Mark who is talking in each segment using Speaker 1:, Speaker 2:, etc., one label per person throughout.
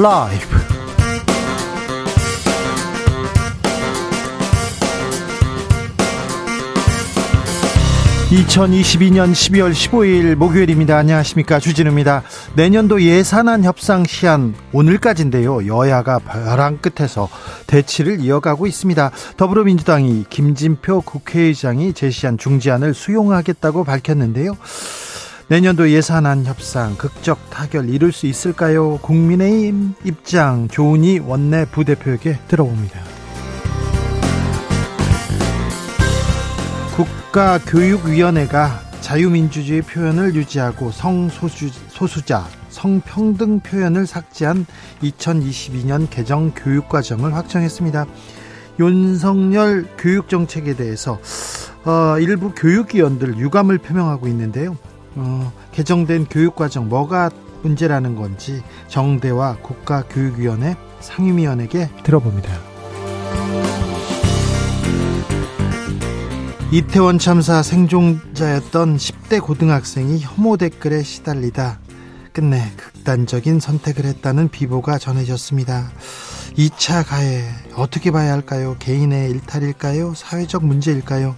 Speaker 1: 라이브. 2022년 12월 15일 목요일입니다. 안녕하십니까. 주진우입니다. 내년도 예산안 협상 시한 오늘까지인데요. 여야가 벼랑 끝에서 대치를 이어가고 있습니다. 더불어민주당이 김진표 국회의장이 제시한 중지안을 수용하겠다고 밝혔는데요. 내년도 예산안 협상 극적 타결 이룰 수 있을까요? 국민의힘 입장 조은희 원내 부대표에게 들어봅니다. 국가교육위원회가 자유민주주의 표현을 유지하고 성소수자, 성평등 표현을 삭제한 2022년 개정 교육과정을 확정했습니다. 윤석열 교육정책에 대해서 어, 일부 교육위원들 유감을 표명하고 있는데요. 어, 개정된 교육과정 뭐가 문제라는 건지 정대와 국가교육위원회 상임위원에게 들어봅니다. 이태원 참사 생존자였던 10대 고등학생이 혐오 댓글에 시달리다 끝내 극단적인 선택을 했다는 비보가 전해졌습니다. 2차 가해 어떻게 봐야 할까요? 개인의 일탈일까요? 사회적 문제일까요?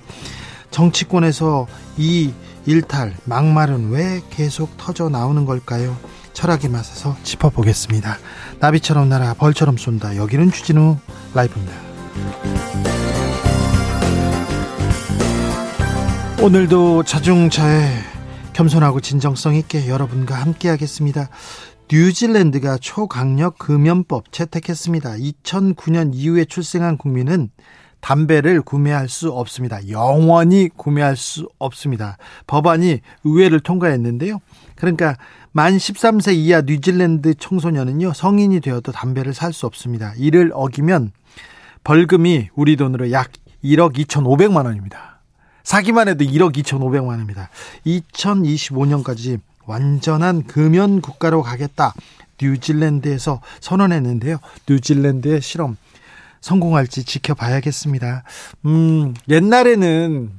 Speaker 1: 정치권에서 이 일탈, 막말은 왜 계속 터져 나오는 걸까요? 철학의 맛에서 짚어보겠습니다. 나비처럼 날아 벌처럼 쏜다. 여기는 주진우 라이브입니다. 오늘도 자중차에 겸손하고 진정성 있게 여러분과 함께 하겠습니다. 뉴질랜드가 초강력 금연법 채택했습니다. 2009년 이후에 출생한 국민은 담배를 구매할 수 없습니다. 영원히 구매할 수 없습니다. 법안이 의회를 통과했는데요. 그러니까 만 13세 이하 뉴질랜드 청소년은요, 성인이 되어도 담배를 살 수 없습니다. 이를 어기면 벌금이 우리 돈으로 약 1억 2,500만 원입니다. 사기만 해도 1억 2,500만 원입니다. 2025년까지 완전한 금연 국가로 가겠다. 뉴질랜드에서 선언했는데요. 뉴질랜드의 실험 성공할지 지켜봐야겠습니다. 음, 옛날에는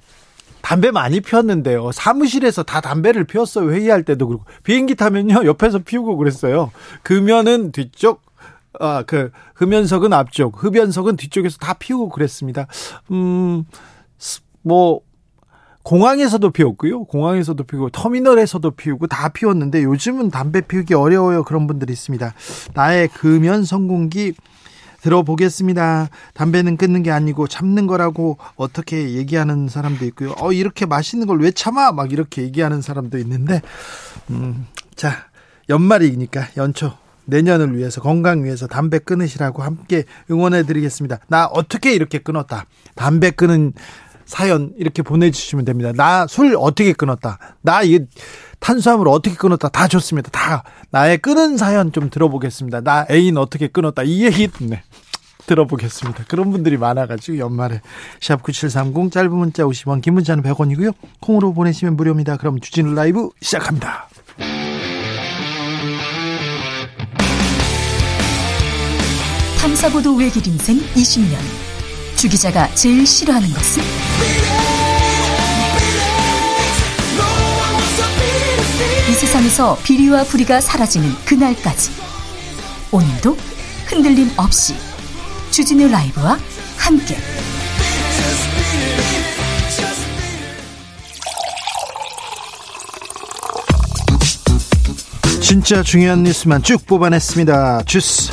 Speaker 1: 담배 많이 피웠는데요. 사무실에서 다 담배를 피웠어요. 회의할 때도 그렇고. 비행기 타면요. 옆에서 피우고 그랬어요. 금연은 뒤쪽, 아, 그, 흡연석은 앞쪽, 흡연석은 뒤쪽에서 다 피우고 그랬습니다. 음, 뭐, 공항에서도 피웠고요. 공항에서도 피우고 터미널에서도 피우고 다 피웠는데 요즘은 담배 피우기 어려워요. 그런 분들이 있습니다. 나의 금연 성공기 들어보겠습니다. 담배는 끊는 게 아니고 참는 거라고 어떻게 얘기하는 사람도 있고요. 어 이렇게 맛있는 걸 왜 참아? 막 이렇게 얘기하는 사람도 있는데 음, 자, 연말이니까 연초 내년을 위해서 건강 위해서 담배 끊으시라고 함께 응원해 드리겠습니다. 나 어떻게 이렇게 끊었다. 담배 끊은 사연 이렇게 보내주시면 됩니다. 나 술 어떻게 끊었다. 나 이 탄수화물 어떻게 끊었다. 다 좋습니다. 다 나의 끊은 사연 좀 들어보겠습니다. 나 애인 어떻게 끊었다. 이 얘기 네. 들어보겠습니다. 그런 분들이 많아가지고 연말에 샵 9730 짧은 문자 50원 긴 문자는 100원이고요. 콩으로 보내시면 무료입니다. 그럼 주진우 라이브 시작합니다.
Speaker 2: 탐사보도 외길 인생 20년 주 기자가 제일 싫어하는 것은? 이 세상에서 비리와 부리가 사라지는 그날까지 오늘도 흔들림 없이 주진우 라이브와 함께
Speaker 1: 진짜 중요한 뉴스만 쭉 뽑아냈습니다. 주스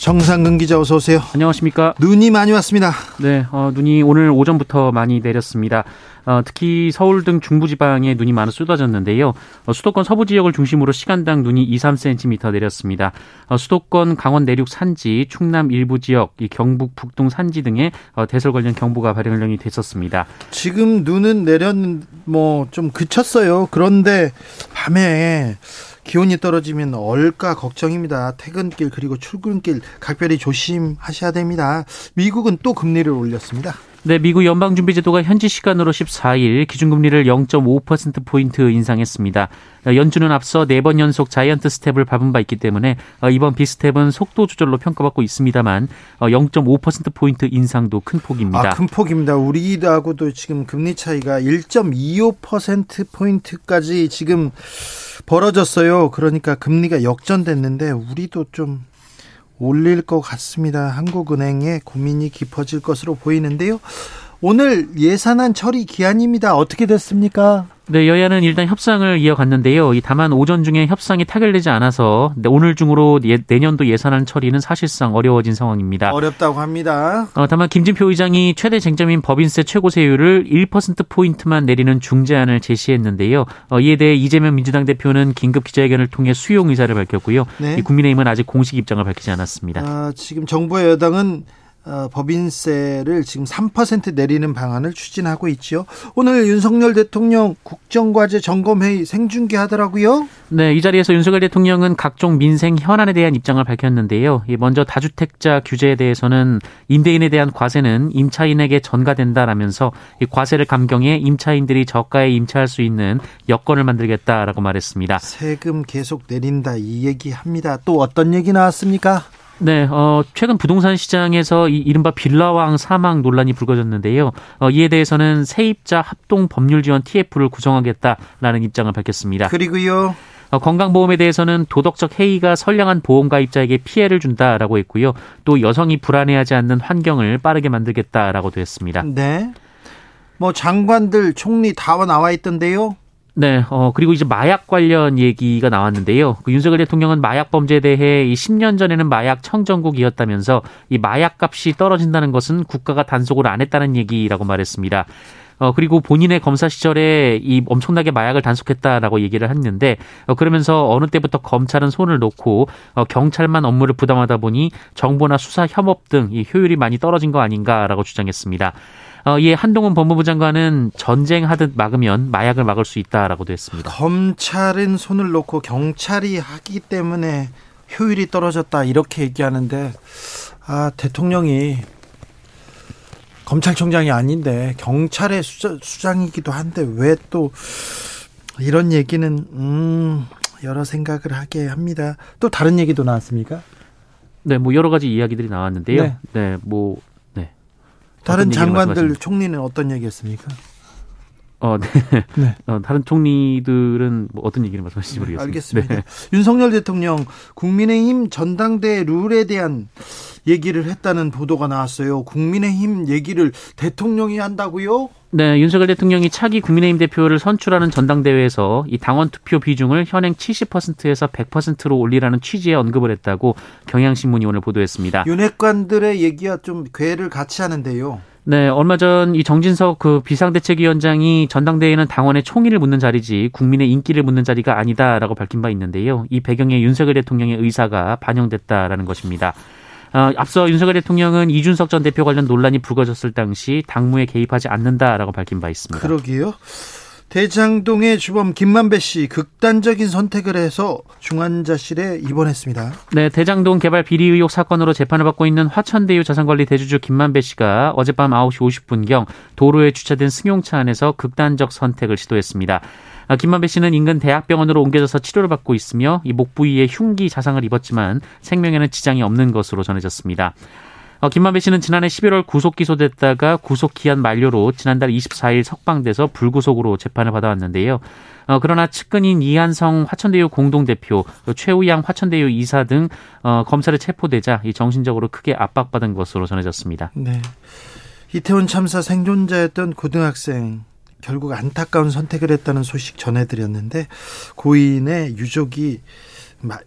Speaker 1: 정상근 기자 어서 오세요.
Speaker 3: 안녕하십니까.
Speaker 1: 눈이 많이 왔습니다.
Speaker 3: 네, 어, 눈이 오늘 오전부터 많이 내렸습니다. 어, 특히 서울 등 중부지방에 눈이 많이 쏟아졌는데요. 어, 수도권 서부 지역을 중심으로 시간당 눈이 2, 3cm 내렸습니다. 어, 수도권 강원 내륙 산지, 충남 일부 지역, 이 경북 북동 산지 등에 어, 대설 관련 경보가 발령이 됐었습니다.
Speaker 1: 지금 눈은 내렸는 뭐좀 그쳤어요. 그런데 밤에 기온이 떨어지면 얼까 걱정입니다. 퇴근길 그리고 출근길 각별히 조심하셔야 됩니다. 미국은 또 금리를 올렸습니다.
Speaker 3: 네, 미국 연방준비제도가 현지 시간으로 14일 기준금리를 0.5%포인트 인상했습니다. 연준은 앞서 4번 연속 자이언트 스텝을 밟은 바 있기 때문에 어, 이번 비스텝은 속도 조절로 평가받고 있습니다만 0.5%포인트 어, 인상도 큰 폭입니다.
Speaker 1: 아, 큰 폭입니다. 우리하고도 지금 금리 차이가 1.25%포인트까지 지금 벌어졌어요. 그러니까 금리가 역전됐는데 우리도 좀 올릴 것 같습니다. 한국은행의 고민이 깊어질 것으로 보이는데요. 오늘 예산안 처리 기한입니다. 어떻게 됐습니까?
Speaker 3: 네, 여야는 일단 협상을 이어갔는데요. 다만 오전 중에 협상이 타결되지 않아서 오늘 중으로 예, 내년도 예산안 처리는 사실상 어려워진 상황입니다.
Speaker 1: 어렵다고 합니다.
Speaker 3: 어, 다만 김진표 의장이 최대 쟁점인 법인세 최고세율을 1%포인트만 내리는 중재안을 제시했는데요. 어, 이에 대해 이재명 민주당 대표는 긴급 기자회견을 통해 수용 의사를 밝혔고요. 네. 국민의힘은 아직 공식 입장을 밝히지 않았습니다.
Speaker 1: 아, 지금 정부의 여당은 어, 법인세를 지금 3% 내리는 방안을 추진하고 있죠. 오늘 윤석열 대통령 국정과제 점검회의 생중계하더라고요.
Speaker 3: 네, 이 자리에서 윤석열 대통령은 각종 민생 현안에 대한 입장을 밝혔는데요. 먼저 다주택자 규제에 대해서는 임대인에 대한 과세는 임차인에게 전가된다라면서 이 과세를 감경해 임차인들이 저가에 임차할 수 있는 여건을 만들겠다라고 말했습니다.
Speaker 1: 세금 계속 내린다 이 얘기합니다. 또 어떤 얘기 나왔습니까?
Speaker 3: 네, 어, 최근 부동산 시장에서 이 이른바 빌라왕 사망 논란이 불거졌는데요. 어, 이에 대해서는 세입자 합동 법률 지원 TF를 구성하겠다라는 입장을 밝혔습니다.
Speaker 1: 그리고요.
Speaker 3: 어, 건강보험에 대해서는 도덕적 해이가 선량한 보험가입자에게 피해를 준다라고 했고요. 또 여성이 불안해하지 않는 환경을 빠르게 만들겠다라고도 했습니다.
Speaker 1: 네. 뭐 장관들 총리 다 나와 있던데요.
Speaker 3: 네, 어, 그리고 이제 마약 관련 얘기가 나왔는데요. 그 윤석열 대통령은 마약 범죄에 대해 이 10년 전에는 마약 청정국이었다면서 이 마약 값이 떨어진다는 것은 국가가 단속을 안 했다는 얘기라고 말했습니다. 어, 그리고 본인의 검사 시절에 이 엄청나게 마약을 단속했다라고 얘기를 했는데, 어, 그러면서 어느 때부터 검찰은 손을 놓고, 어, 경찰만 업무를 부담하다 보니 정보나 수사 협업 등 이 효율이 많이 떨어진 거 아닌가라고 주장했습니다. 어, 이에 한동훈 법무부 장관은 전쟁하듯 막으면 마약을 막을 수 있다라고도 했습니다.
Speaker 1: 검찰은 손을 놓고 경찰이 하기 때문에 효율이 떨어졌다 이렇게 얘기하는데 아 대통령이 검찰총장이 아닌데 경찰의 수장, 이기도 한데 왜 또 이런 얘기는 음 여러 생각을 하게 합니다. 또 다른 얘기도 나왔습니까?
Speaker 3: 네, 뭐 여러 가지 이야기들이 나왔는데요. 네, 네 뭐
Speaker 1: 다른 장관들 총리는 어떤 얘기했습니까?
Speaker 3: 어, 네. 네. 어, 다른 총리들은 뭐 어떤 얘기를 말씀하실지 모르겠습니다.
Speaker 1: 알겠습니다. 네. 윤석열 대통령 국민의힘 전당대 룰에 대한 얘기를 했다는 보도가 나왔어요. 국민의힘 얘기를 대통령이 한다고요?
Speaker 3: 네, 윤석열 대통령이 차기 국민의힘 대표를 선출하는 전당대회에서 이 당원 투표 비중을 현행 70%에서 100%로 올리라는 취지의 언급을 했다고 경향신문이 오늘 보도했습니다.
Speaker 1: 윤핵관들의 얘기와 좀 괴를 같이 하는데요.
Speaker 3: 네, 얼마 전 이 정진석 그 비상대책위원장이 전당대회는 당원의 총의를 묻는 자리지 국민의 인기를 묻는 자리가 아니다라고 밝힌 바 있는데요. 이 배경에 윤석열 대통령의 의사가 반영됐다라는 것입니다. 어, 앞서 윤석열 대통령은 이준석 전 대표 관련 논란이 불거졌을 당시 당무에 개입하지 않는다라고 밝힌 바 있습니다.
Speaker 1: 그러게요. 대장동의 주범 김만배 씨 극단적인 선택을 해서 중환자실에 입원했습니다.
Speaker 3: 네, 대장동 개발 비리 의혹 사건으로 재판을 받고 있는 화천대유 자산관리 대주주 김만배 씨가 어젯밤 9시 50분경 도로에 주차된 승용차 안에서 극단적 선택을 시도했습니다. 아, 김만배 씨는 인근 대학병원으로 옮겨져서 치료를 받고 있으며 이 목 부위에 흉기 자상을 입었지만 생명에는 지장이 없는 것으로 전해졌습니다. 어, 김만배 씨는 지난해 11월 구속 기소됐다가 구속 기한 만료로 지난달 24일 석방돼서 불구속으로 재판을 받아왔는데요. 어, 그러나 측근인 이한성 화천대유 공동대표, 최우양 화천대유 이사 등 어, 검찰에 체포되자 이 정신적으로 크게 압박받은 것으로 전해졌습니다.
Speaker 1: 네. 이태원 참사 생존자였던 고등학생 결국 안타까운 선택을 했다는 소식 전해드렸는데 고인의 유족이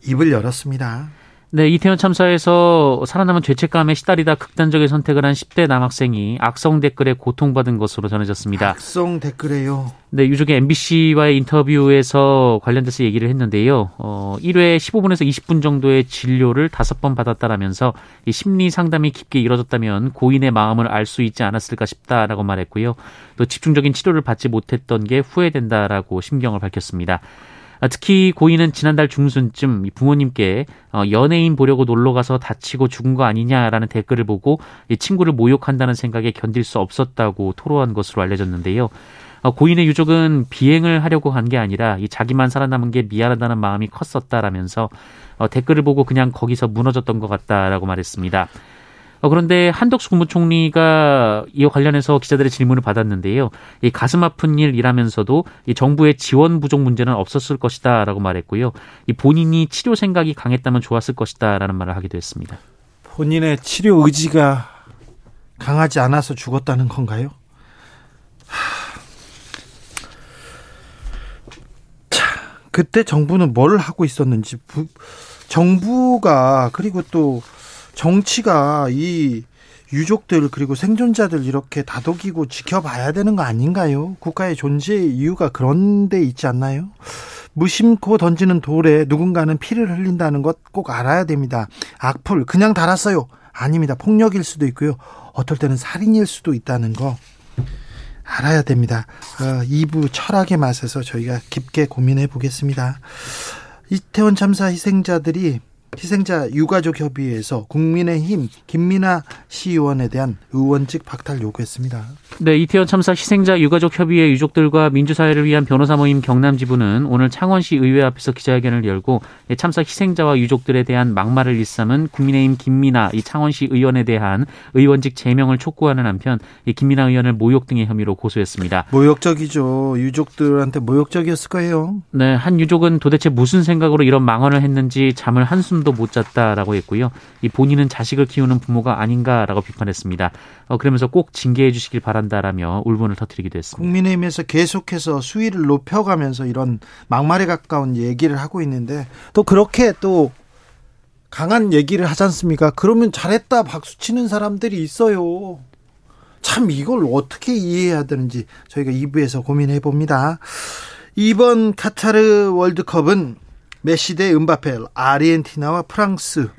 Speaker 1: 입을 열었습니다.
Speaker 3: 네, 이태원 참사에서 살아남은 죄책감에 시달리다 극단적인 선택을 한 10대 남학생이 악성 댓글에 고통받은 것으로 전해졌습니다.
Speaker 1: 악성 댓글에요?
Speaker 3: 네, 유족의 MBC와의 인터뷰에서 관련돼서 얘기를 했는데요. 어, 1회 15분에서 20분 정도의 진료를 5번 받았다라면서 이 심리 상담이 깊게 이뤄졌다면 고인의 마음을 알 수 있지 않았을까 싶다라고 말했고요. 또 집중적인 치료를 받지 못했던 게 후회된다라고 심경을 밝혔습니다. 아, 특히 고인은 지난달 중순쯤 부모님께 어, 연예인 보려고 놀러 가서 다치고 죽은 거 아니냐라는 댓글을 보고 친구를 모욕한다는 생각에 견딜 수 없었다고 토로한 것으로 알려졌는데요. 어, 고인의 유족은 비행을 하려고 한 게 아니라 자기만 살아남은 게 미안하다는 마음이 컸었다라면서 어, 댓글을 보고 그냥 거기서 무너졌던 것 같다라고 말했습니다. 어, 그런데 한덕수 국무총리가 이와 관련해서 기자들의 질문을 받았는데요. 이 가슴 아픈 일이라면서도 이 정부의 지원 부족 문제는 없었을 것이다라고 말했고요. 이 본인이 치료 생각이 강했다면 좋았을 것이다라는 말을 하기도 했습니다.
Speaker 1: 본인의 치료 의지가 강하지 않아서 죽었다는 건가요? 자, 그때 정부는 뭘 하고 있었는지 부, 정부가 그리고 또 정치가 이 유족들 그리고 생존자들 이렇게 다독이고 지켜봐야 되는 거 아닌가요? 국가의 존재 이유가 그런 데 있지 않나요? 무심코 던지는 돌에 누군가는 피를 흘린다는 것 꼭 알아야 됩니다. 악플 그냥 달았어요. 아닙니다. 폭력일 수도 있고요. 어떨 때는 살인일 수도 있다는 거 알아야 됩니다. 어, 2부 철학의 맛에서 저희가 깊게 고민해 보겠습니다. 이태원 참사 희생자들이 희생자 유가족 협의회에서 국민의힘 김민아 시의원에 대한 의원직 박탈 요구했습니다.
Speaker 3: 네, 이태원 참사 희생자 유가족 협의회 유족들과 민주사회를 위한 변호사 모임 경남 지부는 오늘 창원시 의회 앞에서 기자회견을 열고 참사 희생자와 유족들에 대한 막말을 일삼은 국민의힘 김민아 이 창원시 의원에 대한 의원직 제명을 촉구하는 한편 이 김민아 의원을 모욕 등의 혐의로 고소했습니다.
Speaker 1: 모욕적이죠. 유족들한테 모욕적이었을 거예요.
Speaker 3: 네, 한 유족은 도대체 무슨 생각으로 이런 망언을 했는지 잠을 한숨 한숨도 못 잤다라고 했고요. 이 본인은 자식을 키우는 부모가 아닌가라고 비판했습니다. 어, 그러면서 꼭 징계해 주시길 바란다라며 울분을 터뜨리기도 했습니다.
Speaker 1: 국민의힘에서 계속해서 수위를 높여가면서 이런 막말에 가까운 얘기를 하고 있는데 또 그렇게 또 강한 얘기를 하지 않습니까? 그러면 잘했다 박수 치는 사람들이 있어요. 참 이걸 어떻게 이해해야 되는지 저희가 2부에서 고민해 봅니다. 이번 카타르 월드컵은 메시 대 은바페, 아르헨티나와 프랑스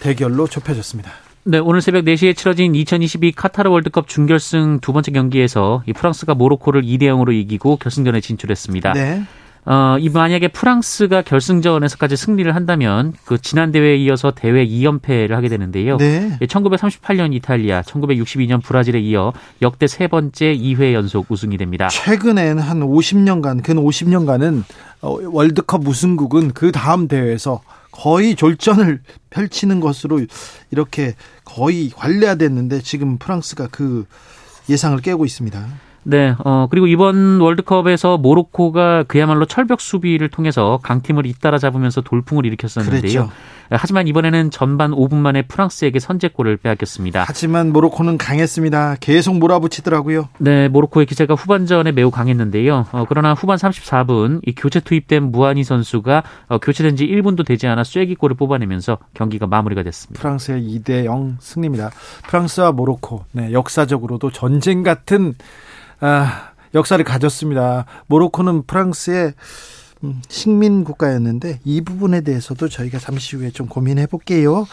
Speaker 1: 대결로 좁혀졌습니다.
Speaker 3: 네, 오늘 새벽 4시에 치러진 2022 카타르 월드컵 준결승 두 번째 경기에서 이 프랑스가 모로코를 2대 0으로 이기고 결승전에 진출했습니다. 네. 어, 이 만약에 프랑스가 결승전에서까지 승리를 한다면 그 지난 대회에 이어서 대회 2연패를 하게 되는데요. 네. 1938년 이탈리아, 1962년 브라질에 이어 역대 세 번째 2회 연속 우승이 됩니다.
Speaker 1: 최근엔 한 50년간, 근 50년간은 어, 월드컵 우승국은 그 다음 대회에서 거의 졸전을 펼치는 것으로 이렇게 거의 관례화됐는데 지금 프랑스가 그 예상을 깨고 있습니다.
Speaker 3: 네, 어, 그리고 이번 월드컵에서 모로코가 그야말로 철벽 수비를 통해서 강팀을 잇따라 잡으면서 돌풍을 일으켰었는데요. 그랬죠. 하지만 이번에는 전반 5분 만에 프랑스에게 선제골을 빼앗겼습니다.
Speaker 1: 하지만 모로코는 강했습니다. 계속 몰아붙이더라고요.
Speaker 3: 네, 모로코의 기세가 후반전에 매우 강했는데요. 어, 그러나 후반 34분 이 교체 투입된 무아니 선수가 어, 교체된 지 1분도 되지 않아 쐐기골을 뽑아내면서 경기가 마무리가 됐습니다.
Speaker 1: 프랑스의 2대 0 승리입니다. 프랑스와 모로코, 네, 역사적으로도 전쟁 같은 아, 역사를 가졌습니다. 모로코는 프랑스의 음, 식민 국가였는데 이 부분에 대해서도 저희가 잠시 후에 좀 고민해 볼게요.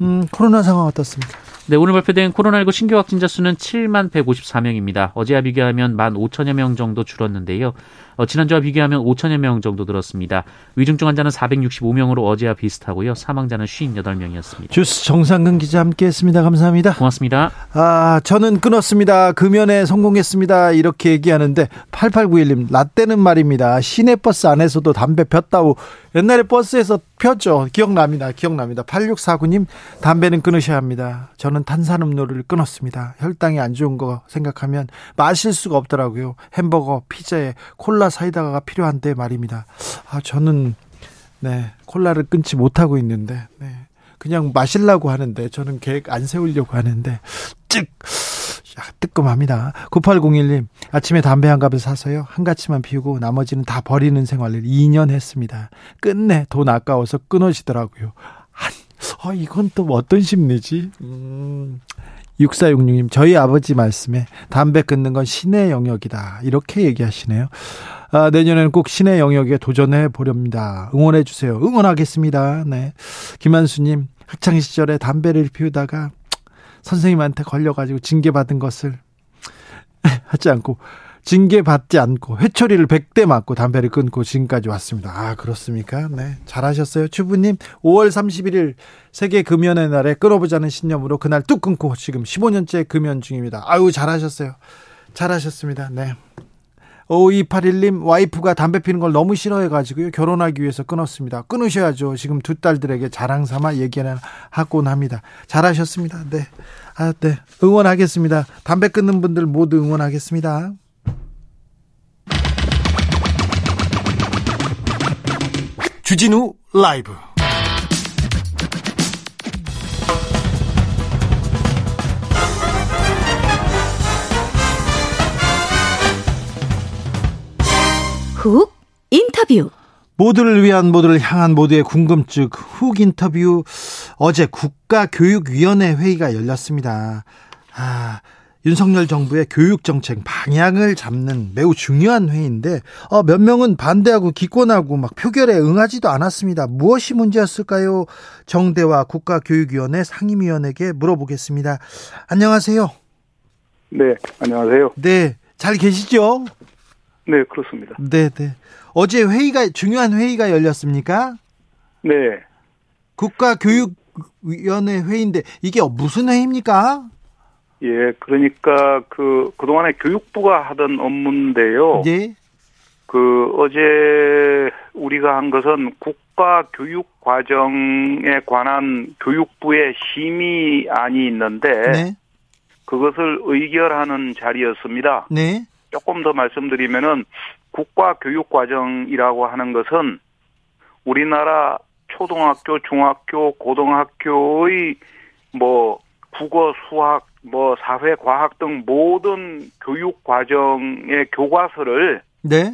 Speaker 1: 음, 코로나 상황 어떻습니까?
Speaker 3: 네, 오늘 발표된 코로나19 신규 확진자 수는 7만 154명입니다. 어제와 비교하면 1만 5천여 명 정도 줄었는데요. 어, 지난주와 비교하면 5천여 명 정도 늘었습니다. 위중증 환자는 465명으로 어제와 비슷하고요. 사망자는 58명이었습니다.
Speaker 1: 주스 정상근 기자 함께했습니다. 감사합니다.
Speaker 3: 고맙습니다.
Speaker 1: 아 저는 끊었습니다. 금연에 성공했습니다. 이렇게 얘기하는데 8891님 라떼는 말입니다. 시내버스 안에서도 담배 폈다고 옛날에 버스에서 폈죠. 기억납니다. 기억납니다. 8649님 담배는 끊으셔야 합니다. 저는 탄산음료를 끊었습니다. 혈당이 안 좋은 거 생각하면 마실 수가 없더라고요. 햄버거, 피자에 콜라 콜라 사이다가 필요한데 말입니다. 아, 저는 네, 콜라를 끊지 못하고 있는데 네. 그냥 마실라고 하는데 저는 계획 안 세우려고 하는데 즉 뜨끔합니다. 9801님 아침에 담배 한 갑을 사서요 한 가치만 피우고 나머지는 다 버리는 생활을 2년 했습니다. 끝내 돈 아까워서 끊어지더라고요. 아, 어, 이건 또 어떤 심리지? 음, 6466님, 저희 아버지 말씀에 담배 끊는 건 신의 영역이다. 이렇게 얘기하시네요. 아, 내년에는 꼭 신의 영역에 도전해 보렵니다. 응원해 주세요. 응원하겠습니다. 네. 김한수님, 학창 시절에 담배를 피우다가 선생님한테 걸려가지고 징계받은 것을 하지 않고 징계받지 않고 회초리를 100대 맞고 담배를 끊고 지금까지 왔습니다. 아, 그렇습니까? 네. 잘하셨어요. 주부님, 5월 31일 세계 금연의 날에 끊어보자는 신념으로 그날 뚝 끊고 지금 15년째 금연 중입니다. 아유, 잘하셨어요. 잘하셨습니다. 네. 5281님 와이프가 담배 피는 걸 너무 싫어해가지고요 결혼하기 위해서 끊었습니다. 끊으셔야죠. 지금 두 딸들에게 자랑 삼아 얘기는 하곤 합니다. 잘하셨습니다. 네, 아, 네 응원하겠습니다. 담배 끊는 분들 모두 응원하겠습니다. 주진우 라이브
Speaker 2: 훅 인터뷰
Speaker 1: 모두를 위한 모두를 향한 모두의 궁금증 훅 인터뷰 어제 국가교육위원회 회의가 열렸습니다. 아, 윤석열 정부의 교육 정책 방향을 잡는 매우 중요한 회의인데 어, 몇 명은 반대하고 기권하고 막 표결에 응하지도 않았습니다. 무엇이 문제였을까요? 정대와 국가교육위원회 상임위원에게 물어보겠습니다. 안녕하세요.
Speaker 4: 네, 안녕하세요.
Speaker 1: 네, 잘 계시죠?
Speaker 4: 네, 그렇습니다.
Speaker 1: 네, 네. 어제 회의가 중요한 회의가 열렸습니까?
Speaker 4: 네.
Speaker 1: 국가교육위원회 회의인데 이게 무슨 회의입니까?
Speaker 4: 예, 그러니까 그 그동안에 교육부가 하던 업무인데요.
Speaker 1: 예.
Speaker 4: 그 어제 우리가 한 것은 국가 교육 과정에 관한 교육부의 심의안이 있는데
Speaker 1: 네.
Speaker 4: 그것을 의결하는 자리였습니다.
Speaker 1: 네.
Speaker 4: 조금 더 말씀드리면은 국가 교육 과정이라고 하는 것은 우리나라 초등학교, 중학교, 고등학교의 뭐 국어, 수학, 뭐 사회, 과학 등 모든 교육 과정의 교과서를
Speaker 1: 네.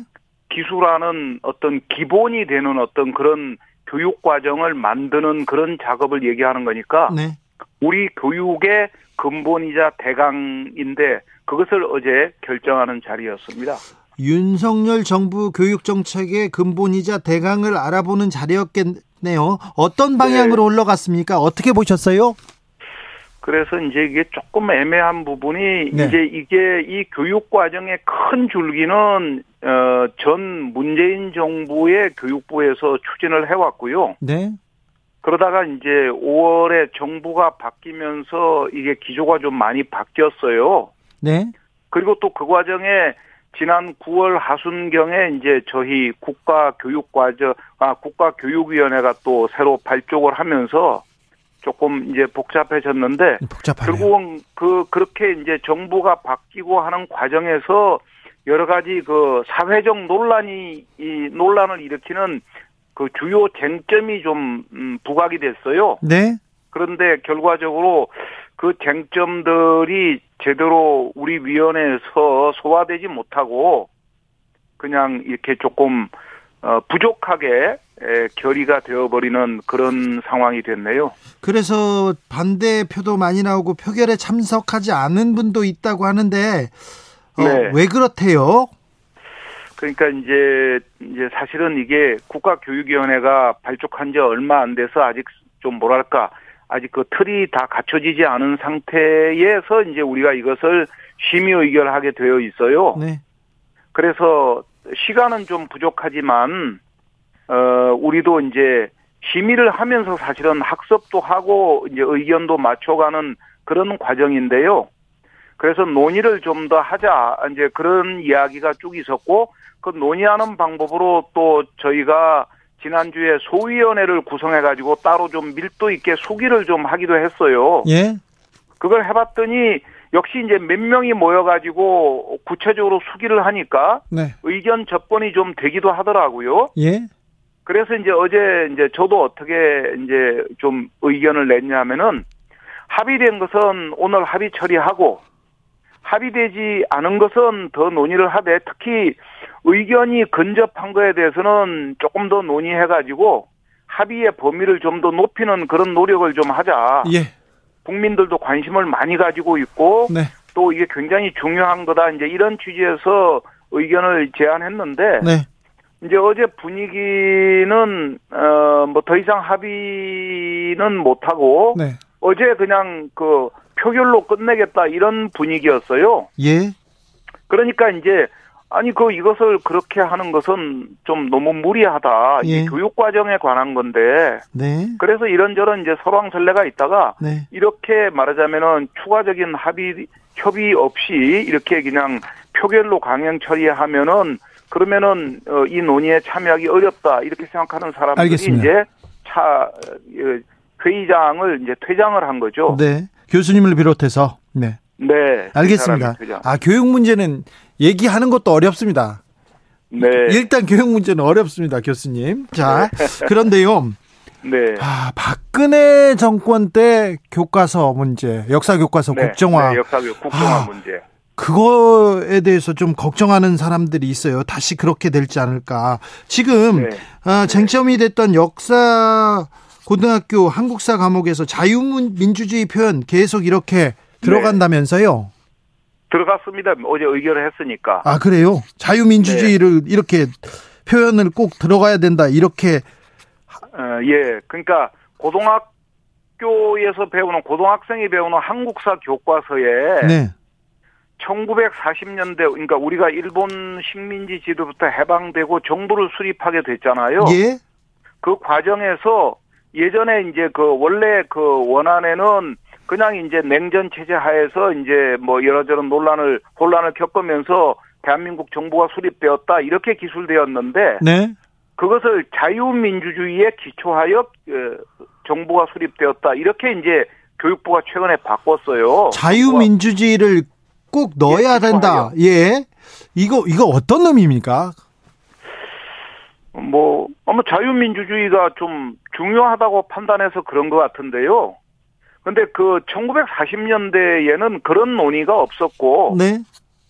Speaker 4: 기술하는 어떤 기본이 되는 어떤 그런 교육 과정을 만드는 그런 작업을 얘기하는 거니까
Speaker 1: 네.
Speaker 4: 우리 교육의 근본이자 대강인데 그것을 어제 결정하는 자리였습니다.
Speaker 1: 윤석열 정부 교육 정책의 근본이자 대강을 알아보는 자리였겠네요. 어떤 방향으로 올라갔습니까? 어떻게 보셨어요?
Speaker 4: 그래서 이제 이게 조금 애매한 부분이
Speaker 1: 네.
Speaker 4: 이제 이게 이 교육 과정의 큰 줄기는 어 전 문재인 정부의 교육부에서 추진을 해왔고요.
Speaker 1: 네.
Speaker 4: 그러다가 이제 5월에 정부가 바뀌면서 이게 기조가 좀 많이 바뀌었어요.
Speaker 1: 네.
Speaker 4: 그리고 또 그 과정에 지난 9월 하순경에 이제 저희 국가교육과정 아 국가교육위원회가 또 새로 발족을 하면서 조금 이제 복잡해졌는데
Speaker 1: 복잡하네요.
Speaker 4: 결국은 그 그렇게 이제 정부가 바뀌고 하는 과정에서 여러 가지 그 사회적 논란이 이 논란을 일으키는 그 주요 쟁점이 좀 음, 부각이 됐어요.
Speaker 1: 네.
Speaker 4: 그런데 결과적으로 그 쟁점들이 제대로 우리 위원회에서 소화되지 못하고 그냥 이렇게 조금 어, 부족하게 에, 결의가 되어버리는 그런 상황이 됐네요.
Speaker 1: 그래서 반대 표도 많이 나오고 표결에 참석하지 않은 분도 있다고 하는데 어,
Speaker 4: 네.
Speaker 1: 왜 그렇대요?
Speaker 4: 그러니까 이제 이제 사실은 이게 국가교육위원회가 발족한 지 얼마 안 돼서 아직 좀 뭐랄까 아직 그 틀이 다 갖춰지지 않은 상태에서 이제 우리가 이것을 심의 의결하게 되어 있어요.
Speaker 1: 네.
Speaker 4: 그래서 시간은 좀 부족하지만 어 우리도 이제 심의를 하면서 사실은 학습도 하고 이제 의견도 맞춰가는 그런 과정인데요. 그래서 논의를 좀 더 하자 이제 그런 이야기가 쭉 있었고 그 논의하는 방법으로 또 저희가 지난주에 소위원회를 구성해 가지고 따로 좀 밀도 있게 수기를 좀 하기도 했어요.
Speaker 1: 예.
Speaker 4: 그걸 해봤더니 역시 이제 몇 명이 모여가지고 구체적으로 수기를 하니까
Speaker 1: 네.
Speaker 4: 의견 접근이 좀 되기도 하더라고요.
Speaker 1: 예.
Speaker 4: 그래서 이제 어제 이제 저도 어떻게 이제 좀 의견을 냈냐면은 합의된 것은 오늘 합의 처리하고 합의되지 않은 것은 더 논의를 하되 특히 의견이 근접한 거에 대해서는 조금 더 논의해가지고 합의의 범위를 좀 더 높이는 그런 노력을 좀 하자.
Speaker 1: 예.
Speaker 4: 국민들도 관심을 많이 가지고 있고
Speaker 1: 네.
Speaker 4: 또 이게 굉장히 중요한 거다. 이제 이런 취지에서 의견을 제안했는데
Speaker 1: 네.
Speaker 4: 이제 어제 분위기는 어 뭐 더 이상 합의는 못 하고
Speaker 1: 네.
Speaker 4: 어제 그냥 그 표결로 끝내겠다 이런 분위기였어요.
Speaker 1: 예.
Speaker 4: 그러니까 이제 아니 그 이것을 그렇게 하는 것은 좀 너무 무리하다.
Speaker 1: 예.
Speaker 4: 이 교육 과정에 관한 건데
Speaker 1: 네.
Speaker 4: 그래서 이런저런 이제 설왕설래가 있다가
Speaker 1: 네.
Speaker 4: 이렇게 말하자면은 추가적인 합의 협의 없이 이렇게 그냥 표결로 강행 처리하면은 그러면은 어, 이 논의에 참여하기 어렵다 이렇게 생각하는 사람들이
Speaker 1: 알겠습니다.
Speaker 4: 이제 차 어, 회의장을 이제 퇴장을 한 거죠.
Speaker 1: 네. 교수님을 비롯해서 네.
Speaker 4: 네.
Speaker 1: 알겠습니다.
Speaker 4: 이 사람이 퇴장.
Speaker 1: 아, 교육 문제는 얘기하는 것도 어렵습니다.
Speaker 4: 네.
Speaker 1: 일단 교육 문제는 어렵습니다, 교수님. 자, 그런데요.
Speaker 4: 네.
Speaker 1: 아, 박근혜 정권 때 교과서 문제, 역사 교과서
Speaker 4: 네.
Speaker 1: 국정화
Speaker 4: 네, 역사교 국정화
Speaker 1: 아.
Speaker 4: 문제.
Speaker 1: 그거에 대해서 좀 걱정하는 사람들이 있어요. 다시 그렇게 될지 않을까. 지금
Speaker 4: 네.
Speaker 1: 아, 쟁점이 됐던 역사 고등학교 한국사 과목에서 자유민주주의 표현 계속 이렇게 들어간다면서요?
Speaker 4: 들어갔습니다. 어제 의결을 했으니까.
Speaker 1: 아 그래요? 자유민주주의를 이렇게 표현을 꼭 들어가야 된다 이렇게
Speaker 4: 어, 예. 그러니까 고등학교에서 배우는 고등학생이 배우는 한국사 교과서에
Speaker 1: 네
Speaker 4: 1940년대 그러니까 우리가 일본 식민지 지도부터 해방되고 정부를 수립하게 됐잖아요.
Speaker 1: 예?
Speaker 4: 그 과정에서 예전에 이제 그 원래 그 원안에는 그냥 이제 냉전 체제 하에서 이제 뭐 여러저런 논란을 혼란을 겪으면서 대한민국 정부가 수립되었다 이렇게 기술되었는데
Speaker 1: 네?
Speaker 4: 그것을 자유민주주의에 기초하여 어, 정부가 수립되었다 이렇게 이제 교육부가 최근에 바꿨어요.
Speaker 1: 자유민주주의를 꼭 넣어야
Speaker 4: 예,
Speaker 1: 된다. 예. 이거 이거 어떤 의미입니까?
Speaker 4: 뭐 아마 자유민주주의가 좀 중요하다고 판단해서 그런 것 같은데요. 근데 그 1940년대에는 그런 논의가 없었고
Speaker 1: 네.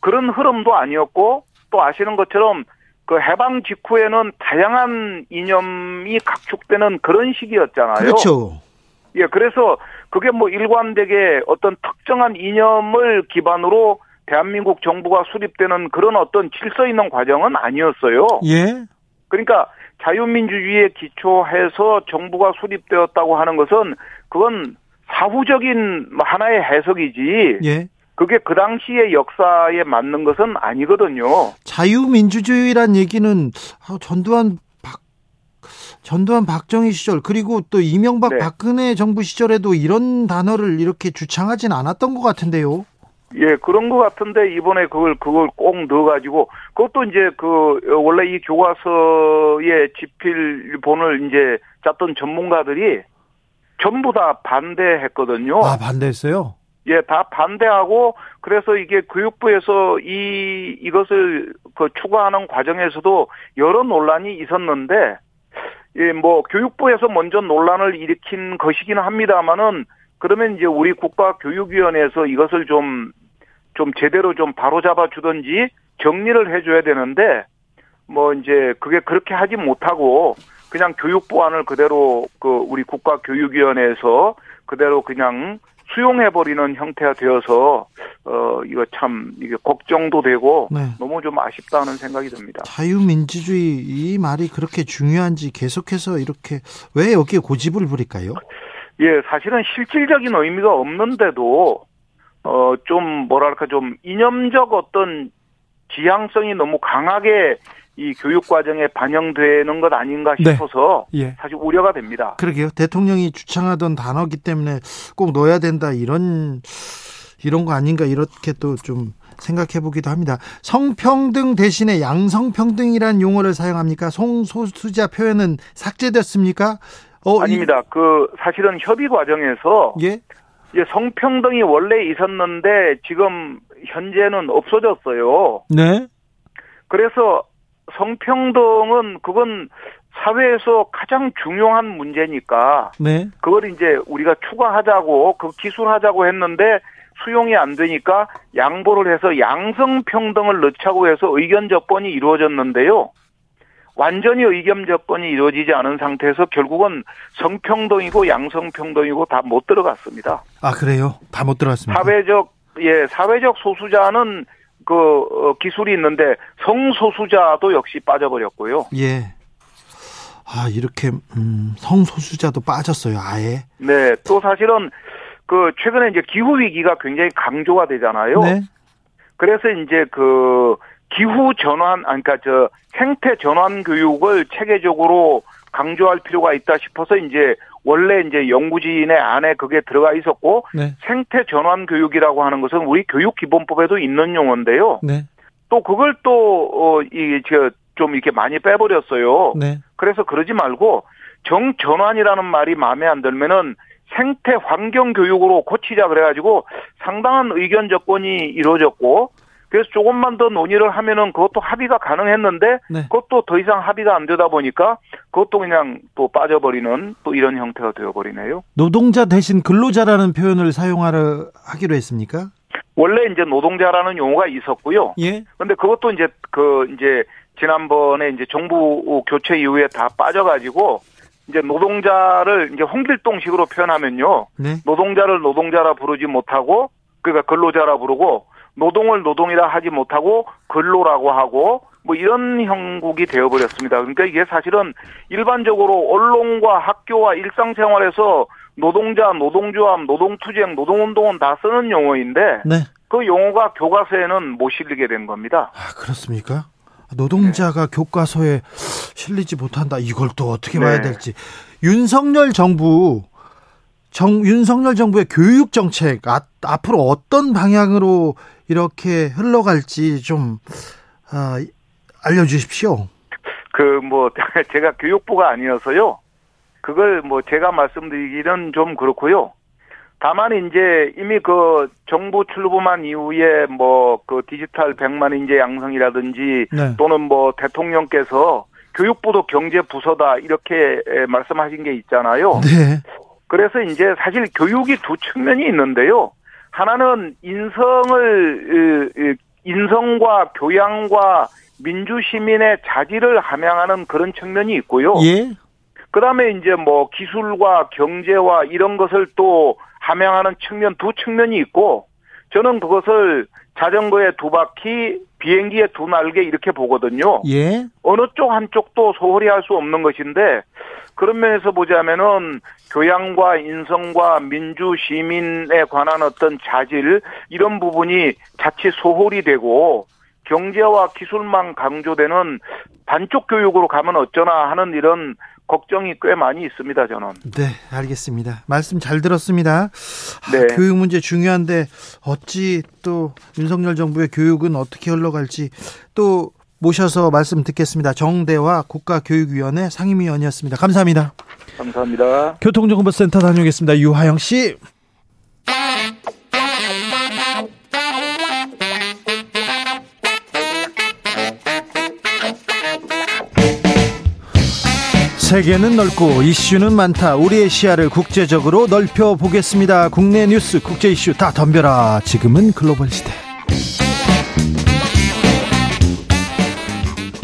Speaker 4: 그런 흐름도 아니었고 또 아시는 것처럼 그 해방 직후에는 다양한 이념이 각축되는 그런 시기였잖아요.
Speaker 1: 그렇죠.
Speaker 4: 예, 그래서 그게 뭐 일관되게 어떤 특정한 이념을 기반으로 대한민국 정부가 수립되는 그런 어떤 질서 있는 과정은 아니었어요.
Speaker 1: 예.
Speaker 4: 그러니까 자유민주주의에 기초해서 정부가 수립되었다고 하는 것은 그건 사후적인 하나의 해석이지
Speaker 1: 예.
Speaker 4: 그게 그 당시의 역사에 맞는 것은 아니거든요.
Speaker 1: 자유민주주의란 얘기는 아, 전두환 박 전두환 박정희 시절 그리고 또 이명박
Speaker 4: 네.
Speaker 1: 박근혜 정부 시절에도 이런 단어를 이렇게 주창하진 않았던 것 같은데요.
Speaker 4: 예, 그런 것 같은데 이번에 그걸 그걸 꼭 넣어가지고 그것도 이제 그 원래 이 교과서의 집필본을 이제 짰던 전문가들이 전부 다 반대했거든요.
Speaker 1: 아 반대했어요.
Speaker 4: 예, 다 반대하고 그래서 이게 교육부에서 이 이것을 그 추가하는 과정에서도 여러 논란이 있었는데 예, 뭐 교육부에서 먼저 논란을 일으킨 것이긴 합니다만은 그러면 이제 우리 국가교육위원회에서 이것을 좀좀 제대로 좀 바로잡아 주든지 정리를 해줘야 되는데 뭐 이제 그게 그렇게 하지 못하고 그냥 교육부안을 그대로 그 우리 국가교육위원회에서 그대로 그냥 수용해버리는 형태가 되어서 어 이거 참 이게 걱정도 되고
Speaker 1: 네.
Speaker 4: 너무 좀 아쉽다는 생각이 듭니다.
Speaker 1: 자유민주주의 이 말이 그렇게 중요한지 계속해서 이렇게 왜 여기에 고집을 부릴까요?
Speaker 4: 예, 사실은 실질적인 의미가 없는데도 어 좀 뭐랄까 좀 이념적 어떤 지향성이 너무 강하게 이 교육 과정에 반영되는 것 아닌가
Speaker 1: 네.
Speaker 4: 싶어서
Speaker 1: 예.
Speaker 4: 사실 우려가 됩니다.
Speaker 1: 그러게요. 대통령이 주창하던 단어기 때문에 꼭 넣어야 된다 이런 이런 거 아닌가 이렇게 또 좀 생각해 보기도 합니다. 성평등 대신에 양성평등이란 용어를 사용합니까? 성소수자 표현은 삭제됐습니까? 어, 이-
Speaker 4: 아닙니다. 그 사실은 협의 과정에서
Speaker 1: 예.
Speaker 4: 이제 성평등이 원래 있었는데 지금 현재는 없어졌어요.
Speaker 1: 네.
Speaker 4: 그래서 성평등은 그건 사회에서 가장 중요한 문제니까
Speaker 1: 네.
Speaker 4: 그걸 이제 우리가 추가하자고 그 기술하자고 했는데 수용이 안 되니까 양보를 해서 양성평등을 넣자고 해서 의견 접번이 이루어졌는데요. 완전히 의견 접번이 이루어지지 않은 상태에서 결국은 성평등이고 양성평등이고 다 못 들어갔습니다.
Speaker 1: 아, 그래요? 다 못 들어갔습니다.
Speaker 4: 사회적 예 사회적 소수자는 그 어, 기술이 있는데 성소수자도 역시 빠져버렸고요.
Speaker 1: 예. 아, 이렇게 음, 성소수자도 빠졌어요. 아예.
Speaker 4: 네, 또 사실은 그 최근에 이제 기후 위기가 굉장히 강조가 되잖아요.
Speaker 1: 네.
Speaker 4: 그래서 이제 그 기후 전환, 아니, 그러니까 저 생태 전환 교육을 체계적으로 강조할 필요가 있다 싶어서 이제 원래 이제 연구진의 안에 그게 들어가 있었고
Speaker 1: 네.
Speaker 4: 생태 전환 교육이라고 하는 것은 우리 교육 기본법에도 있는 용어인데요.
Speaker 1: 네.
Speaker 4: 또 그걸 또어이저좀 이렇게 많이 빼버렸어요.
Speaker 1: 네.
Speaker 4: 그래서 그러지 말고 정 전환이라는 말이 마음에 안 들면은 생태 환경 교육으로 고치자 그래가지고 상당한 의견 접권이 이루어졌고 그래서 조금만 더 논의를 하면은 그것도 합의가 가능했는데
Speaker 1: 네.
Speaker 4: 그것도 더 이상 합의가 안 되다 보니까 그것도 그냥 또 빠져버리는 또 이런 형태가 되어버리네요.
Speaker 1: 노동자 대신 근로자라는 표현을 사용하려 하기로 했습니까?
Speaker 4: 원래 이제 노동자라는 용어가 있었고요.
Speaker 1: 예.
Speaker 4: 근데 그것도 이제 그 이제 지난번에 이제 정부 교체 이후에 다 빠져가지고 이제 노동자를 이제 홍길동식으로 표현하면요.
Speaker 1: 네.
Speaker 4: 노동자를 노동자라 부르지 못하고 그러니까 근로자라 부르고 노동을 노동이라 하지 못하고 근로라고 하고 뭐 이런 형국이 되어버렸습니다. 그러니까 이게 사실은 일반적으로 언론과 학교와 일상생활에서 노동자, 노동조합, 노동투쟁, 노동운동은 다 쓰는 용어인데
Speaker 1: 네.
Speaker 4: 그 용어가 교과서에는 못 실리게 된 겁니다.
Speaker 1: 아, 그렇습니까? 노동자가 교과서에 실리지 못한다. 이걸 또 어떻게
Speaker 4: 네.
Speaker 1: 봐야 될지. 윤석열 정부 정 윤석열 정부의 교육 정책 아, 앞으로 어떤 방향으로 이렇게 흘러갈지 좀 아, 알려 주십시오.
Speaker 4: 그 뭐 제가 교육부가 아니어서요. 그걸 뭐 제가 말씀드리기는 좀 그렇고요. 다만 이제 이미 그 정부 출범한 이후에 뭐 그 디지털 100만 인재 양성이라든지
Speaker 1: 네.
Speaker 4: 또는 뭐 대통령께서 교육부도 경제 부서다 이렇게 에, 말씀하신 게 있잖아요.
Speaker 1: 네.
Speaker 4: 그래서 이제 사실 교육이 두 측면이 있는데요. 하나는 인성을 인성과 교양과 민주 시민의 자질을 함양하는 그런 측면이 있고요.
Speaker 1: 예.
Speaker 4: 그다음에 이제 뭐 기술과 경제와 이런 것을 또 함양하는 측면 두 측면이 있고 저는 그것을 자전거에 두 바퀴, 비행기에 두 날개 이렇게 보거든요.
Speaker 1: 예.
Speaker 4: 어느 쪽 한쪽도 소홀히 할 수 없는 것인데 그런 면에서 보자면은 교양과 인성과 민주 시민에 관한 어떤 자질 이런 부분이 자칫 소홀히 되고 경제와 기술만 강조되는 반쪽 교육으로 가면 어쩌나 하는 이런 걱정이 꽤 많이 있습니다, 저는.
Speaker 1: 네, 알겠습니다. 말씀 잘 들었습니다. 아,
Speaker 4: 네.
Speaker 1: 교육 문제 중요한데 어찌 또 윤석열 정부의 교육은 어떻게 흘러갈지 또 모셔서 말씀 듣겠습니다. 정대화 국가교육위원회 상임위원이었습니다. 감사합니다.
Speaker 4: 감사합니다.
Speaker 1: 교통정보센터 다녀오겠습니다. 유하영 씨. 세계는 넓고 이슈는 많다. 우리의 시야를 국제적으로 넓혀 보겠습니다. 국내 뉴스, 국제 이슈 다 덤벼라. 지금은 글로벌 시대.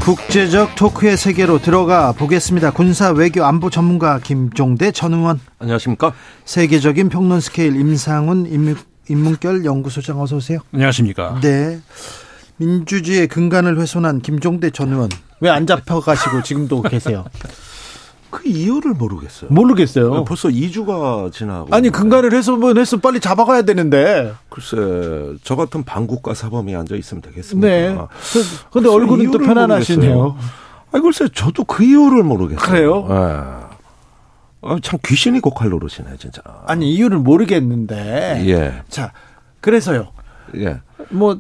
Speaker 1: 국제적 토크의 세계로 들어가 보겠습니다. 군사 외교 안보 전문가 김종대 전 의원,
Speaker 5: 안녕하십니까?
Speaker 1: 세계적인 평론 스케일 임상훈 인문, 인문결 연구소장 어서 오세요.
Speaker 5: 안녕하십니까?
Speaker 1: 네. 민주주의의 근간을 훼손한 김종대 전 의원. 왜 안 잡혀가시고 지금도 계세요?
Speaker 5: 그 이유를 모르겠어요.
Speaker 1: 모르겠어요.
Speaker 5: 벌써 2주가 지나고.
Speaker 1: 아니 근간을 훼손은 했으면 빨리 잡아가야 되는데.
Speaker 5: 글쎄, 저 같은 반국가 사범이 앉아 있으면 되겠습니까?
Speaker 1: 네. 그- 근데 얼굴은 또 편안하시네요.
Speaker 5: 아니 글쎄, 저도 그 이유를 모르겠어요.
Speaker 1: 그래요?
Speaker 5: 예. 아, 참 귀신이 고칼 노릇이네, 진짜.
Speaker 1: 아니 이유를 모르겠는데.
Speaker 5: 예,
Speaker 1: 자, 그래서요.
Speaker 5: 예.
Speaker 1: 뭐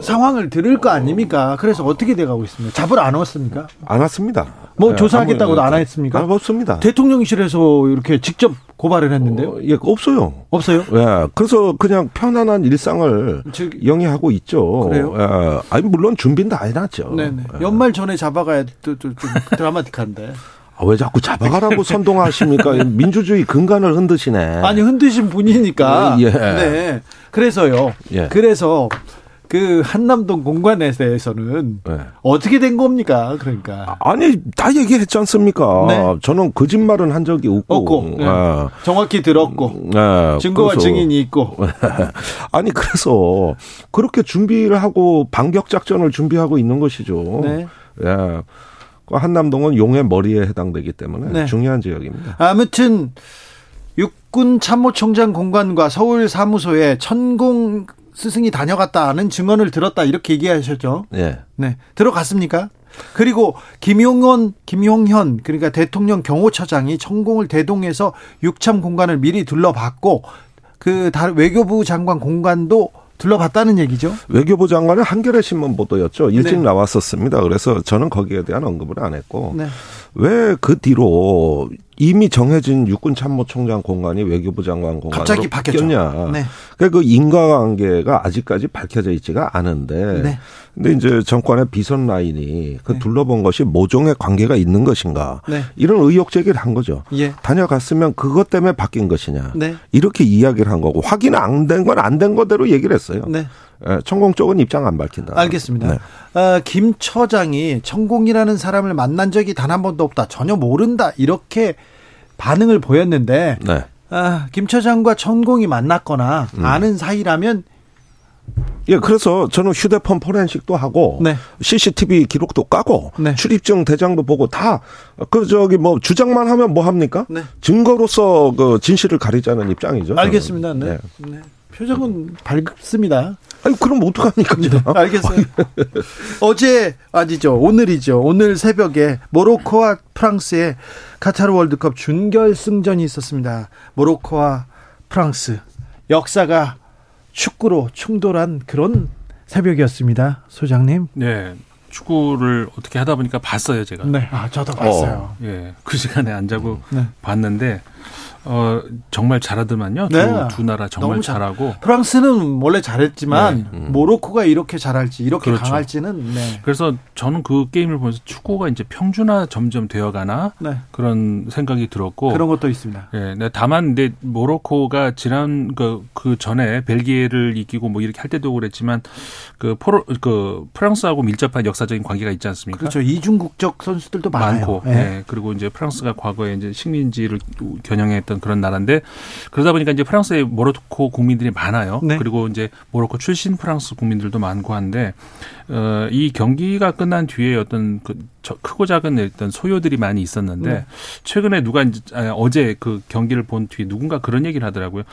Speaker 1: 상황을 들을 거 아닙니까? 그래서 어떻게 돼가고 있습니까? 잡으러 안 왔습니까?
Speaker 5: 안 왔습니다.
Speaker 1: 뭐
Speaker 5: 예,
Speaker 1: 조사하겠다고도 안 했습니까?
Speaker 5: 아, 없습니다.
Speaker 1: 대통령실에서 이렇게 직접 고발을 했는데요.
Speaker 5: 어, 예, 없어요.
Speaker 1: 없어요?
Speaker 5: 예, 그래서 그냥 편안한 일상을
Speaker 1: 즉-
Speaker 5: 영위하고 있죠.
Speaker 1: 그래요?
Speaker 5: 예, 아니, 물론 준비는 다 해놨죠.
Speaker 1: 네네.
Speaker 5: 예.
Speaker 1: 연말 전에 잡아가야 또, 또, 좀 드라마틱한데.
Speaker 5: 아, 왜 자꾸 잡아가라고 선동하십니까? 민주주의 근간을 흔드시네.
Speaker 1: 아니 흔드신 분이니까.
Speaker 5: 예.
Speaker 1: 네. 그래서요.
Speaker 5: 예.
Speaker 1: 그래서 그 한남동 공관에 대해서는
Speaker 5: 예.
Speaker 1: 어떻게 된 겁니까? 그러니까
Speaker 5: 아니, 다 얘기했지 않습니까?
Speaker 1: 네.
Speaker 5: 저는 거짓말은 한 적이 없고.
Speaker 1: 없고 네.
Speaker 5: 예.
Speaker 1: 정확히 들었고
Speaker 5: 예,
Speaker 1: 증거와
Speaker 5: 그래서-
Speaker 1: 증인이 있고.
Speaker 5: 아니, 그래서 그렇게 준비를 하고 반격 작전을 준비하고 있는 것이죠.
Speaker 1: 네.
Speaker 5: 예. 그 한남동은 용의 머리에 해당되기 때문에
Speaker 1: 네.
Speaker 5: 중요한 지역입니다.
Speaker 1: 아무튼 육군 참모총장 공관과 서울 사무소에 천공 스승이 다녀갔다는 증언을 들었다 이렇게 얘기하셨죠.
Speaker 5: 예.
Speaker 1: 네. 들어갔습니까? 그리고 김용원, 김용현 그러니까 대통령 경호처장이 천공을 대동해서 육참 공간을 미리 둘러봤고 그 외교부 장관 공간도 둘러봤다는 얘기죠.
Speaker 5: 외교부 장관은 한겨레 신문 보도였죠. 일찍
Speaker 1: 네.
Speaker 5: 나왔었습니다. 그래서 저는 거기에 대한 언급을 안 했고
Speaker 1: 네.
Speaker 5: 왜그 뒤로 이미 정해진 육군 참모총장 공간이 외교부 장관 공간으로. 바뀌었냐?
Speaker 1: 네.
Speaker 5: 그러니까 그 인과관계가 아직까지 밝혀져 있지가 않은데,
Speaker 1: 네.
Speaker 5: 근데 이제 정권의 비선 라인이 그
Speaker 1: 네.
Speaker 5: 둘러본 것이 모종의 관계가 있는 것인가?
Speaker 1: 네.
Speaker 5: 이런 의혹 제기를 한 거죠.
Speaker 1: 예.
Speaker 5: 다녀갔으면 그것 때문에 바뀐 것이냐?
Speaker 1: 네.
Speaker 5: 이렇게 이야기를 한 거고 확인 안 된 건 안 된 거대로 얘기를 했어요.
Speaker 1: 네.
Speaker 5: 예, 천공 쪽은 입장 안 밝힌다.
Speaker 1: 알겠습니다.
Speaker 5: 네.
Speaker 1: 어, 김 처장이 천공이라는 사람을 만난 적이 단 한 번도 없다. 전혀 모른다. 이렇게 반응을 보였는데
Speaker 5: 네.
Speaker 1: 아, 김 처장과 천공이 만났거나
Speaker 5: 음.
Speaker 1: 아는 사이라면
Speaker 5: 예, 그래서 저는 휴대폰 포렌식도 하고
Speaker 1: 네.
Speaker 5: CCTV 기록도 까고
Speaker 1: 네.
Speaker 5: 출입증 대장도 보고 다 그 저기 뭐 주장만 하면 뭐 합니까?
Speaker 1: 네.
Speaker 5: 증거로서 그 진실을 가리자는 입장이죠.
Speaker 1: 알겠습니다. 네. 네. 표정은 밝습니다.
Speaker 5: 아니 그럼 어떡합니까?
Speaker 1: 네? 알겠어요. 어제 아니죠. 오늘이죠. 오늘 새벽에 모로코와 프랑스의 카타르 월드컵 준결승전이 있었습니다. 모로코와 프랑스 역사가 축구로 충돌한 그런 새벽이었습니다. 소장님.
Speaker 6: 네. 축구를 어떻게 하다 보니까 봤어요, 제가.
Speaker 1: 네. 아, 저도 봤어요.
Speaker 6: 예. 그 시간에 안 자고
Speaker 1: 네.
Speaker 6: 봤는데 어 정말 잘하더만요.
Speaker 1: 네.
Speaker 6: 두, 두 나라 정말
Speaker 1: 잘-
Speaker 6: 잘하고.
Speaker 1: 프랑스는 원래 잘했지만
Speaker 6: 네.
Speaker 5: 음.
Speaker 1: 모로코가 이렇게 잘할지 이렇게
Speaker 6: 그렇죠.
Speaker 1: 강할지는 네.
Speaker 6: 그래서 저는 그 게임을 보면서 축구가 이제 평준화 점점 되어 가나
Speaker 1: 네.
Speaker 6: 그런 생각이 들었고
Speaker 1: 그런 것도 있습니다.
Speaker 6: 예, 네, 다만 근데 모로코가 지난 그, 그 전에 벨기에를 이기고 뭐 이렇게 할 때도 그랬지만 그 포로 그 프랑스하고 밀접한 역사적인 관계가 있지 않습니까?
Speaker 1: 그렇죠. 이중 국적 선수들도 많아요.
Speaker 6: 많고,
Speaker 1: 예.
Speaker 6: 예. 그리고 이제 프랑스가 과거에 이제 식민지를 겨냥했던 그런 나라인데 그러다 보니까 이제 프랑스에 모로코 국민들이 많아요.
Speaker 1: 네.
Speaker 6: 그리고 이제 모로코 출신 프랑스 국민들도 많고 한데 어, 이 경기가 끝난 뒤에 어떤 그 저- 크고 작은 어떤 소요들이 많이 있었는데
Speaker 1: 네.
Speaker 6: 최근에 누가 이제 아, 어제 그 경기를 본 뒤에 누군가 그런 얘기를 하더라고요.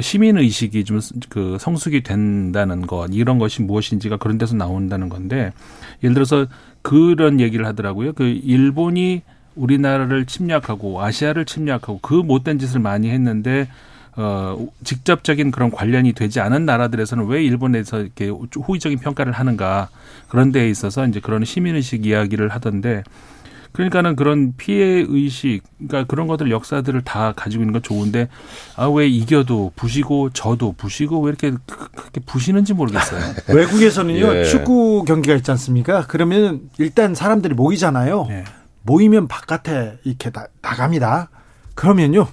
Speaker 6: 시민 의식이 좀 그 성숙이 된다는 것 이런 것이 무엇인지가 그런 데서 나온다는 건데 예를 들어서 그런 얘기를 하더라고요. 그 일본이 우리나라를 침략하고 아시아를 침략하고 그 못된 짓을 많이 했는데 어 직접적인 그런 관련이 되지 않은 나라들에서는 왜 일본에서 이렇게 호의적인 평가를 하는가 그런 데에 있어서 이제 그런 시민 의식 이야기를 하던데 그러니까는 그런 피해 의식, 그러니까 그런 것들 역사들을 다 가지고 있는 건 좋은데 아 왜 이겨도 부시고 져도 부시고 왜 이렇게 그- 그렇게 부시는지 모르겠어요.
Speaker 1: 외국에서는요
Speaker 5: 예.
Speaker 1: 축구 경기가 있지 않습니까? 그러면 일단 사람들이 모이잖아요.
Speaker 6: 네.
Speaker 1: 모이면 바깥에 이렇게 나, 나갑니다. 그러면요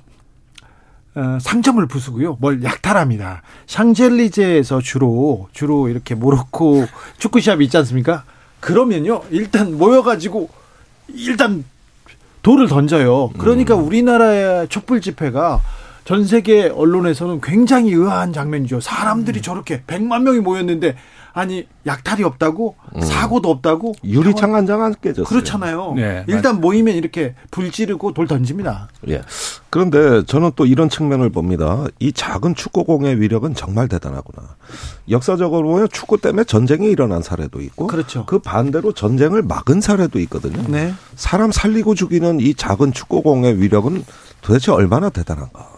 Speaker 1: 어, 상점을 부수고요, 뭘 약탈합니다. 샹젤리제에서 주로 주로 이렇게 모로코 축구 시합이 있지 않습니까? 그러면요 일단 모여 가지고 일단 돌을 던져요. 그러니까 우리나라의 촛불 집회가 전 세계 언론에서는 굉장히 의아한 장면이죠. 사람들이 저렇게 100만 명이 모였는데 아니 약탈이 없다고 사고도 없다고
Speaker 5: 유리창 한 장 안 깨졌어요.
Speaker 1: 그렇잖아요.
Speaker 6: 네,
Speaker 1: 일단 모이면 이렇게 불 지르고 돌 던집니다.
Speaker 5: 예. 그런데 저는 또 이런 측면을 봅니다. 이 작은 축구공의 위력은 정말 대단하구나. 역사적으로 보면 축구 때문에 전쟁이 일어난 사례도 있고
Speaker 1: 그렇죠.
Speaker 5: 그 반대로 전쟁을 막은 사례도 있거든요.
Speaker 1: 네.
Speaker 5: 사람 살리고 죽이는 이 작은 축구공의 위력은 도대체 얼마나 대단한가.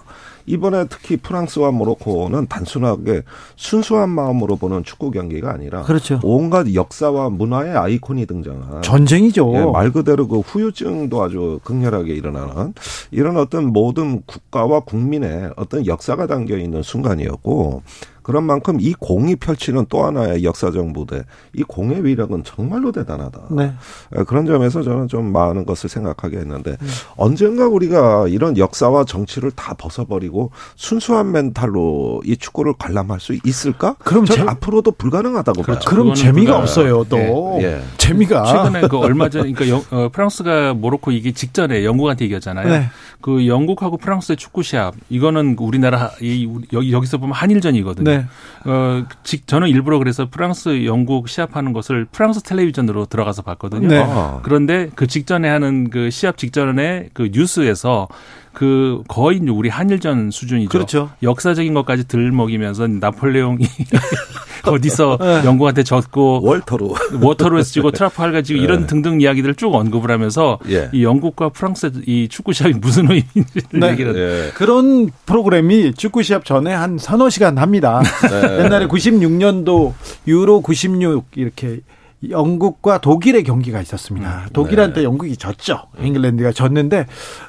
Speaker 5: 이번에 특히 프랑스와 모로코는 단순하게 순수한 마음으로 보는 축구 경기가 아니라
Speaker 1: 그렇죠.
Speaker 5: 온갖 역사와 문화의 아이콘이 등장한
Speaker 1: 전쟁이죠.
Speaker 5: 예, 말 그대로 그 후유증도 아주 극렬하게 일어나는 이런 어떤 모든 국가와 국민의 어떤 역사가 담겨 있는 순간이었고 그런 만큼 이 공이 펼치는 또 하나의 역사적 무대, 이 공의 위력은 정말로 대단하다.
Speaker 1: 네.
Speaker 5: 예, 그런 점에서 저는 좀 많은 것을 생각하게 했는데 언젠가 우리가 이런 역사와 정치를 다 벗어버리고 순수한 멘탈로 이 축구를 관람할 수 있을까?
Speaker 1: 그럼
Speaker 5: 저는
Speaker 1: 재-
Speaker 5: 앞으로도 불가능하다고 봐요.
Speaker 6: 그렇죠.
Speaker 1: 그럼
Speaker 6: 그거는
Speaker 1: 재미가
Speaker 6: 그거는-
Speaker 1: 없어요. 또
Speaker 5: 예, 예.
Speaker 1: 재미가
Speaker 6: 최근에 그 얼마 전, 그러니까 영- 어, 프랑스가 모로코 이기 직전에 영국한테 이겼잖아요.
Speaker 1: 네.
Speaker 6: 그 영국하고 프랑스의 축구 시합 이거는 우리나라 이 여기 여기서 보면 한일전이거든요. 네. 어, 직, 저는 일부러 그래서 프랑스, 영국 시합하는 것을 프랑스 텔레비전으로 들어가서 봤거든요.
Speaker 1: 네.
Speaker 5: 아.
Speaker 6: 그런데 그 직전에 하는 그 시합 직전에 그 뉴스에서 그 거의 우리 한일전 수준이죠.
Speaker 1: 그렇죠.
Speaker 6: 역사적인 것까지 들먹이면서 나폴레옹이 어디서
Speaker 1: 네.
Speaker 6: 영국한테 졌고
Speaker 5: 월터로.
Speaker 6: 워터로에서 지고 트라팔가 지고 이런
Speaker 5: 네.
Speaker 6: 등등 이야기들을 쭉 언급을 하면서
Speaker 5: 예.
Speaker 6: 이 영국과 프랑스의 이 축구 시합이 무슨 의미인지를
Speaker 1: 네.
Speaker 6: 얘기를
Speaker 5: 예.
Speaker 1: 그런 프로그램이 축구 시합 전에 한 서너 시간 합니다.
Speaker 5: 네.
Speaker 1: 옛날에 96년도 유로 96 이렇게 영국과 독일의 경기가 있었습니다. 독일한테 영국이 졌죠. 잉글랜드가 졌는데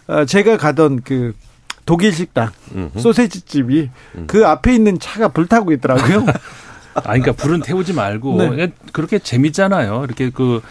Speaker 1: 어, 제가 가던 그 독일 식당 소세지 집이 그 앞에 있는 차가 불타고 있더라고요.
Speaker 6: 아, 그러니까 불은 태우지 말고
Speaker 1: 네.
Speaker 6: 그렇게 재밌잖아요. 이렇게 그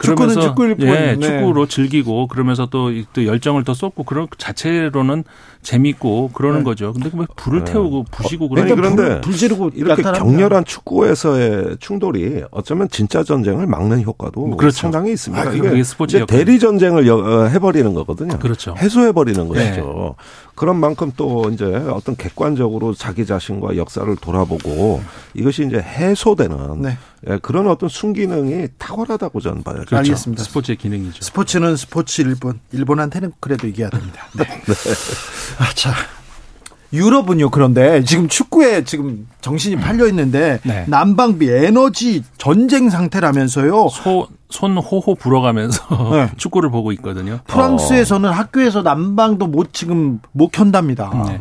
Speaker 1: 축구는
Speaker 6: 그러면서
Speaker 1: 축구일 뿐,
Speaker 6: 예,
Speaker 1: 네.
Speaker 6: 축구로 즐기고 그러면서 또, 또 열정을 더 쏟고 그런 그 자체로는 재밌고 그러는
Speaker 1: 네.
Speaker 6: 거죠. 근데 왜 불을
Speaker 5: 네.
Speaker 6: 태우고 부시고
Speaker 5: 아니,
Speaker 6: 그러니까
Speaker 5: 그런데
Speaker 1: 불, 불 지르고
Speaker 5: 이렇게
Speaker 1: 나타납니다.
Speaker 5: 격렬한 축구에서의 충돌이 어쩌면 진짜 전쟁을 막는 효과도
Speaker 6: 그렇죠.
Speaker 5: 상당히 있습니다.
Speaker 6: 아,
Speaker 5: 이게
Speaker 6: 그게 스포츠.
Speaker 5: 대리 전쟁을 여- 어, 해버리는 거거든요.
Speaker 6: 그렇죠.
Speaker 5: 해소해버리는
Speaker 6: 네.
Speaker 5: 것이죠. 그런 만큼 또 이제 어떤 객관적으로 자기 자신과 역사를 돌아보고 이것이 이제 해소되는
Speaker 1: 네.
Speaker 5: 예, 그런 어떤 순기능이 탁월하다고 저는 봐요.
Speaker 6: 그렇죠.
Speaker 1: 알겠습니다.
Speaker 6: 스포츠의 기능이죠.
Speaker 1: 스포츠는 스포츠 일본. 일본한테는 그래도 이겨야 됩니다. 네. 아, 자. 유럽은요, 그런데 지금 축구에 지금 정신이 팔려 있는데
Speaker 6: 네.
Speaker 1: 난방비, 에너지 전쟁 상태라면서요.
Speaker 6: 소, 손 호호 불어가면서
Speaker 1: 네.
Speaker 6: 축구를 보고 있거든요.
Speaker 1: 프랑스에서는 학교에서 난방도 못 지금 못 켠답니다.
Speaker 6: 네.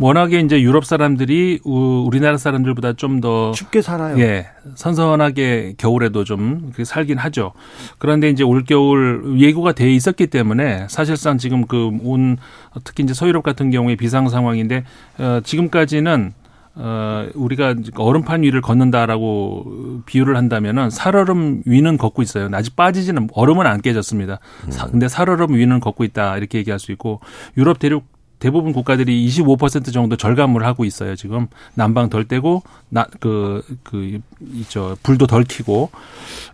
Speaker 6: 워낙에 이제 유럽 사람들이 우- 우리나라 사람들보다 좀 더
Speaker 1: 춥게 살아요.
Speaker 6: 예, 선선하게 겨울에도 좀 그렇게 살긴 하죠. 그런데 이제 올 겨울 예고가 돼 있었기 때문에 사실상 지금 그 온 특히 이제 서유럽 같은 경우에 비상 상황인데 어, 지금까지는 어, 우리가 얼음판 위를 걷는다라고 비유를 한다면은 살얼음 위는 걷고 있어요. 아직 빠지지는 얼음은 안 깨졌습니다. 사- 근데 살얼음 위는 걷고 있다 이렇게 얘기할 수 있고 유럽 대륙 대부분 국가들이 25% 정도 절감을 하고 있어요. 지금 난방 덜 떼고 나그그이저 불도 덜 켜고